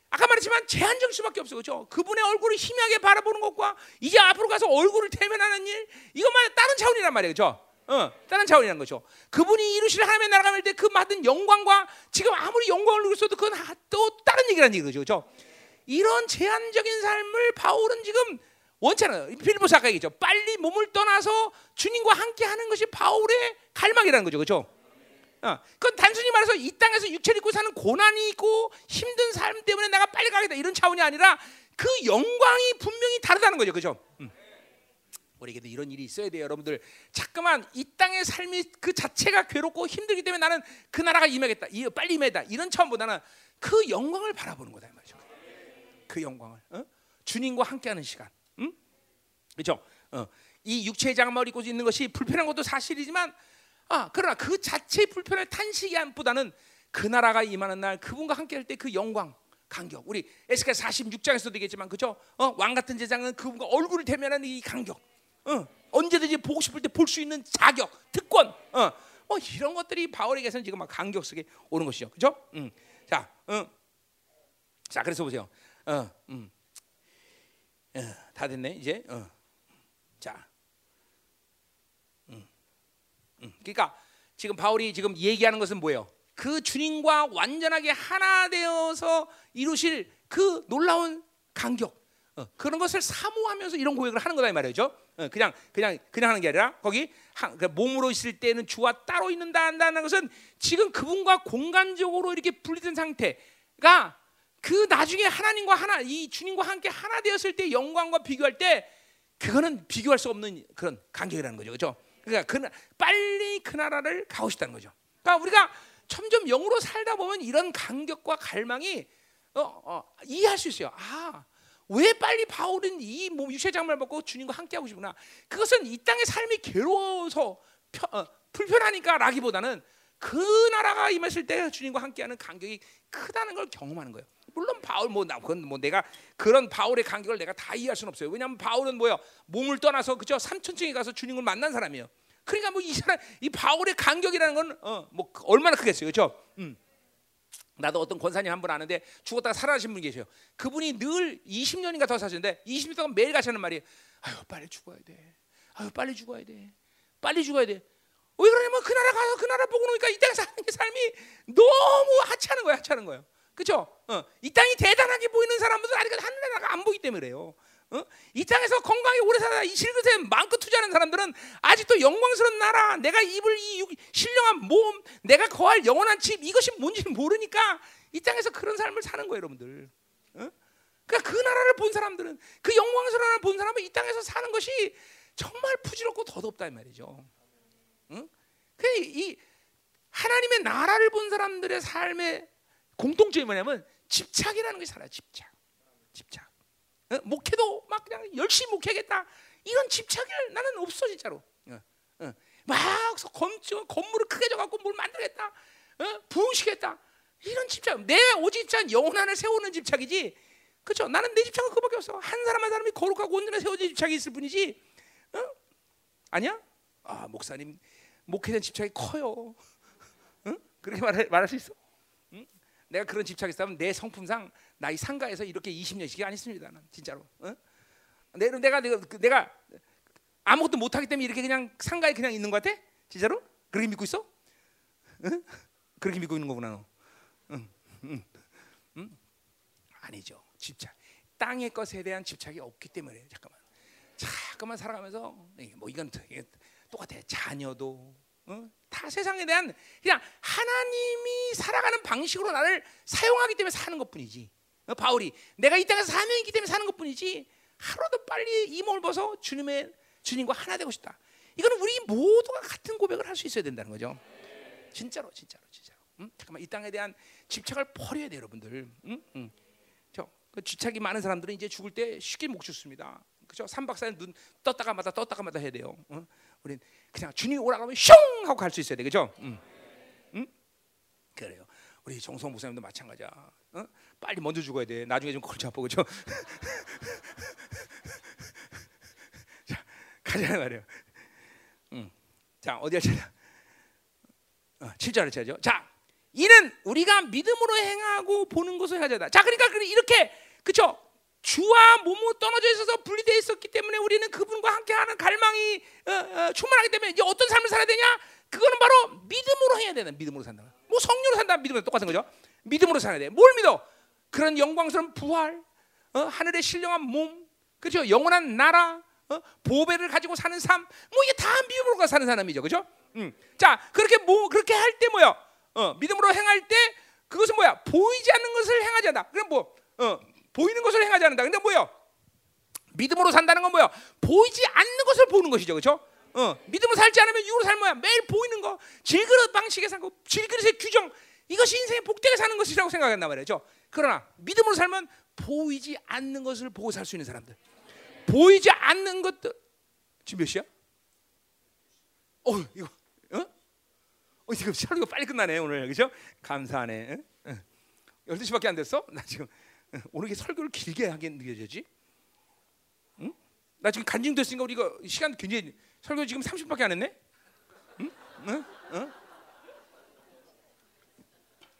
아까 말했지만 제한적 수밖에 없어 그렇죠? 그분의 얼굴을 희미하게 바라보는 것과 이제 앞으로 가서 얼굴을 대면하는 일 이것만 다른 차원이란 말이에요, 그렇죠? 어, 다른 차원이라는 거죠. 그분이 이루실 하나님의 나라가 될 때 그 받은 영광과 지금 아무리 영광을 누렸어도 그건 또 다른 얘기라는 얘기죠, 그렇죠? 이런 제한적인 삶을 바울은 지금 원체는 필리포스 아까 얘기죠. 빨리 몸을 떠나서 주님과 함께 하는 것이 바울의 갈망이라는 거죠. 그렇죠? 어, 그건 단순히 말해서 이 땅에서 육체를 입고 사는 고난이 있고 힘든 삶 때문에 내가 빨리 가겠다 이런 차원이 아니라 그 영광이 분명히 다르다는 거죠. 그렇죠? 음. 우리에게도 이런 일이 있어야 돼요, 여러분들. 자꾸만 이 땅의 삶이 그 자체가 괴롭고 힘들기 때문에 나는 그 나라가 임하겠다, 빨리 임하다 이런 차원보다는 그 영광을 바라보는 거다. 그 영광을 어? 주님과 함께하는 시간. 그렇죠? 어, 이 육체의 장막을 입고 있는 것이 불편한 것도 사실이지만 아 그러나 그 자체의 불편을 탄식이보다는 그 나라가 임하는 날 그분과 함께 할 때 그 영광 간격 우리 에스겔 46장에서도 얘기했지만 그죠? 어, 왕 같은 제장은 그분과 얼굴을 대면하는 이 간격 어, 언제든지 보고 싶을 때 볼 수 있는 자격 특권 어, 뭐 이런 것들이 바울에게서는 지금 막 간격 속에 오는 것이죠 그죠? 음. 자, 어. 자 그래서 보세요 어, 음. 어, 다 됐네 이제 어. 자, 그러니까 지금 바울이 지금 얘기하는 것은 뭐예요? 그 주님과 완전하게 하나 되어서 이루실 그 놀라운 간격 어, 그런 것을 사모하면서 이런 고백을 하는 거다 이 말이죠. 어, 그냥 그냥 그냥 하는 게 아니라 거기 한, 그 몸으로 있을 때는 주와 따로 있는다 한다는 것은 지금 그분과 공간적으로 이렇게 분리된 상태가 그 나중에 하나님과 하나 이 주님과 함께 하나 되었을 때 영광과 비교할 때 그거는 비교할 수 없는 그런 간격이라는 거죠, 그렇죠? 그러니까 그 빨리 그 나라를 가고 싶다는 거죠. 그러니까 우리가 점점 영으로 살다 보면 이런 간격과 갈망이 어, 어, 이해할 수 있어요. 아, 왜 빨리 바울은 이몸 유체 장말 먹고 주님과 함께 하고 싶구나. 그것은 이 땅의 삶이 괴로워서 펴, 어, 불편하니까라기보다는 그 나라가 임했을 때 주님과 함께하는 간격이 크다는 걸 경험하는 거예요. 물론 바울 뭐, 나, 그건 뭐 내가 그런 바울의 간격을 내가 다 이해할 수는 없어요. 왜냐하면 바울은 뭐요? 몸을 떠나서 그죠? 삼천층에 가서 주님을 만난 사람이에요. 그러니까 뭐 이 사람 이 바울의 간격이라는 건뭐 어, 얼마나 크겠어요, 그렇죠? 음. 나도 어떤 권사님 한 분 아는데 죽었다가 살아나신 분 계세요. 그분이 늘 20년인가 더 사셨는데 20년 동안 매일 가시는 말이 아유 빨리 죽어야 돼. 아유 빨리 죽어야 돼. 빨리 죽어야 돼. 왜 그러냐면 그 나라 가서 그 나라 보고 노니까 이 땅에 사는 게 삶이 너무 하찮은 거야, 하찮은 거예요. 그렇죠? 어, 이 땅이 대단하게 보이는 사람들은 아직 하늘나라가 안 보기 때문에 그래요. 어? 이 땅에서 건강히 오래 살아 이 실그릇에 마음껏 투자하는 사람들은 아직도 영광스러운 나라, 내가 입을 이 신령한 몸, 내가 거할 영원한 집 이것이 뭔지를 모르니까 이 땅에서 그런 삶을 사는 거예요, 여러분들. 어? 그러니까 그 나라를 본 사람들은 그 영광스러운 나라를 본 사람은 이 땅에서 사는 것이 정말 더덥다 이 말이죠. 응? 이 하나님의 나라를 본 사람들의 삶의 공통점이 뭐냐면 집착이라는 것이 살아요. 집착, 집착. 어? 목회도 막 그냥 열심히 목회겠다. 이런 집착이 나는 없어 진짜로. 어, 어. 막 검, 건물을 크게 져갖고 뭘 만들겠다. 어? 부흥시겠다. 이런 집착. 내 오직 자 영혼 안을 세우는 집착이지. 그렇죠? 나는 내 집착은 그밖에 없어. 한 사람 한 사람이 거룩하고 온전히 세워진 집착이 있을 뿐이지. 어? 아니야? 아 목사님 목회된 집착이 커요. 응? 그렇게 말할, 말할 수 있어? 응? 내가 그런 집착이 있다면 내 성품상 나이 상가에서 이렇게 20년씩이 안 있습니다. 난 진짜로. 어? 내가 내가 내가, 내가 아무것도 못 하기 때문에 이렇게 그냥 상가에 그냥 있는 것 같아? 진짜로? 그렇게 믿고 있어? 응? 그렇게 믿고 있는 거구나 너. 응, 응, 응? 아니죠. 집착. 땅의 것에 대한 집착이 없기 때문에 잠깐만. 잠깐만 살아가면서 뭐 이건 똑같아. 자녀도 어? 다 세상에 대한 그냥 하나님이 살아가는 방식으로 나를 사용하기 때문에 사는 것뿐이지. 어, 바울이 내가 이 땅에서 사명이 있기 때문에 사는 것뿐이지 하루도 빨리 이 몸을 벗어 주님의 주님과 하나 되고 싶다. 이거는 우리 모두가 같은 고백을 할 수 있어야 된다는 거죠. 진짜로 진짜로 진짜로. 응? 잠깐만 이 땅에 대한 집착을 버려야 돼 여러분들. 응? 응. 저그 집착이 많은 사람들은 이제 죽을 때 쉽게 못 죽습니다. 그죠? 3박 4일 눈 떴다가 마다 떴다가 마다 해야 돼요. 어? 우린 그냥 주님이 오라고 하면 슝 하고 갈 수 있어야 돼. 그죠? 응. 응? 그래요. 우리 정성 목사님도 마찬가지야. 어? 빨리 먼저 죽어야 돼. 나중에 좀 골치 아파 그죠? 자, 가자 말이야. 응. 자, 어디 하자. 어, 7절을 쳐야죠. 자, 이는 우리가 믿음으로 행하고 보는 것을 하자다. 자, 그러니까 이렇게 그렇죠? 주와 몸으로 떠나져 있어서 분리되어 있었기 때문에 우리는 그분과 함께하는 갈망이 어, 어, 충만하기 때문에 이제 어떤 삶을 살아야 되냐? 그거는 바로 믿음으로 해야 되는 믿음으로 산다. 뭐 성령으로 산다 믿음으로 똑같은 거죠. 믿음으로 살아야 돼. 뭘 믿어? 그런 영광스러운 부활, 어? 하늘의 신령한 몸, 그렇죠? 영원한 나라, 어? 보배를 가지고 사는 삶, 뭐 이게 다 믿음으로 사는 사람이죠, 그렇죠? 음. 자, 그렇게 뭐 그렇게 할 때 뭐야? 어, 믿음으로 행할 때 그것은 뭐야? 보이지 않는 것을 행하지 않다. 그럼 뭐 어, 보이는 것을 행하지 않는다. 근데 뭐야? 믿음으로 산다는 건 뭐야? 보이지 않는 것을 보는 것이죠, 그렇죠? 어, 믿음으로 살지 않으면 육으로 살면 뭐야? 매일 보이는 거, 질그릇 방식에 살고 질그릇의 규정 이것이 인생의 복되게 사는 것이라고 생각한단 말이죠. 그러나 믿음으로 살면 보이지 않는 것을 보고 살 수 있는 사람들. 보이지 않는 것들 지금 몇 시야? 어 이거 어? 어 지금 설교가 빨리 끝나네 오늘 그죠? 감사하네. 어? 12시밖에 안 됐어? 나 지금 오늘 이게 설교를 길게 하게 느껴지지? 응? 나 지금 간증됐으니까 우리가 시간 굉장히 설교 지금 30분밖에 안 했네? 응? 응? 응?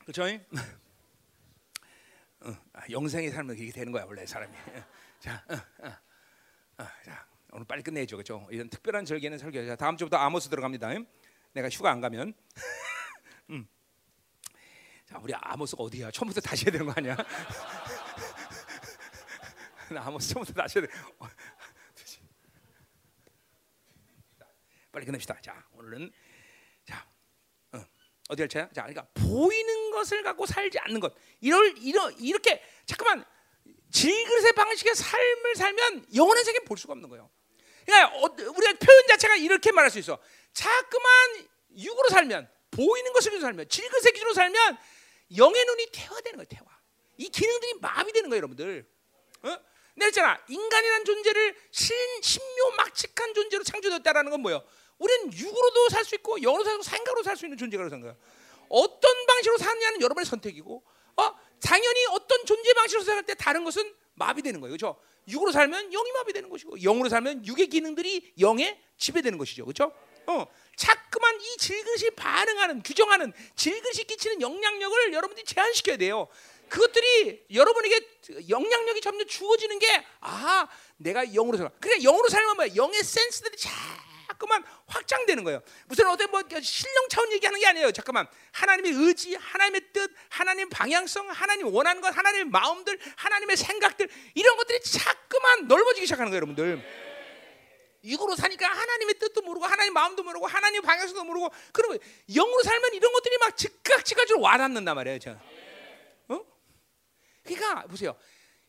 그렇죠? 어, 영생의 삶은 이렇게 되는 거야 원래 사람이. 자, 어, 어, 어, 자 오늘 빨리 끝내죠, 그렇죠? 이런 특별한 절개는 설교. 자, 다음 주부터 아모스 들어갑니다. 내가 휴가 안 가면. 음. 자, 우리 아모스가 어디야? 처음부터 다시 해야 되는 거 아니야? 나 아모스 처음부터 다시 해야 돼. 어, 빨리 끝냅시다. 자, 오늘은 자, 어, 어디 할 차야? 자, 그러니까 보이는 것을 갖고 살지 않는 것. 이럴 이러 이렇게 잠깐만 질그릇의 방식의 삶을 살면 영원한 세계 볼 수가 없는 거예요. 그러니까 어, 우리가 표현 자체가 이렇게 말할 수 있어. 자꾸만 육으로 살면 보이는 것을 기준으로 살면 질그릇의 기준으로 살면 영의 눈이 태화되는 거예요. 태화. 이 기능들이 마비되는 거예요, 여러분들. 어? 내가 했잖아. 인간이라는 존재를 신, 신묘막측한 존재로 창조됐다라는 건 뭐예요? 우리는 육으로도 살 수 있고 영으로 살고 생각으로 살 수 있는 존재가 생각해요. 어떤 방식으로 사느냐는 여러분의 선택이고, 어, 당연히 어떤 존재 방식으로 생각할 때 다른 것은 마비되는 거예요, 그렇죠? 육으로 살면 영이 마비되는 것이고, 영으로 살면 육의 기능들이 영에 지배되는 것이죠, 그렇죠? 어, 자꾸만 이 질그릇이 반응하는, 규정하는 질그릇이 끼치는 영향력을 여러분들이 제한시켜야 돼요. 그것들이 여러분에게 영향력이 점점 주어지는 게 아, 내가 영으로 살아. 그러니까 영으로 살면 뭐야? 영의 센스들이 자꾸만 확장되는 거예요. 무슨 어떤 뭐 신령 차원 얘기하는 게 아니에요. 잠깐만 하나님의 의지, 하나님의 뜻, 하나님 방향성, 하나님 원하는 것, 하나님의 마음들, 하나님의 생각들 이런 것들이 자꾸만 넓어지기 시작하는 거예요, 여러분들. 육으로 사니까 하나님의 뜻도 모르고 하나님 마음도 모르고 하나님 방향성도 모르고 그러고 영으로 살면 이런 것들이 막 즉각 즉각적으로 와닿는단 말이에요. 저. 어? 그러니까 보세요.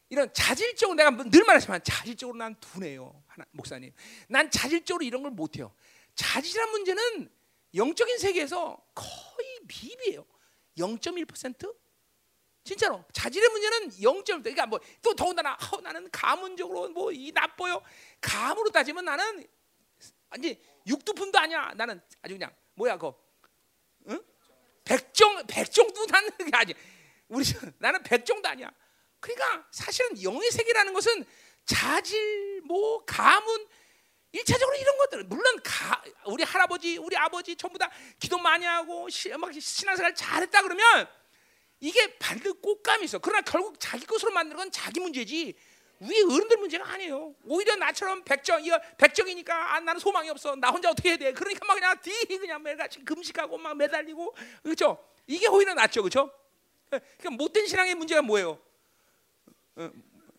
이런 자질적으로 내가 늘 말하지만 자질적으로 난 둔해요. 하나, 목사님. 난 자질적으로 이런 걸 못해요. 자질한 문제는 영적인 세계에서 거의 미비해요. 0.1%? 진짜로 자질의 문제는 0.1. 그러니까 뭐 또 더군다나 어, 나는 가문적으로 뭐 이 나빠요. 감으로 따지면 나는 아니 육두푼도 아니야. 나는 아주 그냥 뭐야 그거. 응? 백정 백정도 나는 게 아니. 우리 나는 백정도 아니야. 그러니까 사실은 영의 세계라는 것은 자질, 뭐 가문, 일차적으로 이런 것들 물론 가, 우리 할아버지, 우리 아버지 전부 다 기도 많이 하고 시, 막 신앙생활 잘했다 그러면 이게 반드 꽃감이 있어. 그러나 결국 자기 것으로 만드는 건 자기 문제지. 위에 어른들 문제가 아니에요. 오히려 나처럼 백정, 이거 백정이니까 아, 나는 소망이 없어. 나 혼자 어떻게 해야 돼? 그러니까 막 그냥 뒤 그냥 매일같이 금식하고 막 매달리고 그렇죠? 이게 오히려 낫죠, 그렇죠? 그러니까 못된 신앙의 문제가 뭐예요? 어,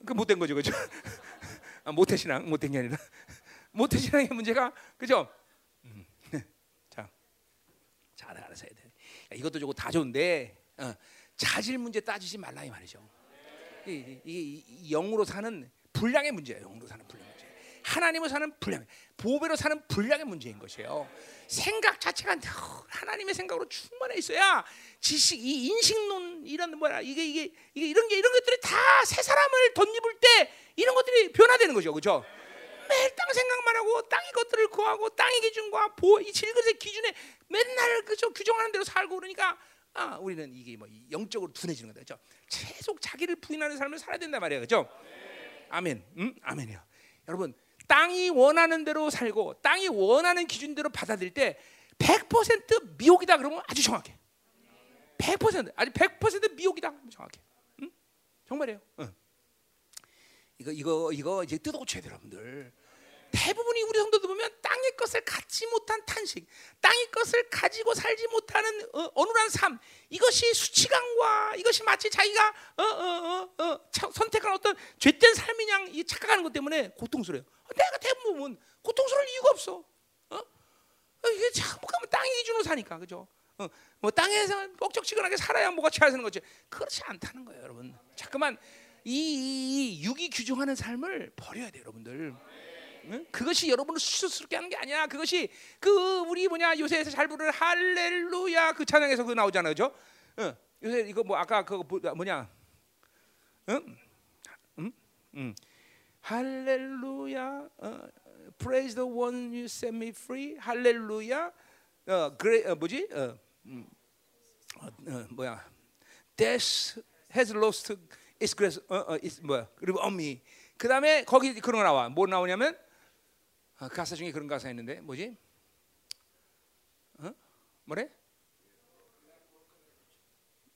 그 못된 거죠, 그죠? 아, 못된 신앙, 못된 게 아니라 못된 신앙의 문제가 그죠? 음. 자, 잘 알아서 해야 돼. 이것도 좋고 다 좋은데 어, 자질 문제 따지지 말라 이 말이죠. 이게 영으로 사는 분량의 문제예요. 영으로 사는 분량 문제. 하나님으로 사는 분량, 보배로 사는 분량의 문제인 것이에요. 생각 자체가 하나님의 생각으로 충만해 있어야 지식, 이 인식론 이런 뭐야 이게 이게 이게 이런 게 이런 것들이 다 새 사람을 덧입을 때 이런 것들이 변화되는 거죠, 그렇죠? 매일 땅 생각만 하고 땅의 것들을 구하고 땅의 기준과 보, 이 질그릇의 기준에 맨날 그저 규정하는 대로 살고 그러니까 아, 우리는 이게 뭐 영적으로 둔해지는 그렇죠? 계속 자기를 부인하는 삶을 살아야 된단 말이에요, 그렇죠? 아멘, 음, 아멘이요. 여러분 땅이 원하는 대로 살고 땅이 원하는 기준대로 받아들일 때 100% 미혹이다 그러면 아주 정확해. 100% 아주 100% 미혹이다 정확해. 응? 정말이에요. 응. 이거 이거 이거 이제 뜯어고쳐야 돼요, 여러분들. 대부분이 우리 성도들 보면 땅의 것을 갖지 못한 탄식, 땅의 것을 가지고 살지 못하는 어, 어눌한 삶, 이것이 수치감과 이것이 마치 자기가 어, 어, 어, 어, 선택한 어떤 죄된 삶이냐 착각하는 것 때문에 고통스러워요. 내가 대부분 고통스러울 이유가 없어. 어? 이게 자꾸 가면 땅의 기준으로 사니까 그죠? 어, 뭐 땅에서 뻑적지근하게 살아야 뭐가 잘 사는 거지. 그렇지 않다는 거예요, 여러분. 자꾸만 이, 이 육이 규정하는 삶을 버려야 돼요, 여러분들. 응? 그것이 여러분을 수스럽게 하는 게 아니야. 그것이 그 우리 뭐냐 요새에서 잘 부르는 할렐루야 그 찬양에서 그 나오잖아요, 그죠? 응. 요새 이거 뭐 아까 그 뭐냐? 응? 응? 응. 할렐루야. 어, Praise the one you set me free. 할렐루야. 어, 그래 어, 뭐지? 어, 음, 어, 어, 뭐야? Death has lost its grace. 어, 어, its 뭐야? 그리고 on me. 그다음에 거기 그런 거 나와. 뭐 나오냐면 어, 가사 중에 그런 가사 있는데 뭐지? 어? 뭐래?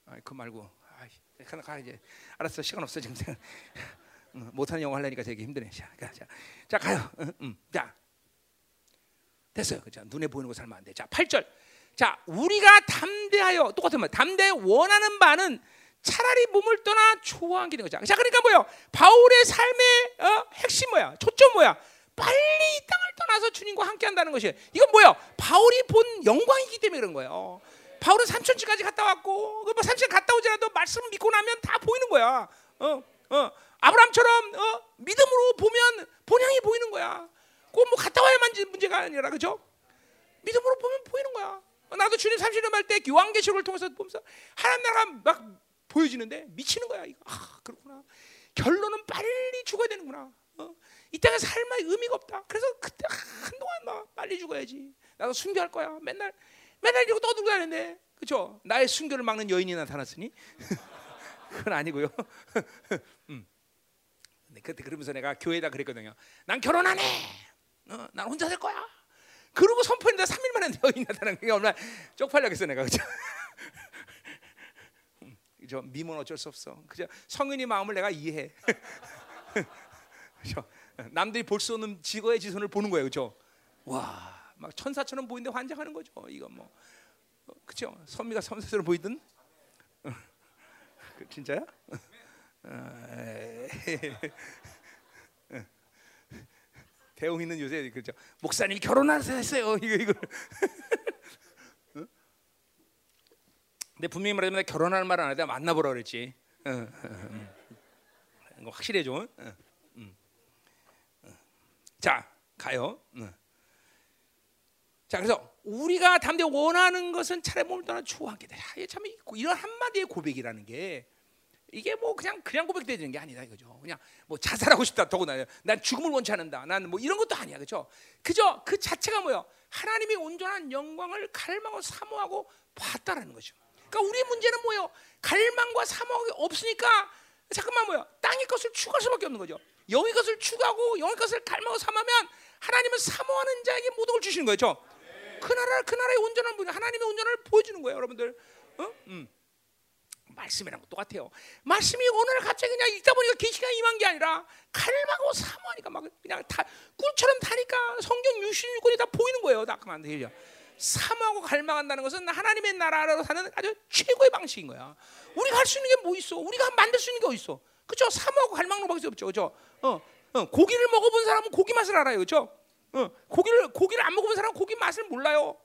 아이 그 말고. 아이, 가, 가 이제. 알았어. 시간 없어 지금. 못하는 영어 하려니까 되게 힘드네. 자, 자, 자 가요. 응, 응. 자, 됐어요. 그죠? 눈에 보이는 거 살면 안 돼. 자, 8절. 자, 우리가 담대하여 똑같은 말. 담대 원하는 바는 차라리 몸을 떠나 좋아하기는. 자, 그러니까 뭐요? 바울의 삶의 어? 핵심 뭐야? 초점 뭐야? 빨리 이 땅을 떠나서 주님과 함께 한다는 것이에요. 이건 뭐야? 바울이 본 영광이기 때문에 그런 거예요. 바울은 삼천지까지 갔다 왔고, 그뭐 삼천 갔다 오지라도 말씀을 믿고 나면 다 보이는 거야. 어, 어. 아브라함처럼 어? 믿음으로 보면 본향이 보이는 거야. 꼭뭐 갔다 와야만 문제가 아니라 그죠? 믿음으로 보면 보이는 거야. 나도 주님 30년 할때 요한계시록을 통해서 보면서 하나님 나라가 막 보여지는데 미치는 거야. 이거 아 그렇구나. 결론은 빨리 죽어야 되는구나. 어? 이 땅에 삶의 의미가 없다. 그래서 그때 한동안 막 빨리 죽어야지. 나도 순교할 거야. 맨날 맨날 이러고 떠들고 다니는데 그죠? 나의 순교를 막는 여인이 나타났으니 그건 아니고요. 음. 그때 그러면서 내가 교회에다 그랬거든요. 난 결혼 안 해. 어, 난 혼자 살 거야. 그러고 선포했는데 3일 만에 여인 나타난 게 얼마나 쪽팔려겠어 내가 그죠? 저 미문 어쩔 수 없어. 그죠? 성인이 마음을 내가 이해해. 그죠? 남들이 볼 수 없는 지거의 지선을 보는 거예요, 그죠? 와, 막 천사처럼 보이는데 환장하는 거죠. 이거 뭐, 어, 그죠? 선미가 천사처럼 보이든, 그, 진짜야? 어, 대웅이는 요새 그죠? 목사님 결혼하셨어요. 이거 이거. 근데 분명히 말하자면 결혼하는 말안 하다 만나보라 그랬지. 어, 어, 어. 이거 확실해줘. 자 가요. 자 그래서 우리가 담대 원하는 것은 차라리 몸을 떠나 추구하게 돼. 참 이런 한마디의 고백이라는 게 이게 뭐 그냥 그냥 고백되는 게 아니다 이거죠. 그냥 뭐 자살하고 싶다 더구나 난 죽음을 원치 않는다. 난 뭐 이런 것도 아니야, 그렇죠? 그저 그 자체가 뭐요? 하나님의 온전한 영광을 갈망하고 사모하고 봤다라는 거죠. 그러니까 우리 문제는 뭐요? 갈망과 사모가 없으니까 잠깐만 뭐요? 땅의 것을 추구할 수밖에 없는 거죠. 영의 것을 추구하고 영의 것을 갈망하고 사모하면 하나님은 사모하는 자에게 모든 걸 주시는 거죠. 그 나라 그 나라의 온전한 분, 하나님의 온전을 보여주는 거예요, 여러분들. 어? 음. 말씀이랑 똑같아요. 말씀이 오늘 갑자기 그냥 읽다 보니까 계시가 임한 게 아니라 갈망하고 사모하니까 막 그냥 다 꿀처럼 타니까 성경 유신유권이 다 보이는 거예요. 다 그만 되죠. 사모하고 갈망한다는 것은 하나님의 나라로 사는 아주 최고의 방식인 거야. 우리가 할 수 있는 게 뭐 있어? 우리가 만들 수 있는 게 어디 있어? 그죠? 사모하고 갈망으로밖에 없죠. 그죠? 어, 어, 고기를 먹어본 사람은 고기 맛을 알아요. 그죠? 어, 고기를 고기를 안 먹어본 사람은 고기 맛을 몰라요.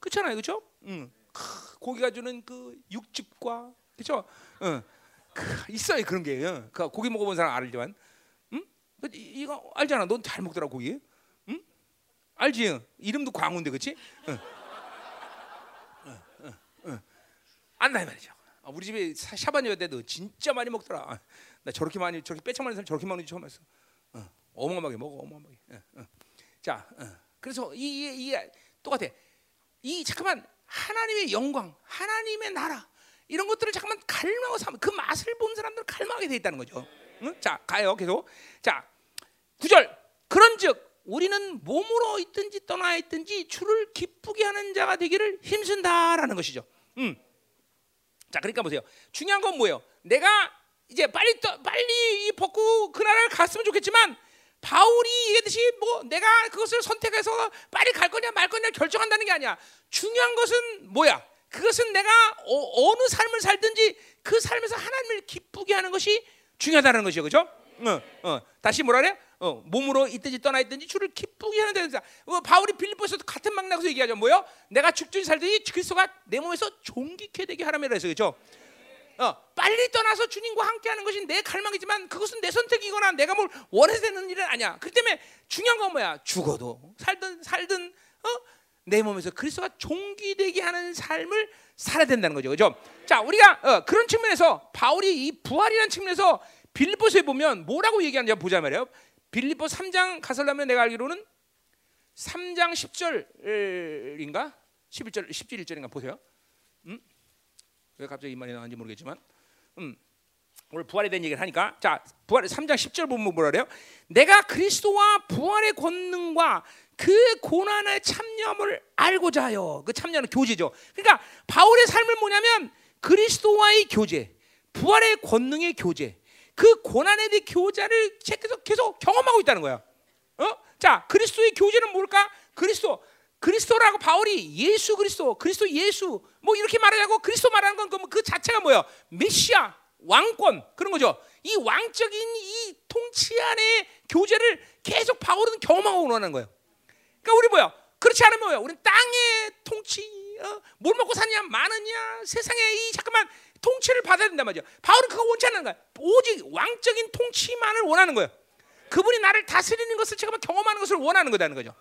그렇잖아요. 그죠? 응. 고기가 주는 그 육즙과 그렇죠? 어. 그, 있어요 그런 게. 어. 그 고기 먹어본 사람 알지만, 응? 그 이거 알잖아. 넌 잘 먹더라 고기. 응? 알지? 이름도 광우인데, 그렇지? 어. 어, 어, 안나 말이죠. 아, 우리 집에 샤바니어 때도 진짜 많이 먹더라. 나 저렇게 많이 저렇게 빼창 많이 사람 저렇게 먹는 처음 봤어. 어, 어마어마하게 먹어, 어마어마하게. 어, 어. 자, 어. 그래서 이, 이, 이 똑같아. 이 잠깐만 하나님의 영광, 하나님의 나라, 이런 것들을 잠깐만 갈망하고 삼, 그 맛을 본 사람들은 갈망하게 돼 있다는 거죠. 응? 자, 가요. 계속. 자, 구절. 그런즉 우리는 몸으로 있든지 떠나 있든지 주를 기쁘게 하는 자가 되기를 힘쓴다라는 것이죠. 음. 자, 그러니까 보세요. 중요한 건 뭐예요? 내가 이제 빨리 떠, 빨리 벗고 그 나라를 갔으면 좋겠지만 바울이 얘기했듯이 뭐 내가 그것을 선택해서 빨리 갈 거냐 말 거냐 결정한다는 게 아니야. 중요한 것은 뭐야? 그것은 내가 어, 느 삶을 살든지 그 삶에서 하나님을 기쁘게 하는 것이 중요하다는 것이죠, 그렇죠? 어, 어. 다시 뭐라 그래? 어, 몸으로 있든지 떠나 있든지 주를 기쁘게 하는 데서 어, 바울이 빌립보에서도 같은 맥락에서 얘기하죠. 뭐요? 내가 죽든지 살든지 그리스도가 내 몸에서 존귀케 되게 하라며 해서 그렇죠? 어, 빨리 떠나서 주님과 함께하는 것이 내 갈망이지만 그것은 내 선택이거나 내가 뭘 원해서 되는 일은 아니야. 그렇기 때문에 중요한 건 뭐야? 죽어도 살든 살든 어? 내 몸에서 그리스도가 종기되게 하는 삶을 살아야 된다는 거죠. 그죠? 자, 우리가 어, 그런 측면에서 바울이 이 부활이라는 측면에서 빌립보서에 보면 뭐라고 얘기하는지 보자 말이에요. 빌립보 3장 가설라면 내가 알기로는 3장 10절인가? 11절 10절 1절인가 보세요. 음? 왜 갑자기 이 말이 나왔는지 모르겠지만 음. 오늘 부활에 대한 얘기를 하니까 자 부활 3장 10절 보면 뭐라 그래요? 내가 그리스도와 부활의 권능과 그 고난의 참여함을 알고자 하여 그 참여는 교제죠. 그러니까 바울의 삶을 뭐냐면 그리스도와의 교제, 부활의 권능의 교제, 그 고난에 대한 교제를 계속 계속 경험하고 있다는 거야. 어? 자, 그리스도의 교제는 뭘까? 그리스도 그리스도라고 바울이 예수 그리스도, 그리스도 예수 뭐 이렇게 말하자고 그리스도 말하는 건 그 자체가 뭐야? 메시아, 왕권 그런 거죠. 이 왕적인 이 통치 안에 교제를 계속 바울은 경험하고 원하는 거예요. 그러니까 우리 뭐야? 그렇지 않으면 뭐야? 우리는 땅의 통치, 어? 뭘 먹고 사냐, 많으냐, 세상에 이 잠깐만 통치를 받아야 된단 말이죠. 바울은 그거 원치 않는 거야. 오직 왕적인 통치만을 원하는 거예요. 그분이 나를 다스리는 것을 제가 경험하는 것을 원하는 거다는 거죠.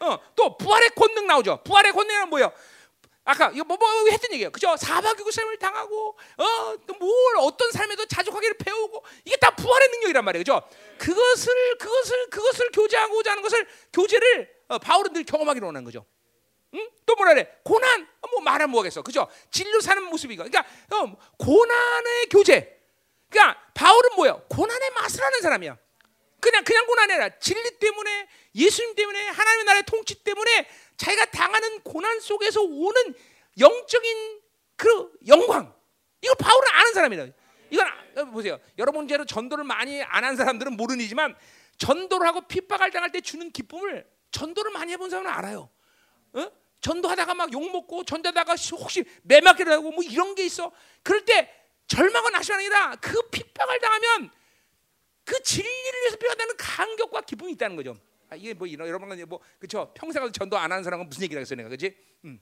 어, 또 부활의 권능 나오죠. 부활의 권능은 뭐예요? 아까 이거 뭐, 뭐 했던 얘기예요. 그죠? 사박이고 삶을 당하고 어뭘 어떤 삶에도 자족하기를 배우고 이게 다 부활의 능력이란 말이에요. 그죠? 그것을 그것을 그것을 교제하고자 하는 것을 교제를 어, 바울은 늘 경험하기로 원하는 거죠. 응? 또 뭐라 그래? 고난 어, 뭐 말하면 뭐겠어? 그죠? 진로 사는 모습이가. 그러니까 어, 고난의 교제. 그러니까 바울은 뭐야? 고난의 맛을 하는 사람이야. 그냥 그냥 고난이 아니라 진리 때문에 예수님 때문에 하나님의 나라의 통치 때문에 자기가 당하는 고난 속에서 오는 영적인 그 영광 이걸 바울은 아는 사람이다. 이건 아, 보세요. 여러분제로 전도를 많이 안 한 사람들은 모르지만 전도를 하고 핍박을 당할 때 주는 기쁨을 전도를 많이 해본 사람은 알아요. 어? 전도하다가 막 욕 먹고 전도하다가 혹시 매맞기도 하고 뭐 이런 게 있어. 그럴 때 절망은 나시가 아니라 그 핍박을 당하면 그 진리를 위해서 표현하는 감격과 기쁨이 있다는 거죠. 아, 이게 뭐 이런 여러분 뭐 그렇죠. 평생 전도 안 하는 사람은 무슨 얘기를 하겠어 내가 그렇지? 음.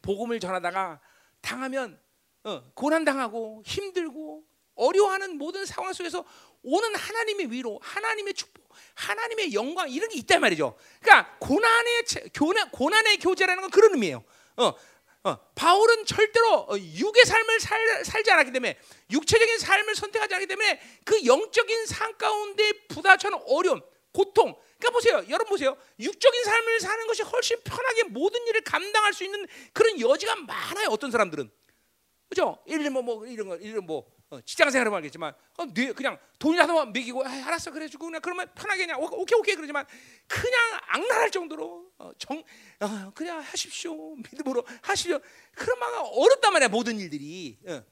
복음을 전하다가 당하면 어, 고난 당하고 힘들고 어려워하는 모든 상황 속에서 오는 하나님의 위로, 하나님의 축복, 하나님의 영광 이런 게 있단 말이죠. 그러니까 고난의 고난, 고난의 교제라는 건 그런 의미예요. 어, 어, 바울은 절대로 어, 육의 삶을 살, 살지 않았기 때문에 육체적인 삶을 선택하지 않기 때문에 그 영적인 삶 가운데 부딪혀는 어려움, 고통. 그러니까 보세요, 여러분 보세요. 육적인 삶을 사는 것이 훨씬 편하게 모든 일을 감당할 수 있는 그런 여지가 많아요. 어떤 사람들은 그죠? 예를 들면 뭐, 뭐 이런 거, 이런 뭐 어, 직장 생활을 알겠지만 어, 뇌 그냥 돈이라도 먹이고 아, 알았어 그래주고 그냥 그러면 편하게 그냥 오케이 오케이 그러지만 그냥 악랄할 정도로 어, 정 어, 그냥 하십시오 믿음으로 하시오 그런 막 어렵단 말이야 모든 일들이 어.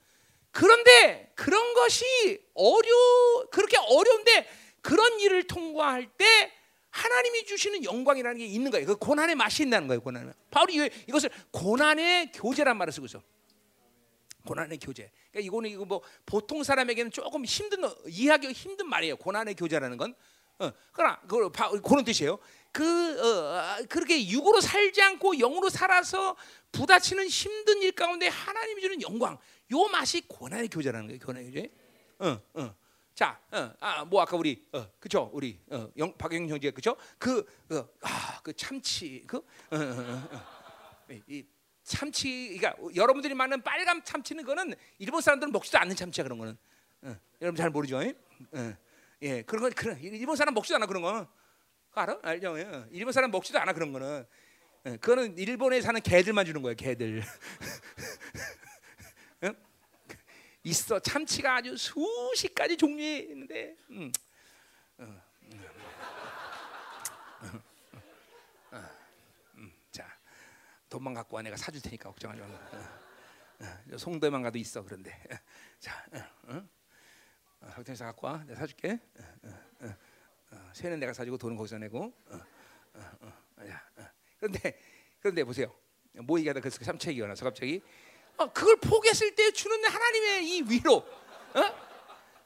그런데 그런 것이 어려 그렇게 어려운데 그런 일을 통과할 때 하나님이 주시는 영광이라는 게 있는 거예요. 그 고난의 맛이 있다는 거예요. 고난. 바울이 이것을 고난의 교제란 말을 쓰고 있어. 고난의 교제. 그러니까 이거는 이거 뭐 보통 사람에게는 조금 힘든 이해하기 힘든 말이에요. 고난의 교제라는 건. 어, 그러나 그 그런 뜻이에요. 그 어, 그렇게 육으로 살지 않고 영으로 살아서 부딪히는 힘든 일 가운데 하나님이 주는 영광. 요 맛이 고난의 교제라는 거예요. 고난의 교제. 어, 어. 자, 어, 아, 뭐 아까 우리, 어, 그죠? 우리 어, 영, 박영 형제, 그죠? 그, 그, 아, 그 참치, 그, 어, 어, 어, 어. 이, 참치, 그러니까 여러분들이 많은 빨간 참치는 거는 일본 사람들은 먹지도 않는 참치야 그런 거는. 어, 여러분 잘 모르죠? 어, 예, 그런 건 그런 일본 사람 먹지도 않아 그런 거. 알아? 알죠? 예. 일본 사람 먹지도 않아 그런 거는. 예, 그거는 일본에 사는 개들만 주는 거예요, 개들. 어? 있어 참치가 아주 수십 가지 종류에 있는데. 음. 어. 돈만 갖고 와 내가 사줄 테니까 걱정하지 말고. 어, 어, 송도에만 가도 있어 그런데. 자, 어, 어, 학교에서 갖고 와 내가 사줄게. 새는 내가 사주고 돈은 거기서 내고. 그런데 그런데 보세요. 뭐 얘기하다 그래서 삼체 얘기가 나서 갑자기 어, 그걸 포기했을 때 주는 하나님의 이 위로,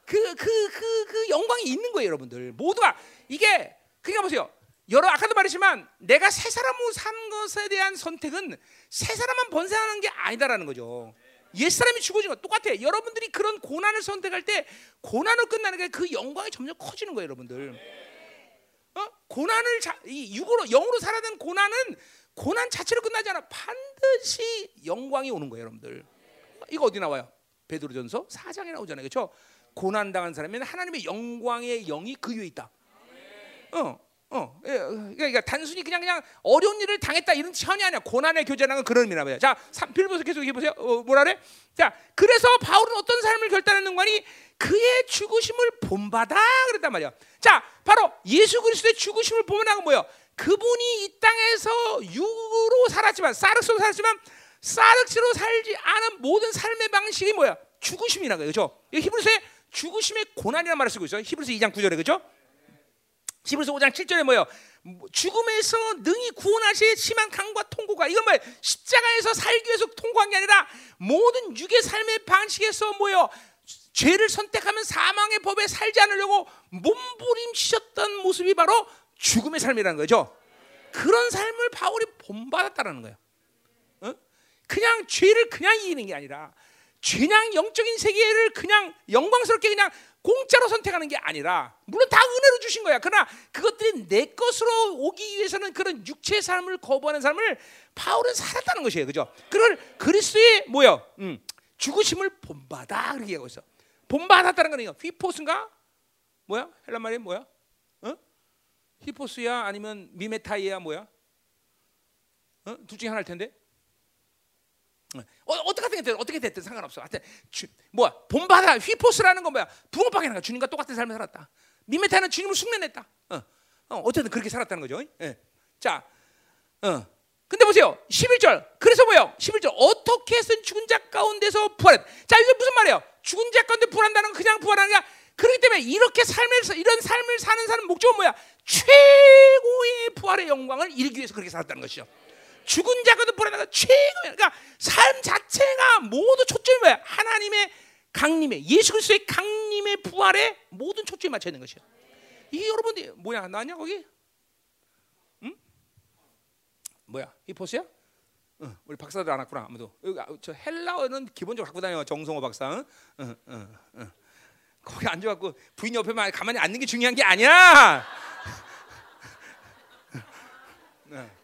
그 그 그 그 영광이 있는 거예요, 여러분들. 모두가 이게 그러니까 보세요. 여러 아까도 말했지만 내가 새 사람으로 산 것에 대한 선택은 새 사람만 번성하는 게 아니다라는 거죠. 옛 사람이 죽어진 거 똑같아. 여러분들이 그런 고난을 선택할 때 고난으로 끝나는 게 그 영광이 점점 커지는 거예요, 여러분들. 어? 고난을 자, 이 육으로 영으로 살아는 고난은 고난 자체로 끝나지 않아. 반드시 영광이 오는 거예요, 여러분들. 이거 어디 나와요? 베드로전서 4장에 나오잖아요. 그렇죠? 고난 당한 사람은 하나님의 영광의 영이 그 위에 있다. 어. 어, 예, 그러니까, 그러니까 단순히 그냥 그냥 어려운 일을 당했다 이런 차원이 아니야. 고난의 교제라는 그런 의미라 봐요. 자, 빌보서 계속 해보세요. 어, 뭐라 그래? 자, 그래서 바울은 어떤 삶을 결단했는가니 그의 죽으심을 본받아 그랬단 말이야. 자, 바로 예수 그리스도의 죽으심을 보면하고 뭐요? 그분이 이 땅에서 육으로 살았지만 사륵스로 살았지만 사륵스로 살지 않은 모든 삶의 방식이 뭐야? 죽으심이라는 거예요. 그렇죠? 히브리서에 죽으심의 고난이라는 말을 쓰고 있어요. 히브리서 2장 9절에 그렇죠? 히브리서 5장 7절에 뭐예요? 뭐 죽음에서 능히 구원하실 심한 강과 통고가 이건 뭐예요? 십자가에서 살기 위해서 통고한 게 아니라 모든 육의 삶의 방식에서 뭐예요? 죄를 선택하면 사망의 법에 살지 않으려고 몸부림치셨던 모습이 바로 죽음의 삶이라는 거죠. 그런 삶을 바울이 본받았다라는 거예요. 어? 그냥 죄를 그냥 이기는 게 아니라 그냥 영적인 세계를 그냥 영광스럽게 그냥 공짜로 선택하는 게 아니라 물론 다 은혜로 주신 거야. 그러나 그것들이 내 것으로 오기 위해서는 그런 육체의 삶을 거부하는 삶을 바울은 살았다는 것이에요. 그죠? 그걸 그리스도의 뭐요? 음, 죽으심을 본받아 그렇게 하고 있어. 본받았다는 거는 휘포스인가? 뭐야? 헬란 말이 뭐야? 어? 히포스야 아니면 미메타이야 뭐야? 어? 둘 중에 하나일 텐데. 어, 어떻게 됐든 어떻게 됐든 상관없어. 하여튼 주, 뭐야 본받아 휘포스라는 건 뭐야 붕어빵이라는 거 주님과 똑같은 삶을 살았다. 미메타는 주님을 숙면했다. 어, 어, 어쨌든 그렇게 살았다는 거죠. 예. 자, 어. 근데 보세요. 11절. 그래서 뭐예요? 11절. 어떻게 해서 죽은 자 가운데서 부활했. 자, 이게 무슨 말이에요? 죽은 자 가운데 부활한다는 건 그냥 부활하는 게 그렇기 때문에 이렇게 삶을 이런 삶을 사는 사람 목적은 뭐야? 최고의 부활의 영광을 이루기 위해서 그렇게 살았다는 것이죠. 죽은 자가도 불안하가 최고야. 그러니까 삶 자체가 모두 초점이 뭐야? 하나님의 강림에 예수 그리스도의 강림의 부활에 모든 초점이 맞춰 있는 것이야. 이게 여러분들 뭐야? 나냐 거기? 응? 뭐야? 히포스야? 응, 우리 박사들 안 왔구나 아무도. 아, 저 헬라어는 기본적으로 갖고 다녀 정성호 박사. 응, 응, 응. 거기 앉아갖고 부인 옆에만 가만히 앉는 게 중요한 게 아니야. 응.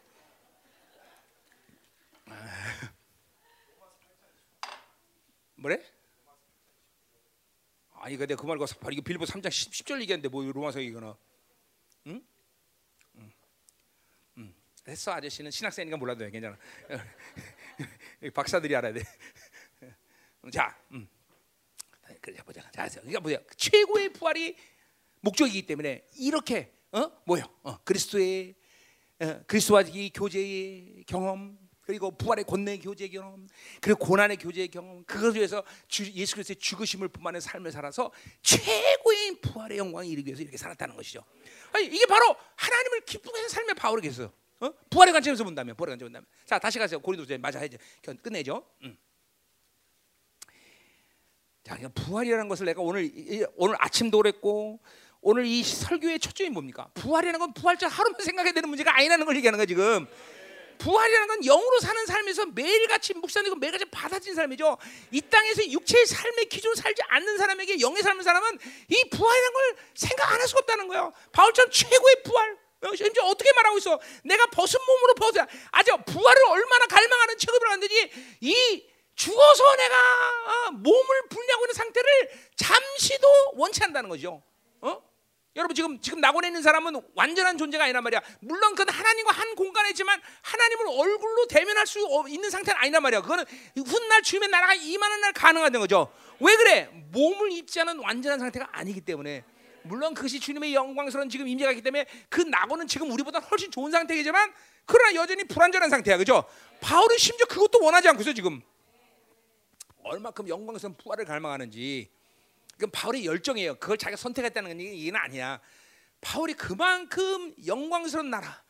뭐래? 아니 근데 그 말고 바로 이거 빌보 3장 10, 절 얘기하는데 뭐 로마서 이거나. 됐어 아저씨는 신학생이니까 몰라도 돼 괜찮아 박사들이 알아야 돼 자, 음. 그래 보자. 자, 그러니까 뭐야? 최고의 부활이 목적이기 때문에 이렇게 어 뭐요? 어, 그리스도의 어, 그리스도와 이 교제의 경험, 그리고 부활의 권능의 교제 경험, 그리고 고난의 교제 경험, 그것 위해서 주, 예수 그리스도의 죽으심을 분만의 삶을 살아서 최고의 부활의 영광을 이루기 위해서 이렇게 살았다는 것이죠. 아니, 이게 바로 하나님을 기쁘게 하는 삶의 바울이겠어요. 어? 부활의 관점에서 본다면, 부활의 관점에서 본다면. 자, 다시 가세요. 고린도서 맞아 이제 끝내죠. 음. 자, 부활이라는 것을 내가 오늘 오늘 아침도 그랬고 오늘 이 설교의 초점이 뭡니까? 부활이라는 건 부활절 하루만 생각해야 되는 문제가 아니라는 걸 얘기하는 거야 지금. 부활이라는 건 영으로 사는 삶에서 매일같이 묵상되고 매일같이 받아진 삶이죠. 이 땅에서 육체의 삶의 기준 살지 않는 사람에게 영의 삶을 사람은 이 부활이라는 걸 생각 안 할 수가 없다는 거예요. 바울처럼 최고의 부활. 심지어 어떻게 말하고 있어? 내가 벗은 몸으로 벗어. 아주 부활을 얼마나 갈망하는 체급을 하는지 이 죽어서 내가 어, 몸을 분리하고 있는 상태를 잠시도 원치 않는다는 거죠. 어? 여러분 지금 지금 낙원에 있는 사람은 완전한 존재가 아니란 말이야. 물론 그건 하나님과 한 공간에 있지만 하나님을 얼굴로 대면할 수 있는 상태는 아니란 말이야. 그거는 훗날 주님의 나라가 임하는 날 가능하다는 거죠. 왜 그래? 몸을 입지 않은 완전한 상태가 아니기 때문에. 물론 그것이 주님의 영광스러운 지금 임재가 있기 때문에 그 낙원은 지금 우리보다 훨씬 좋은 상태이지만 그러나 여전히 불완전한 상태야. 그죠? 바울은 심지어 그것도 원하지 않고 있어 지금. 얼마큼 영광스러운 부활을 갈망하는지 그건 바울의 열정이에요. 그걸 자기가 선택했다는 얘기는 아니야. 바울이 그만큼 영광스러운 나라,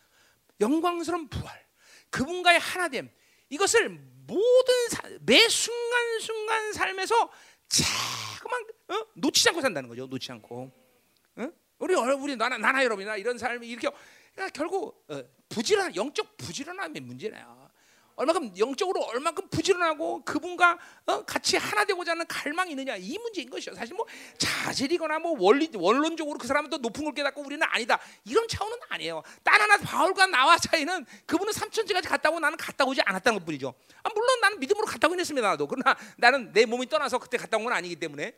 영광스러운 부활, 그분과의 하나됨 이것을 모든 사, 매 순간 순간 삶에서 자꾸만 어? 놓치지 않고 산다는 거죠. 놓치지 않고. 어? 우리 우리 나나 나나 여러분이나 이런 삶이 이렇게 그러니까 결국 어, 부지런 영적 부지런함의 문제나요. 얼마큼 영적으로 얼마큼 부지런하고 그분과 어, 같이 하나 되고자 하는 갈망이 있느냐 이 문제인 것이죠. 사실 뭐 자질이거나 뭐 원리 원론적으로 그 사람은 더 높은 걸 깨닫고 우리는 아니다 이런 차원은 아니에요. 딴 하나 바울과 나와 차이는 그분은 삼천지까지 갔다 고 나는 갔다 오지 않았다는 것뿐이죠. 아, 물론 나는 믿음으로 갔다 오긴 했습니다. 나도 그러나 나는 내 몸이 떠나서 그때 갔다 온 건 아니기 때문에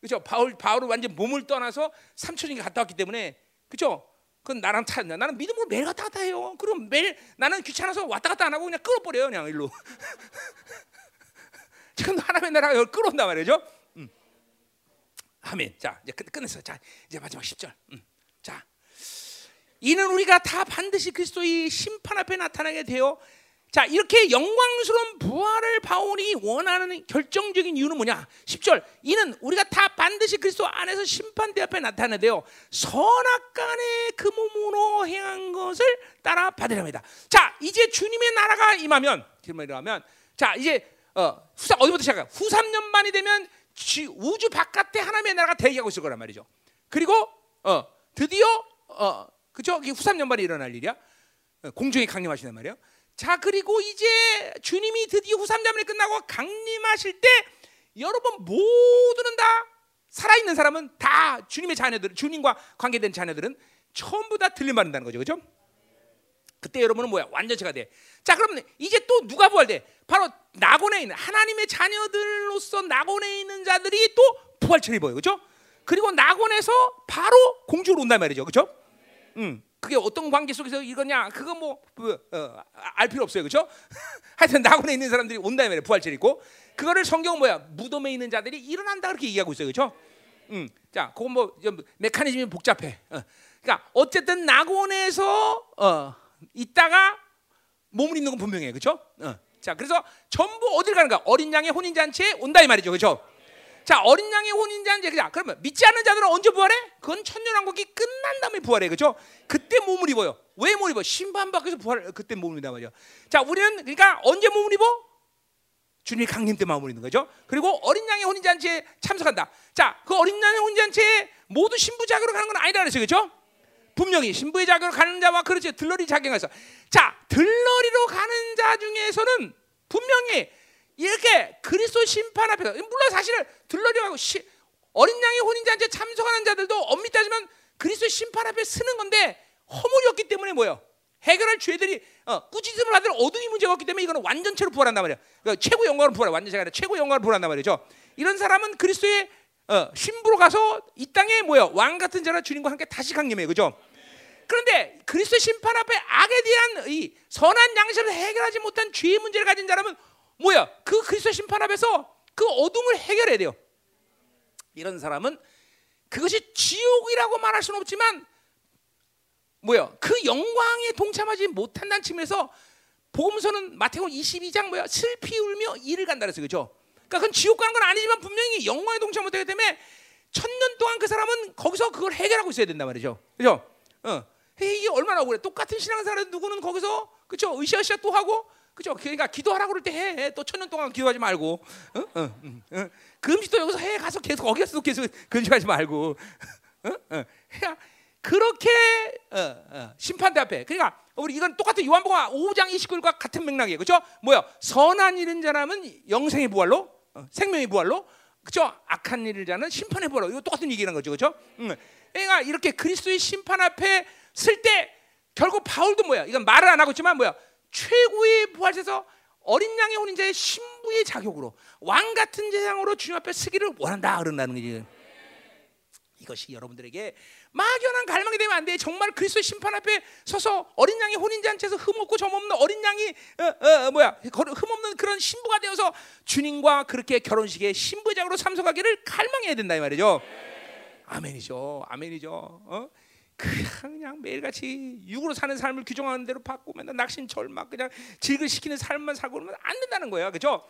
그렇죠. 바울 바울은 완전 몸을 떠나서 삼천지 갔다 왔기 때문에 그렇죠. 그건 나랑 차냐? 나는 믿음으로 매일 갔다 갔다 해요. 그럼 매일 나는 귀찮아서 왔다 갔다 안 하고 그냥 끌어버려요, 그냥 일로. 지금 하나님의 나라가 끌어온단 말이죠. 음. 아멘. 자, 이제 끝, 끝냈어. 자, 이제 마지막 10절. 음. 자, 이는 우리가 다 반드시 그리스도의 심판 앞에 나타나게 되어 자, 이렇게 영광스러운 부활을 바울이 원하는 결정적인 이유는 뭐냐? 10절. 이는 우리가 다 반드시 그리스도 안에서 심판대 앞에 나타내되어 선악 간의 그 몸으로 행한 것을 따라 받으렵니다. 자, 이제 주님의 나라가 임하면, 임하면, 자, 이제 어, 후사 어디부터 시작할까? 후 3년 만이 되면 지, 우주 바깥에 하나님의 나라가 대기하고 있을 거란 말이죠. 그리고 어, 드디어 어, 그죠? 후 3년 만에 일어날 일이야. 어, 공중에 강림하신단 말이에요. 자, 그리고 이제 주님이 드디어 후 3년만에 끝나고 강림하실 때 여러분 모두는 다 살아있는 사람은 다 주님의 자녀들, 주님과 관계된 자녀들은 전부 다 들림받는다는 거죠, 그죠? 그때 여러분은 뭐야? 완전체가 돼. 자, 그러면 이제 또 누가 부활돼? 바로 낙원에 있는 하나님의 자녀들로서 낙원에 있는 자들이 또 부활체를 입어요, 그죠? 그리고 낙원에서 바로 공주로 온단 말이죠, 그죠? 음, 그게 어떤 관계 속에서 이거냐? 그거 뭐 어, 알 필요 없어요, 그죠? 하여튼 낙원에 있는 사람들이 온단 말이에요, 부활체를 입고. 그거를 성경은 뭐야? 무덤에 있는 자들이 일어난다 그렇게 얘기하고 있어요, 그죠? 음, 자, 그건 뭐 메커니즘이 복잡해. 어. 그러니까 어쨌든 낙원에서 어, 있다가 몸을 입는 건 분명해요, 그렇죠? 어. 자, 그래서 전부 어딜 가는가? 어린 양의 혼인 잔치에 온다 이 말이죠, 그렇죠? 자, 어린 양의 혼인 잔치 그냥 그러면 믿지 않는 자들은 언제 부활해? 그건 천년왕국이 끝난 다음에 부활해, 그렇죠? 그때 몸을 입어요. 왜 몸을 입어? 신반 밖에서 부활 그때 몸을 입단 말이죠. 자, 우리는 그러니까 언제 몸을 입어? 주님이 강림 때 마음을 입는 거죠. 그리고 어린 양의 혼인 잔치에 참석한다. 자, 그 어린 양의 혼인 잔치에 모두 신부 자격으로 가는 건 아니라 그랬어요, 그렇죠? 분명히 신부의 자격으로 가는 자와 그렇지 들러리 자격에서 자 들러리로 가는 자 중에서는 분명히 이렇게 그리스도 심판 앞에서 물론 사실은 들러리하고 어린 양의 혼인잔치에 참석하는 자들도 엄밀히 따지면 그리스도 심판 앞에 쓰는 건데 허물이 없기 때문에 뭐요? 해결할 죄들이 어, 꾸짖음을 하든 어둠이 문제가 없기 때문에 이거는 완전체로 부활한단 말이야. 그러니까 최고 영광을 부활, 완전체가 아니라 최고 영광을 부활한단 말이죠. 이런 사람은 그리스도의 어, 신부로 가서 이 땅에 뭐야 왕 같은 자라 주님과 함께 다시 강림해 그죠? 그런데 그리스도 심판 앞에 악에 대한 이 선한 양심을 해결하지 못한 죄의 문제를 가진 자라면 뭐야 그 그리스도 심판 앞에서 그 어둠을 해결해야 돼요. 이런 사람은 그것이 지옥이라고 말할 수는 없지만 뭐야 그 영광에 동참하지 못한다는 측면에서 복음서는 마태복음 22장 뭐야 슬피 울며 이를 간다 그랬어요 그죠? 그러니까 그건 지옥 가는 건 아니지만 분명히 영광에 동참 못하기 때문에 천년 동안 그 사람은 거기서 그걸 해결하고 있어야 된단 말이죠. 그죠? 어. 이게 얼마나 억울해. 똑같은 신앙생활 누구는 거기서 그죠? 으쌰으쌰 또 하고 그죠? 그러니까 기도하라고 그럴 때 해. 또 천년 동안 기도하지 말고. 어? 어, 어. 그 음식도 여기서 해 가서 계속 거기서 계속 근심하지 말고. 어? 어. 그렇게 어, 어, 심판대 앞에. 그러니까 우리 이건 똑같은 요한복음 5장 29절과 같은 맥락이에요. 그렇죠? 뭐야? 선한 일은 자라면 영생의 부활로 어, 생명의 부활로 그죠? 악한 일을 자는 심판의 부활로 이거 똑같은 얘기라는 거죠, 그렇죠? 응. 그러니까 이렇게 그리스도의 심판 앞에 쓸 때 결국 바울도 뭐야? 이건 말을 안 하고 있지만 뭐야? 최고의 부활에서 어린 양의 혼인자의 신부의 자격으로 왕 같은 재상으로 주님 앞에 서기를 원한다 그런다는 거지. 이것이 여러분들에게 막연한 갈망이 되면 안 돼. 정말 그리스도 심판 앞에 서서 어린 양의 혼인 잔치에서 흠없고 점없는 어린 양이 어, 어, 어, 뭐야 흠없는 그런 신부가 되어서 주님과 그렇게 결혼식에 신부장으로 참석하기를 갈망해야 된다 이 말이죠. 아멘이죠. 아멘이죠. 어? 그냥 매일같이 육으로 사는 삶을 규정하는 대로 받고 맨날 낙심절 막 그냥 질을 시키는 삶만 살고 그러면 안 된다는 거예요. 그죠?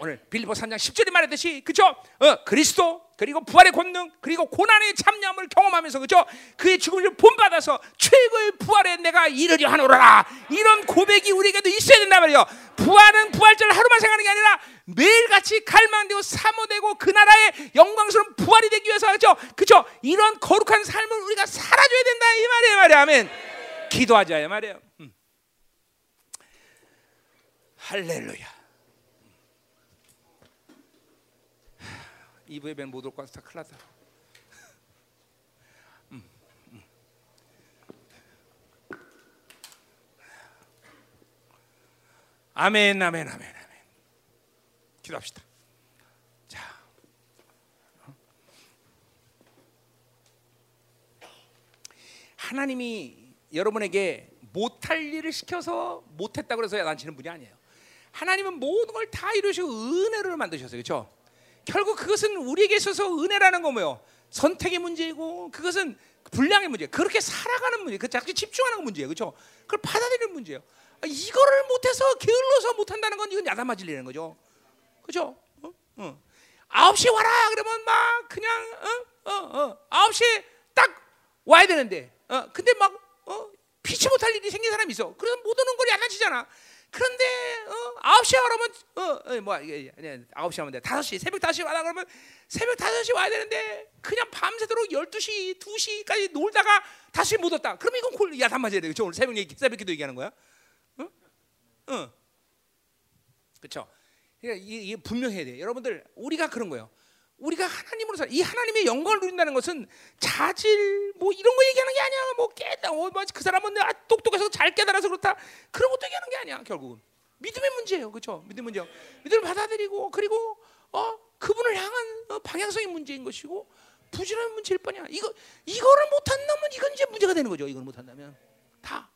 오늘 빌리보 3장 10절에 말했듯이 그죠? 어, 그리스도 그리고 부활의 권능 그리고 고난의 참념을 경험하면서 그죠? 그의 죽음을 본받아서 최고의 부활에 내가 이르려 하노라 이런 고백이 우리에게도 있어야 된단 말이에요. 부활은 부활절 하루만 생각하는 게 아니라 매일같이 갈망되고 사모되고 그 나라의 영광스러운 부활이 되기 위해서 그죠? 그죠? 이런 거룩한 삶을 우리가 살아줘야 된다 이 말이에요, 말이야. 아멘. 기도하자 이 말이에요. 음. 할렐루야. 2부 예배는 못 올 것 같아 큰일 났다. 아멘, 아멘, 아멘, 아멘. 기도합시다. 자, 하나님이 여러분에게 못할 일을 시켜서 못했다고 해서 야단치는 분이 아니에요. 하나님은 모든 걸 다 이루시고 은혜를 만드셨어요, 그렇죠? 결국 그것은 우리에게 있어서 은혜라는 거 뭐요? 선택의 문제이고 그것은 분량의 문제. 그렇게 살아가는 문제. 그 자꾸 집중하는 문제예요. 그렇죠? 그걸 받아들이는 문제예요. 이거를 못해서 게을러서 못한다는 건 이건 야단 맞으려는 거죠. 그죠? 어? 어. 9시에 와라 그러면 막 그냥 어? 어, 어. 9시에 딱 와야 되는데 어. 근데 막 어? 피치 못할 일이 생긴 사람이 있어. 그래서 못 오는 걸 야단치잖아. 그런데 어, 9시에 와라면 어, 어 뭐야 이게 9시 하면 돼. 5시 새벽 5시 와라 그러면 새벽 5시 와야 되는데 그냥 밤새도록 12시, 2시까지 놀다가 다시 못 왔다. 그러면 이건 콜 야단 맞아야 돼. 그죠? 오늘 새벽 새벽 기도 얘기하는 거야. 응? 응. 그렇죠? 그러니까 이게, 분명해야 돼. 여러분들 우리가 그런 거예요. 우리가 하나님으로 살, 이 하나님의 영광을 누린다는 것은 자질 뭐 이런 거 얘기하는 게 아니야. 뭐 깨다, 어, 뭐그 사람은 아, 똑똑해서 잘 깨달아서 그렇다. 그런 것도 얘기하는 게 아니야. 결국은 믿음의 문제예요, 그렇죠? 믿음 문제. 믿음을 받아들이고 그리고 어 그분을 향한 어, 방향성의 문제인 것이고 부지런한 문제일 뿐이야. 이거 이거를 못한다면 이건 이제 문제가 되는 거죠. 이걸 못한다면 다.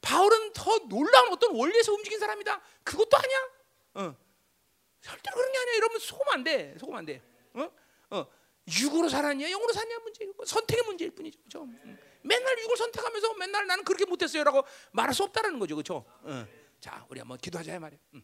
어? 바울은 더 놀라운 어떤 원리에서 움직인 사람이다. 그것도 아니야. 어. 절대로 그런 게 아니야. 이러면 속으면 안 돼. 속으면 안 돼. 어? 어. 육으로 살았냐, 영으로 살냐 문제고 선택의 문제일 뿐이죠. 음. 맨날 육을 선택하면서 맨날 나는 그렇게 못했어요라고 말할 수 없다라는 거죠. 그죠 어. 자, 우리 한번 기도하자 말이야. 음.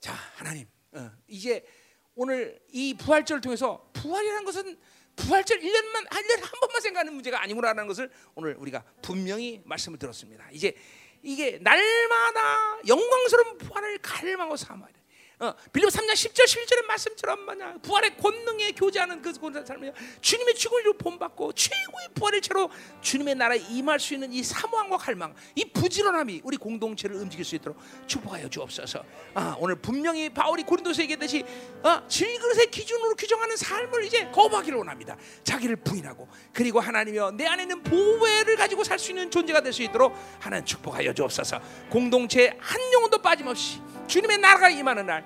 자, 하나님, 어. 이제 오늘 이 부활절을 통해서 부활이라는 것은 부활절 1년만 1년에 한 번만 생각하는 문제가 아니구나라는 것을 오늘 우리가 분명히 말씀을 들었습니다. 이제 이게 날마다 영광스러운 부활을 갈망하고 삼아야 돼. 어, 빌립 3장 10절 11절의 말씀처럼 뭐냐 부활의 권능에 교제하는 그 삶을 주님의 죽음을 본받고 최고의 부활의 채로 주님의 나라에 임할 수 있는 이 사모함과 갈망 이 부지런함이 우리 공동체를 움직일 수 있도록 축복하여 주옵소서. 아, 오늘 분명히 바울이 고린도서 얘기했듯이 어, 질그릇의 기준으로 규정하는 삶을 이제 거부하기를 원합니다. 자기를 부인하고 그리고 하나님이여 내 안에 있는 보배를 가지고 살 수 있는 존재가 될 수 있도록 하나님 축복하여 주옵소서. 공동체 한 영혼도 빠짐없이 주님의 나라가 임하는 날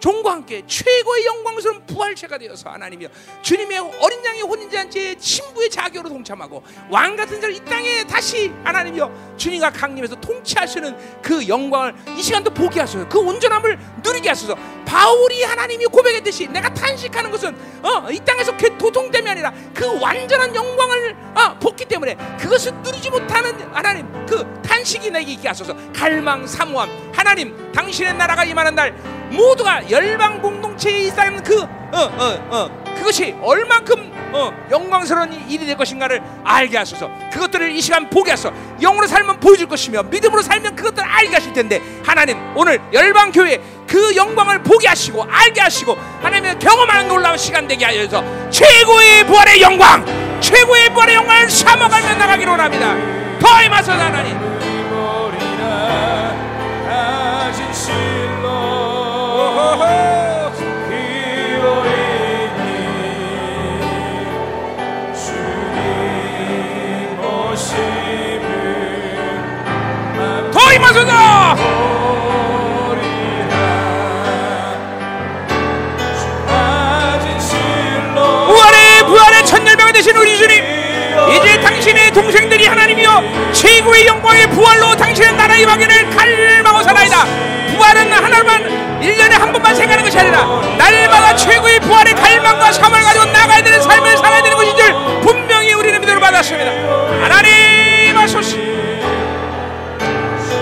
종과 함께 최고의 영광스러운 부활체가 되어서 하나님이여 주님의 어린 양의 혼인잔치에 신부의 자격으로 동참하고 왕 같은 자를 이 땅에 다시 하나님이여 주님과 강림해서 통치하시는 그 영광을 이 시간도 보게 하소서. 그 온전함을 누리게 하소서. 바울이 하나님이 고백했듯이 내가 탄식하는 것은 어, 이 땅에서 도통 때문이 아니라 그 완전한 영광을 어, 복기 때문에 그것을 누리지 못하는 하나님 그 탄식이 내게 있게 하소서. 갈망 사모함. 하나님 당신의 나라가 임하는 날 모두가 열방 공동체에 있다는 그 어, 어, 어, 그것이 얼만큼 어, 영광스러운 일이 될 것인가를 알게 하소서. 그것들을 이 시간 보게 하소서. 영으로 살면 보여줄 것이며 믿음으로 살면 그것들을 알게 하실 텐데 하나님 오늘 열방 교회 그 영광을 보게 하시고 알게 하시고 하나님의 경험하는 놀라운 시간 되게 하여서 최고의 부활의 영광, 최고의 부활의 영광을 삼아가며 나가기로 합니다. 더 임하소서 하나님. 임하소서 부활의 부활의 천열병이 되신 우리 주님. 이제 당신의 동생들이 하나님이여 최고의 영광의 부활로 당신의 나라의 왕위를 갈망하고 살아이다. 부활은 하나만 1년에 한 번만 생각하는 것이 아니라 날마다 최고의 부활의 갈망과 삶을 가지고 나가야 되는 삶을 살아야 되는 것인 줄 분명히 우리는 믿음을 받았습니다. 하나님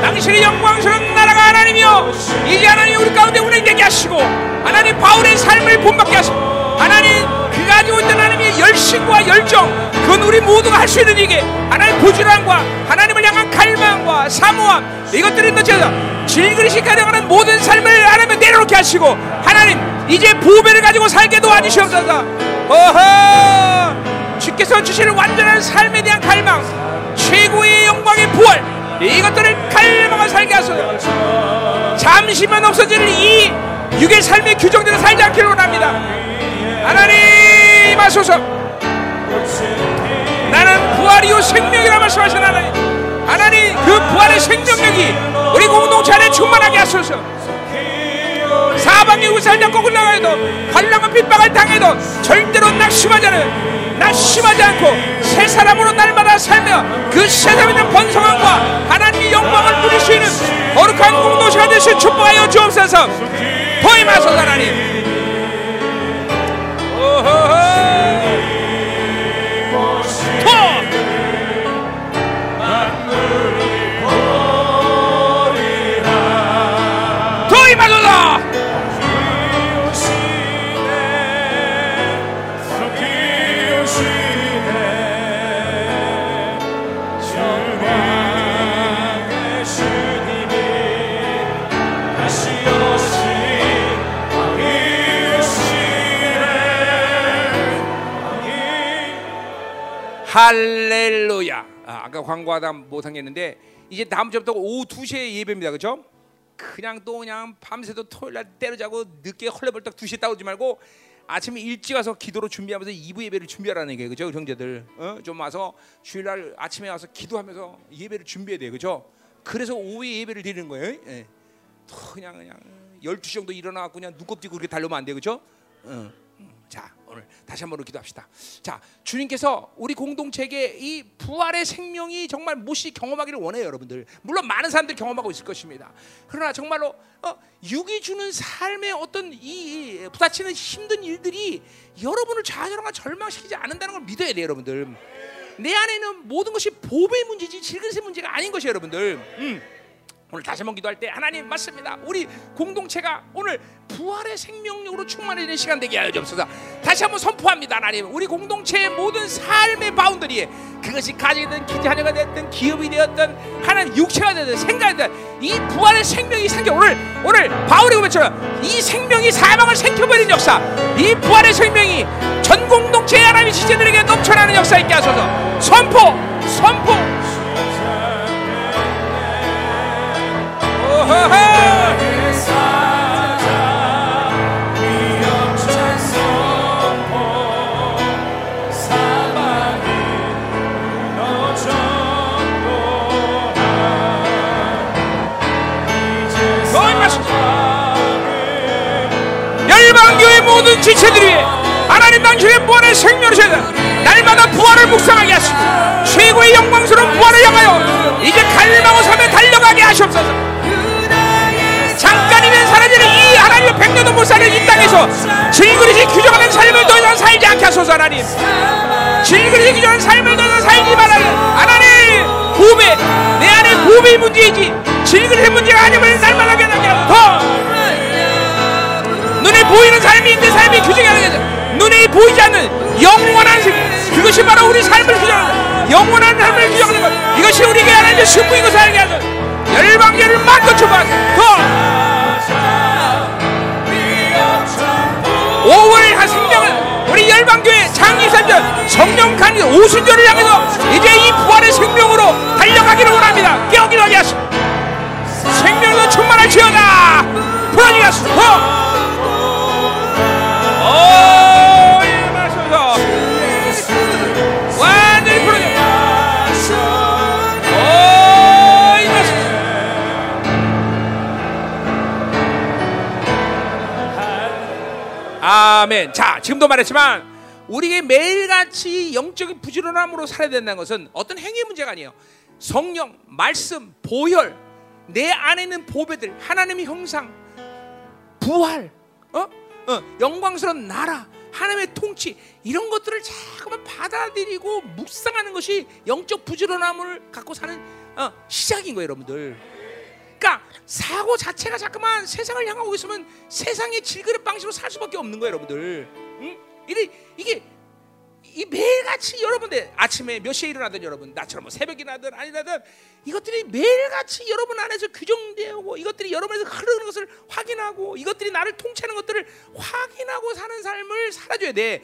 당신의 영광스러운 나라가 하나님이여. 이제 하나님 우리 가운데 운행되게 하시고 하나님 바울의 삶을 본받게 하시고 하나님 그 가지고 있던 하나님의 열심과 열정 그건 우리 모두가 할 수 있는 이게. 하나님 부지런함과 하나님을 향한 갈망과 사모함 이것들이 너처 질그릇이 가려가는 모든 삶을 하나님 내려놓게 하시고 하나님 이제 부배를 가지고 살게 도와주시옵소서. 어허! 주께서 주시는 완전한 삶에 대한 갈망 최고의 영광의 부활 이것들을 갈망을 살게 하소서. 잠시만 없어질 이 육의 삶의 규정대로 살지 않기를 원합니다. 하나님 하소서. 나는 부활이요 생명이라 말씀하신 하나님. 하나님 그 부활의 생명력이 우리 공동체 안에 충만하게 하소서. 사방이 우살자 꼭을 나가도 환란과 핍박을 당해도 절대로 낙심하지 않은 낙심하지 않고 새 사람으로 날마다 살며 그새 사람에 대한 번성함과 하나님의 영광을 누릴 수 있는 거룩한 공동체가 되시 축복하여 주옵소서. 보임하소서 하나님 할렐루야. 아, 아까 광고하다 못한 게 있는데 이제 다음 주부터 오후 2시에 예배입니다. 그렇죠? 그냥 또 그냥 밤새도 토요일 날 때려자고 늦게 헐레벌떡 2시에 따오지 말고 아침에 일찍 와서 기도로 준비하면서 2부 예배를 준비하라는 얘기예요. 그죠? 형제들. 어? 좀 와서 주일 날 아침에 와서 기도하면서 예배를 준비해야 돼요. 그죠? 그래서 오후에 예배를 드리는 거예요. 예. 그냥 그냥 12시 정도 일어나 갖고 그냥 눈곱 띄고 그렇게 달려면 안 돼. 그죠? 어. 자, 오늘 다시 한번 기도합시다. 자, 주님께서 우리 공동체에게 이 부활의 생명이 정말 못이 경험하기를 원해요, 여러분들. 물론 많은 사람들이 경험하고 있을 것입니다. 그러나 정말로 어, 육이 주는 삶의 어떤 이, 이 부딪히는 힘든 일들이 여러분을 좌절하거나 절망시키지 않는다는 걸 믿어야 돼요, 여러분들. 내 안에는 모든 것이 보배의 문제지 질그릇의 문제가 아닌 것이에요, 여러분들. 음. 오늘 다시 한번 기도할 때 하나님 맞습니다. 우리 공동체가 오늘 부활의 생명력으로 충만해지는 시간 되게 하여 주옵소서. 다시 한번 선포합니다, 하나님. 우리 공동체의 모든 삶의 바운더리에 그것이 가정이든 기자녀가 됐든 기업이 되었든 하나님 육체가 되든 생각이 되든 이 부활의 생명이 생겨 오늘 오늘 바울이 보면처럼 이 생명이 사망을 생겨버린 역사, 이 부활의 생명이 전 공동체의 하나님의 지체들에게 넘쳐나는 역사 있게 하소서. 선포, 선포. 열방교의 모든 지체들이 하나님 당신의 부활의 생명을 세다. 날마다 부활을 묵상하게 하시고 최고의 영광스러운 부활을 향하여 이제 갈망의 삶에 달려가게 하시옵소서 잠깐이면 사라지는 이 하나님의 백년도 못 사는 이 땅에서 질그릇이 규정하는 삶을 더 이상 살지 않게 하소서 하나님. 질그릇이 규정하는 삶을 더 이상 살지 말아요 하나님 고배 내 안에 고배의 문제이지 질그릇의 문제가 아니면 날마다 변하게 더. 눈에 보이는 삶이 내 삶이 규정하는 거죠 눈에 보이지 않는 영원한 생 그것이 바로 우리 삶을 규정하는 영원한 삶을 규정하는 것 이것이 우리에게 하나님의 승부인 것을 알게 하소서 열방계를 만고 주만 더 5월 한 생명을 우리 열방교회 장기산절 성령 간이 오순절을 향해서 이제 이 부활의 생명으로 달려가기를 원합니다. 깨어기를 하게 하시고. 생명으로 충만할지어다. 풀어지게 하시고 아멘. 자, 지금도 말했지만 우리에게 매일같이 영적인 부지런함으로 살아야 된다는 것은 어떤 행위 문제가 아니에요. 성령, 말씀, 보혈, 내 안에 있는 보배들, 하나님의 형상, 부활, 어? 어, 영광스러운 나라, 하나님의 통치 이런 것들을 자꾸만 받아들이고 묵상하는 것이 영적 부지런함을 갖고 사는 어, 시작인 거예요, 여러분들. 그러니까 사고 자체가 자꾸만 세상을 향하고 있으면 세상의 질그릇 방식으로 살 수밖에 없는 거예요, 여러분들. 응? 이게 이게 이 매일같이 여러분들 아침에 몇 시에 일어나든 여러분 나처럼 뭐 새벽이 나든 아니라든 이것들이 매일같이 여러분 안에서 규정되고 이것들이 여러분에서 흐르는 것을 확인하고 이것들이 나를 통치하는 것들을 확인하고 사는 삶을 살아줘야 돼.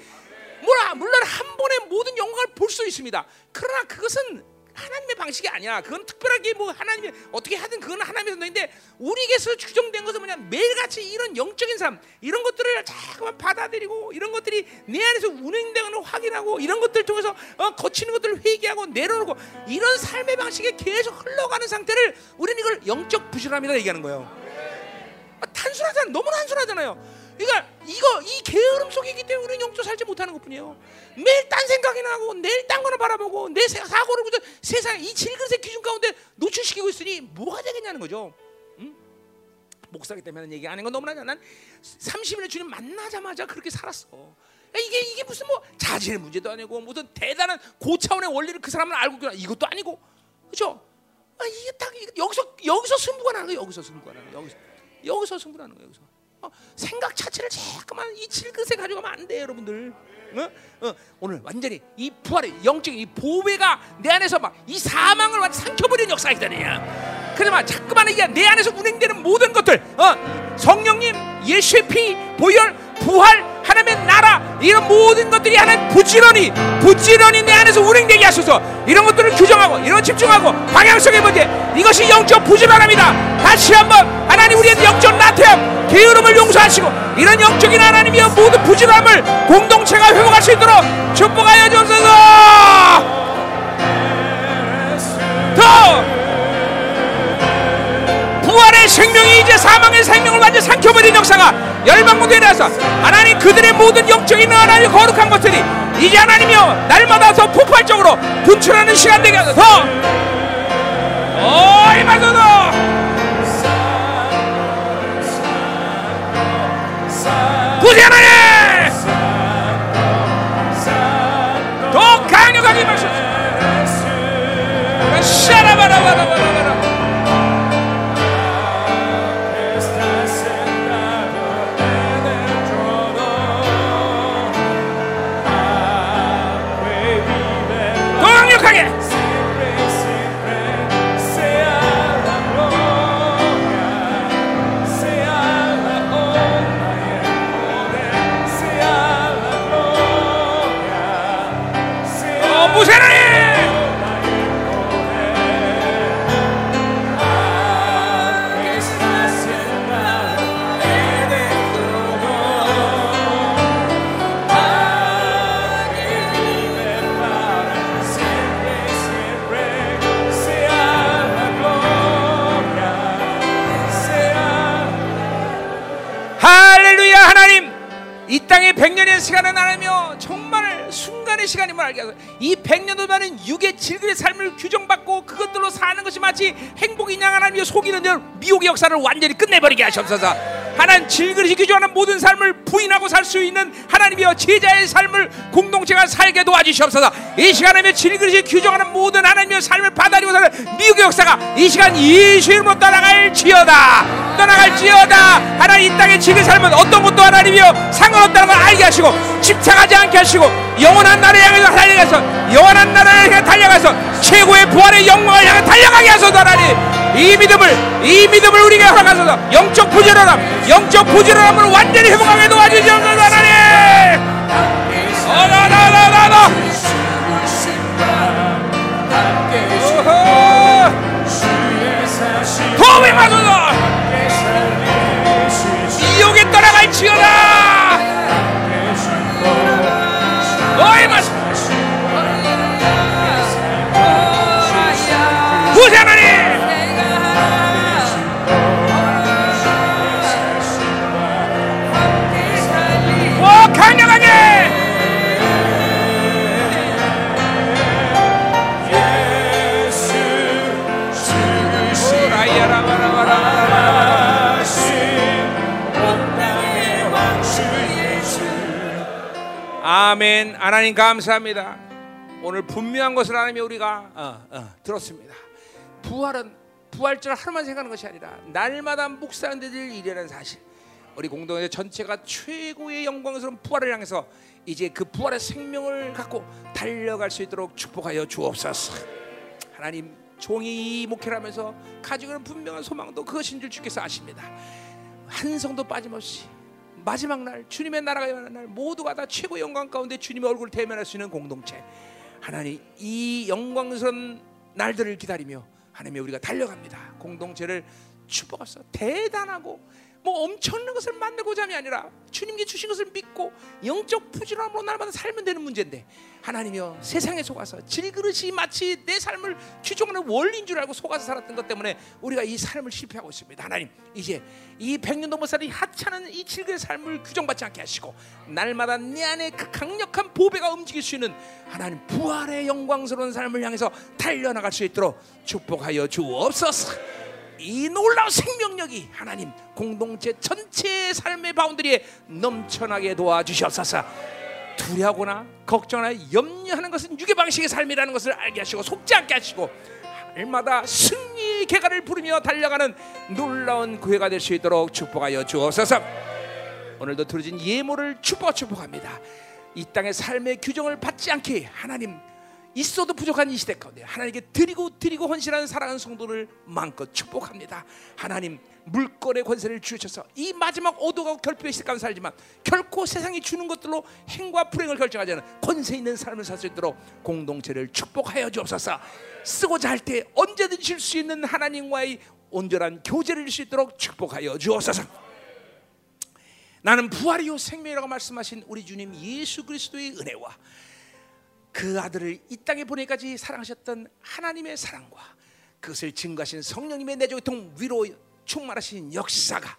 뭐라 물론 한 번에 모든 영광을 볼 수 있습니다. 그러나 그것은 하나님의 방식이 아니야. 그건 특별하게 뭐 하나님이 어떻게 하든 그건 하나님의 선인데 우리에게서 규정된 것은 뭐냐 매일같이 이런 영적인 삶 이런 것들을 자꾸만 받아들이고 이런 것들이 내 안에서 운행되는 걸 확인하고 이런 것들 통해서 어, 거치는 것들을 회개하고 내려놓고 이런 삶의 방식에 계속 흘러가는 상태를 우리는 이걸 영적 부실함이라 얘기하는 거예요. 아, 단순하잖아. 너무 단순하잖아요. 그러니까 이거 이 게으름 속에 있기 때문에 우리는 영적 살지 못하는 것뿐이에요. 매일 딴 생각이 나고 내일 딴 거나 바라보고 내 사고를 그저 세상 이 질그릇의 기준 가운데 노출시키고 있으니 뭐가 되겠냐는 거죠. 응? 목사기 때문에 얘기 아닌 건 너무나 난 30일에 주님 만나자마자 그렇게 살았어. 그러니까 이게 이게 무슨 뭐 자질의 문제도 아니고 무슨 대단한 고차원의 원리를 그 사람은 알고 있구나 이것도 아니고 그렇죠? 아, 이게 딱 여기서 여기서 승부가 나는 거예요. 여기서 승부가 나는 거예요. 여기서 여기서 승부가 나는 거예요. 여기서. 어, 생각 자체를 자꾸만 이 질그릇에 가져가면 안 돼요, 여러분들. 어? 어, 오늘 완전히 이 부활의 영적인 이 보배가 내 안에서 막 이 사망을 완전 삼켜버리는 역사가 있다니야. 그러면 자꾸만 이게 내 안에서 운행되는 모든 것들, 어, 성령님, 예수의 피, 보혈, 부활, 하나님의 나라 이런 모든 것들이 하나님 부지 부지런히 부지런히 내 안에서 운행되게 하소서. 이런 것들을 규정하고 이런 집중하고 방향성의 문제 이것이 영적 부지런함이다. 다시 한번 하나님 우리의 영적 나태함 게으름을 용서하시고 이런 영적인 하나님이여 모든 부지런함을 공동체가 회복할 수 있도록 축복하여 주소서. 더 부활의 생명이 이제 사망의 생명을 완전 삼켜버린 역사가 열방무대에 나서 하나님 그들의 모든 영적인 하나님 거룩한 것들이 이제 하나님이여 날마다 더 폭발적으로 분출하는 시간 되게 하소서. 마소서. 부지 하나님! 더 강력하게 마셔서 샤라바라바라바라바라 땅의 백년의 시간은 하나며 정말 순간의 시간임을 알게 하소서. 이 백년도만은 육의 질그의 삶을 그것들로 사는 것이 마치 행복이냐 하나님의 속이는 들 미혹의 역사를 완전히 끝내버리게 하시옵소서. 하나님 질그릇이 규정하는 모든 삶을 부인하고 살 수 있는 하나님이여 제자의 삶을 공동체가 살게 도와주시옵소서. 이 시간에 질그릇이 규정하는 모든 하나님의 삶을 받아들이고 사는 미혹의 역사가 이 시간 예수 이름으로 떠나갈지어다. 떠나갈지어다. 하나님 이 땅의 질그릇 삶은 어떤 것도 하나님이여 상관없다는 걸 알게 하시고 집착하지 않게 하시고 영원한 나라를 향해서 달려가서 영원한 나라를 향해 달려가서 최고의 부활의 영광을 향해 달려가게 하소서 하나님. 이 믿음을 이 믿음을 우리에게 허락하소서. 영적 부지런함 영적 부지런함을 완전히 회복하게 도와주시옵소서 하나님. 도움이 받소서. 이욕에 떠나갈지어다. 너의 말 씀 구세 하나님! 아멘. 하나님 감사합니다. 오늘 분명한 것을 하나님이 우리가 어, 어, 들었습니다 부활은 부활절 하루만 생각하는 것이 아니라 날마다 묵상되는 일이라는 사실. 우리 공동체 전체가 최고의 영광스러운 부활을 향해서 이제 그 부활의 생명을 갖고 달려갈 수 있도록 축복하여 주옵소서. 하나님 종이 목회를 하면서 가지고 있는 분명한 소망도 그것인 줄 주께서 아십니다. 한 성도 빠짐없이 마지막 날 주님의 나라가 임하는 날 모두가 다 최고의 영광 가운데 주님의 얼굴을 대면할 수 있는 공동체. 하나님 이 영광스러운 날들을 기다리며 하나님의 우리가 달려갑니다. 공동체를 축복하소서. 대단하고 뭐 엄청난 것을 만들고자 함이 아니라 주님께 주신 것을 믿고 영적 부지런함으로 날마다 살면 되는 문제인데 하나님이여 세상에 속아서 질그릇이 마치 내 삶을 규정하는 원리인 줄 알고 속아서 살았던 것 때문에 우리가 이 삶을 실패하고 있습니다. 하나님 이제 이 백년 넘어 살이 하찮은 이 질그릇의 삶을 규정받지 않게 하시고 날마다 내 안에 그 강력한 보배가 움직일 수 있는 하나님 부활의 영광스러운 삶을 향해서 달려나갈 수 있도록 축복하여 주옵소서 이 놀라운 생명력이 하나님 공동체 전체의 삶의 바운드리에 넘쳐나게 도와주시옵소서. 두려하거나 걱정하나 염려하는 것은 육의 방식의 삶이라는 것을 알게 하시고 속지 않게 하시고 날마다 승리의 개가를 부르며 달려가는 놀라운 구회가 될 수 있도록 축복하여 주옵소서. 오늘도 들어진 예모를 축복 축복합니다. 이 땅의 삶의 규정을 받지 않게 하나님 있어도 부족한 이 시대 가운데 하나님께 드리고 드리고 헌신하는 사랑하는 성도를 마음껏 축복합니다. 하나님 물건의 권세를 주셔서 이 마지막 어두워 결핍의 시대 가운데 살지만 결코 세상이 주는 것들로 행과 불행을 결정하지 않은 권세 있는 삶을 살 수 있도록 공동체를 축복하여 주옵소서. 쓰고자 할 때 언제든지 줄 수 있는 하나님과의 온전한 교제를 줄 수 있도록 축복하여 주옵소서. 나는 부활이요 생명이라고 말씀하신 우리 주님 예수 그리스도의 은혜와 그 아들을 이 땅에 보내기까지 사랑하셨던 하나님의 사랑과 그것을 증거하신 성령님의 내조통 위로 충만하신 역사가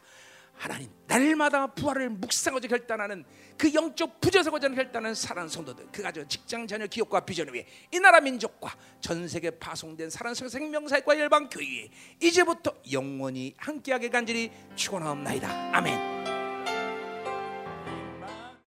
하나님 날마다 부활을 묵상하자 결단하는 그 영적 부재서고자 결단하는 사랑 성도들 그 가정 직장 자녀 기업과 비전을 위해 이 나라 민족과 전 세계 파송된 사랑 생명사회과 열방 교회 이제부터 영원히 함께하게 간절히 축원하옵나이다 아멘.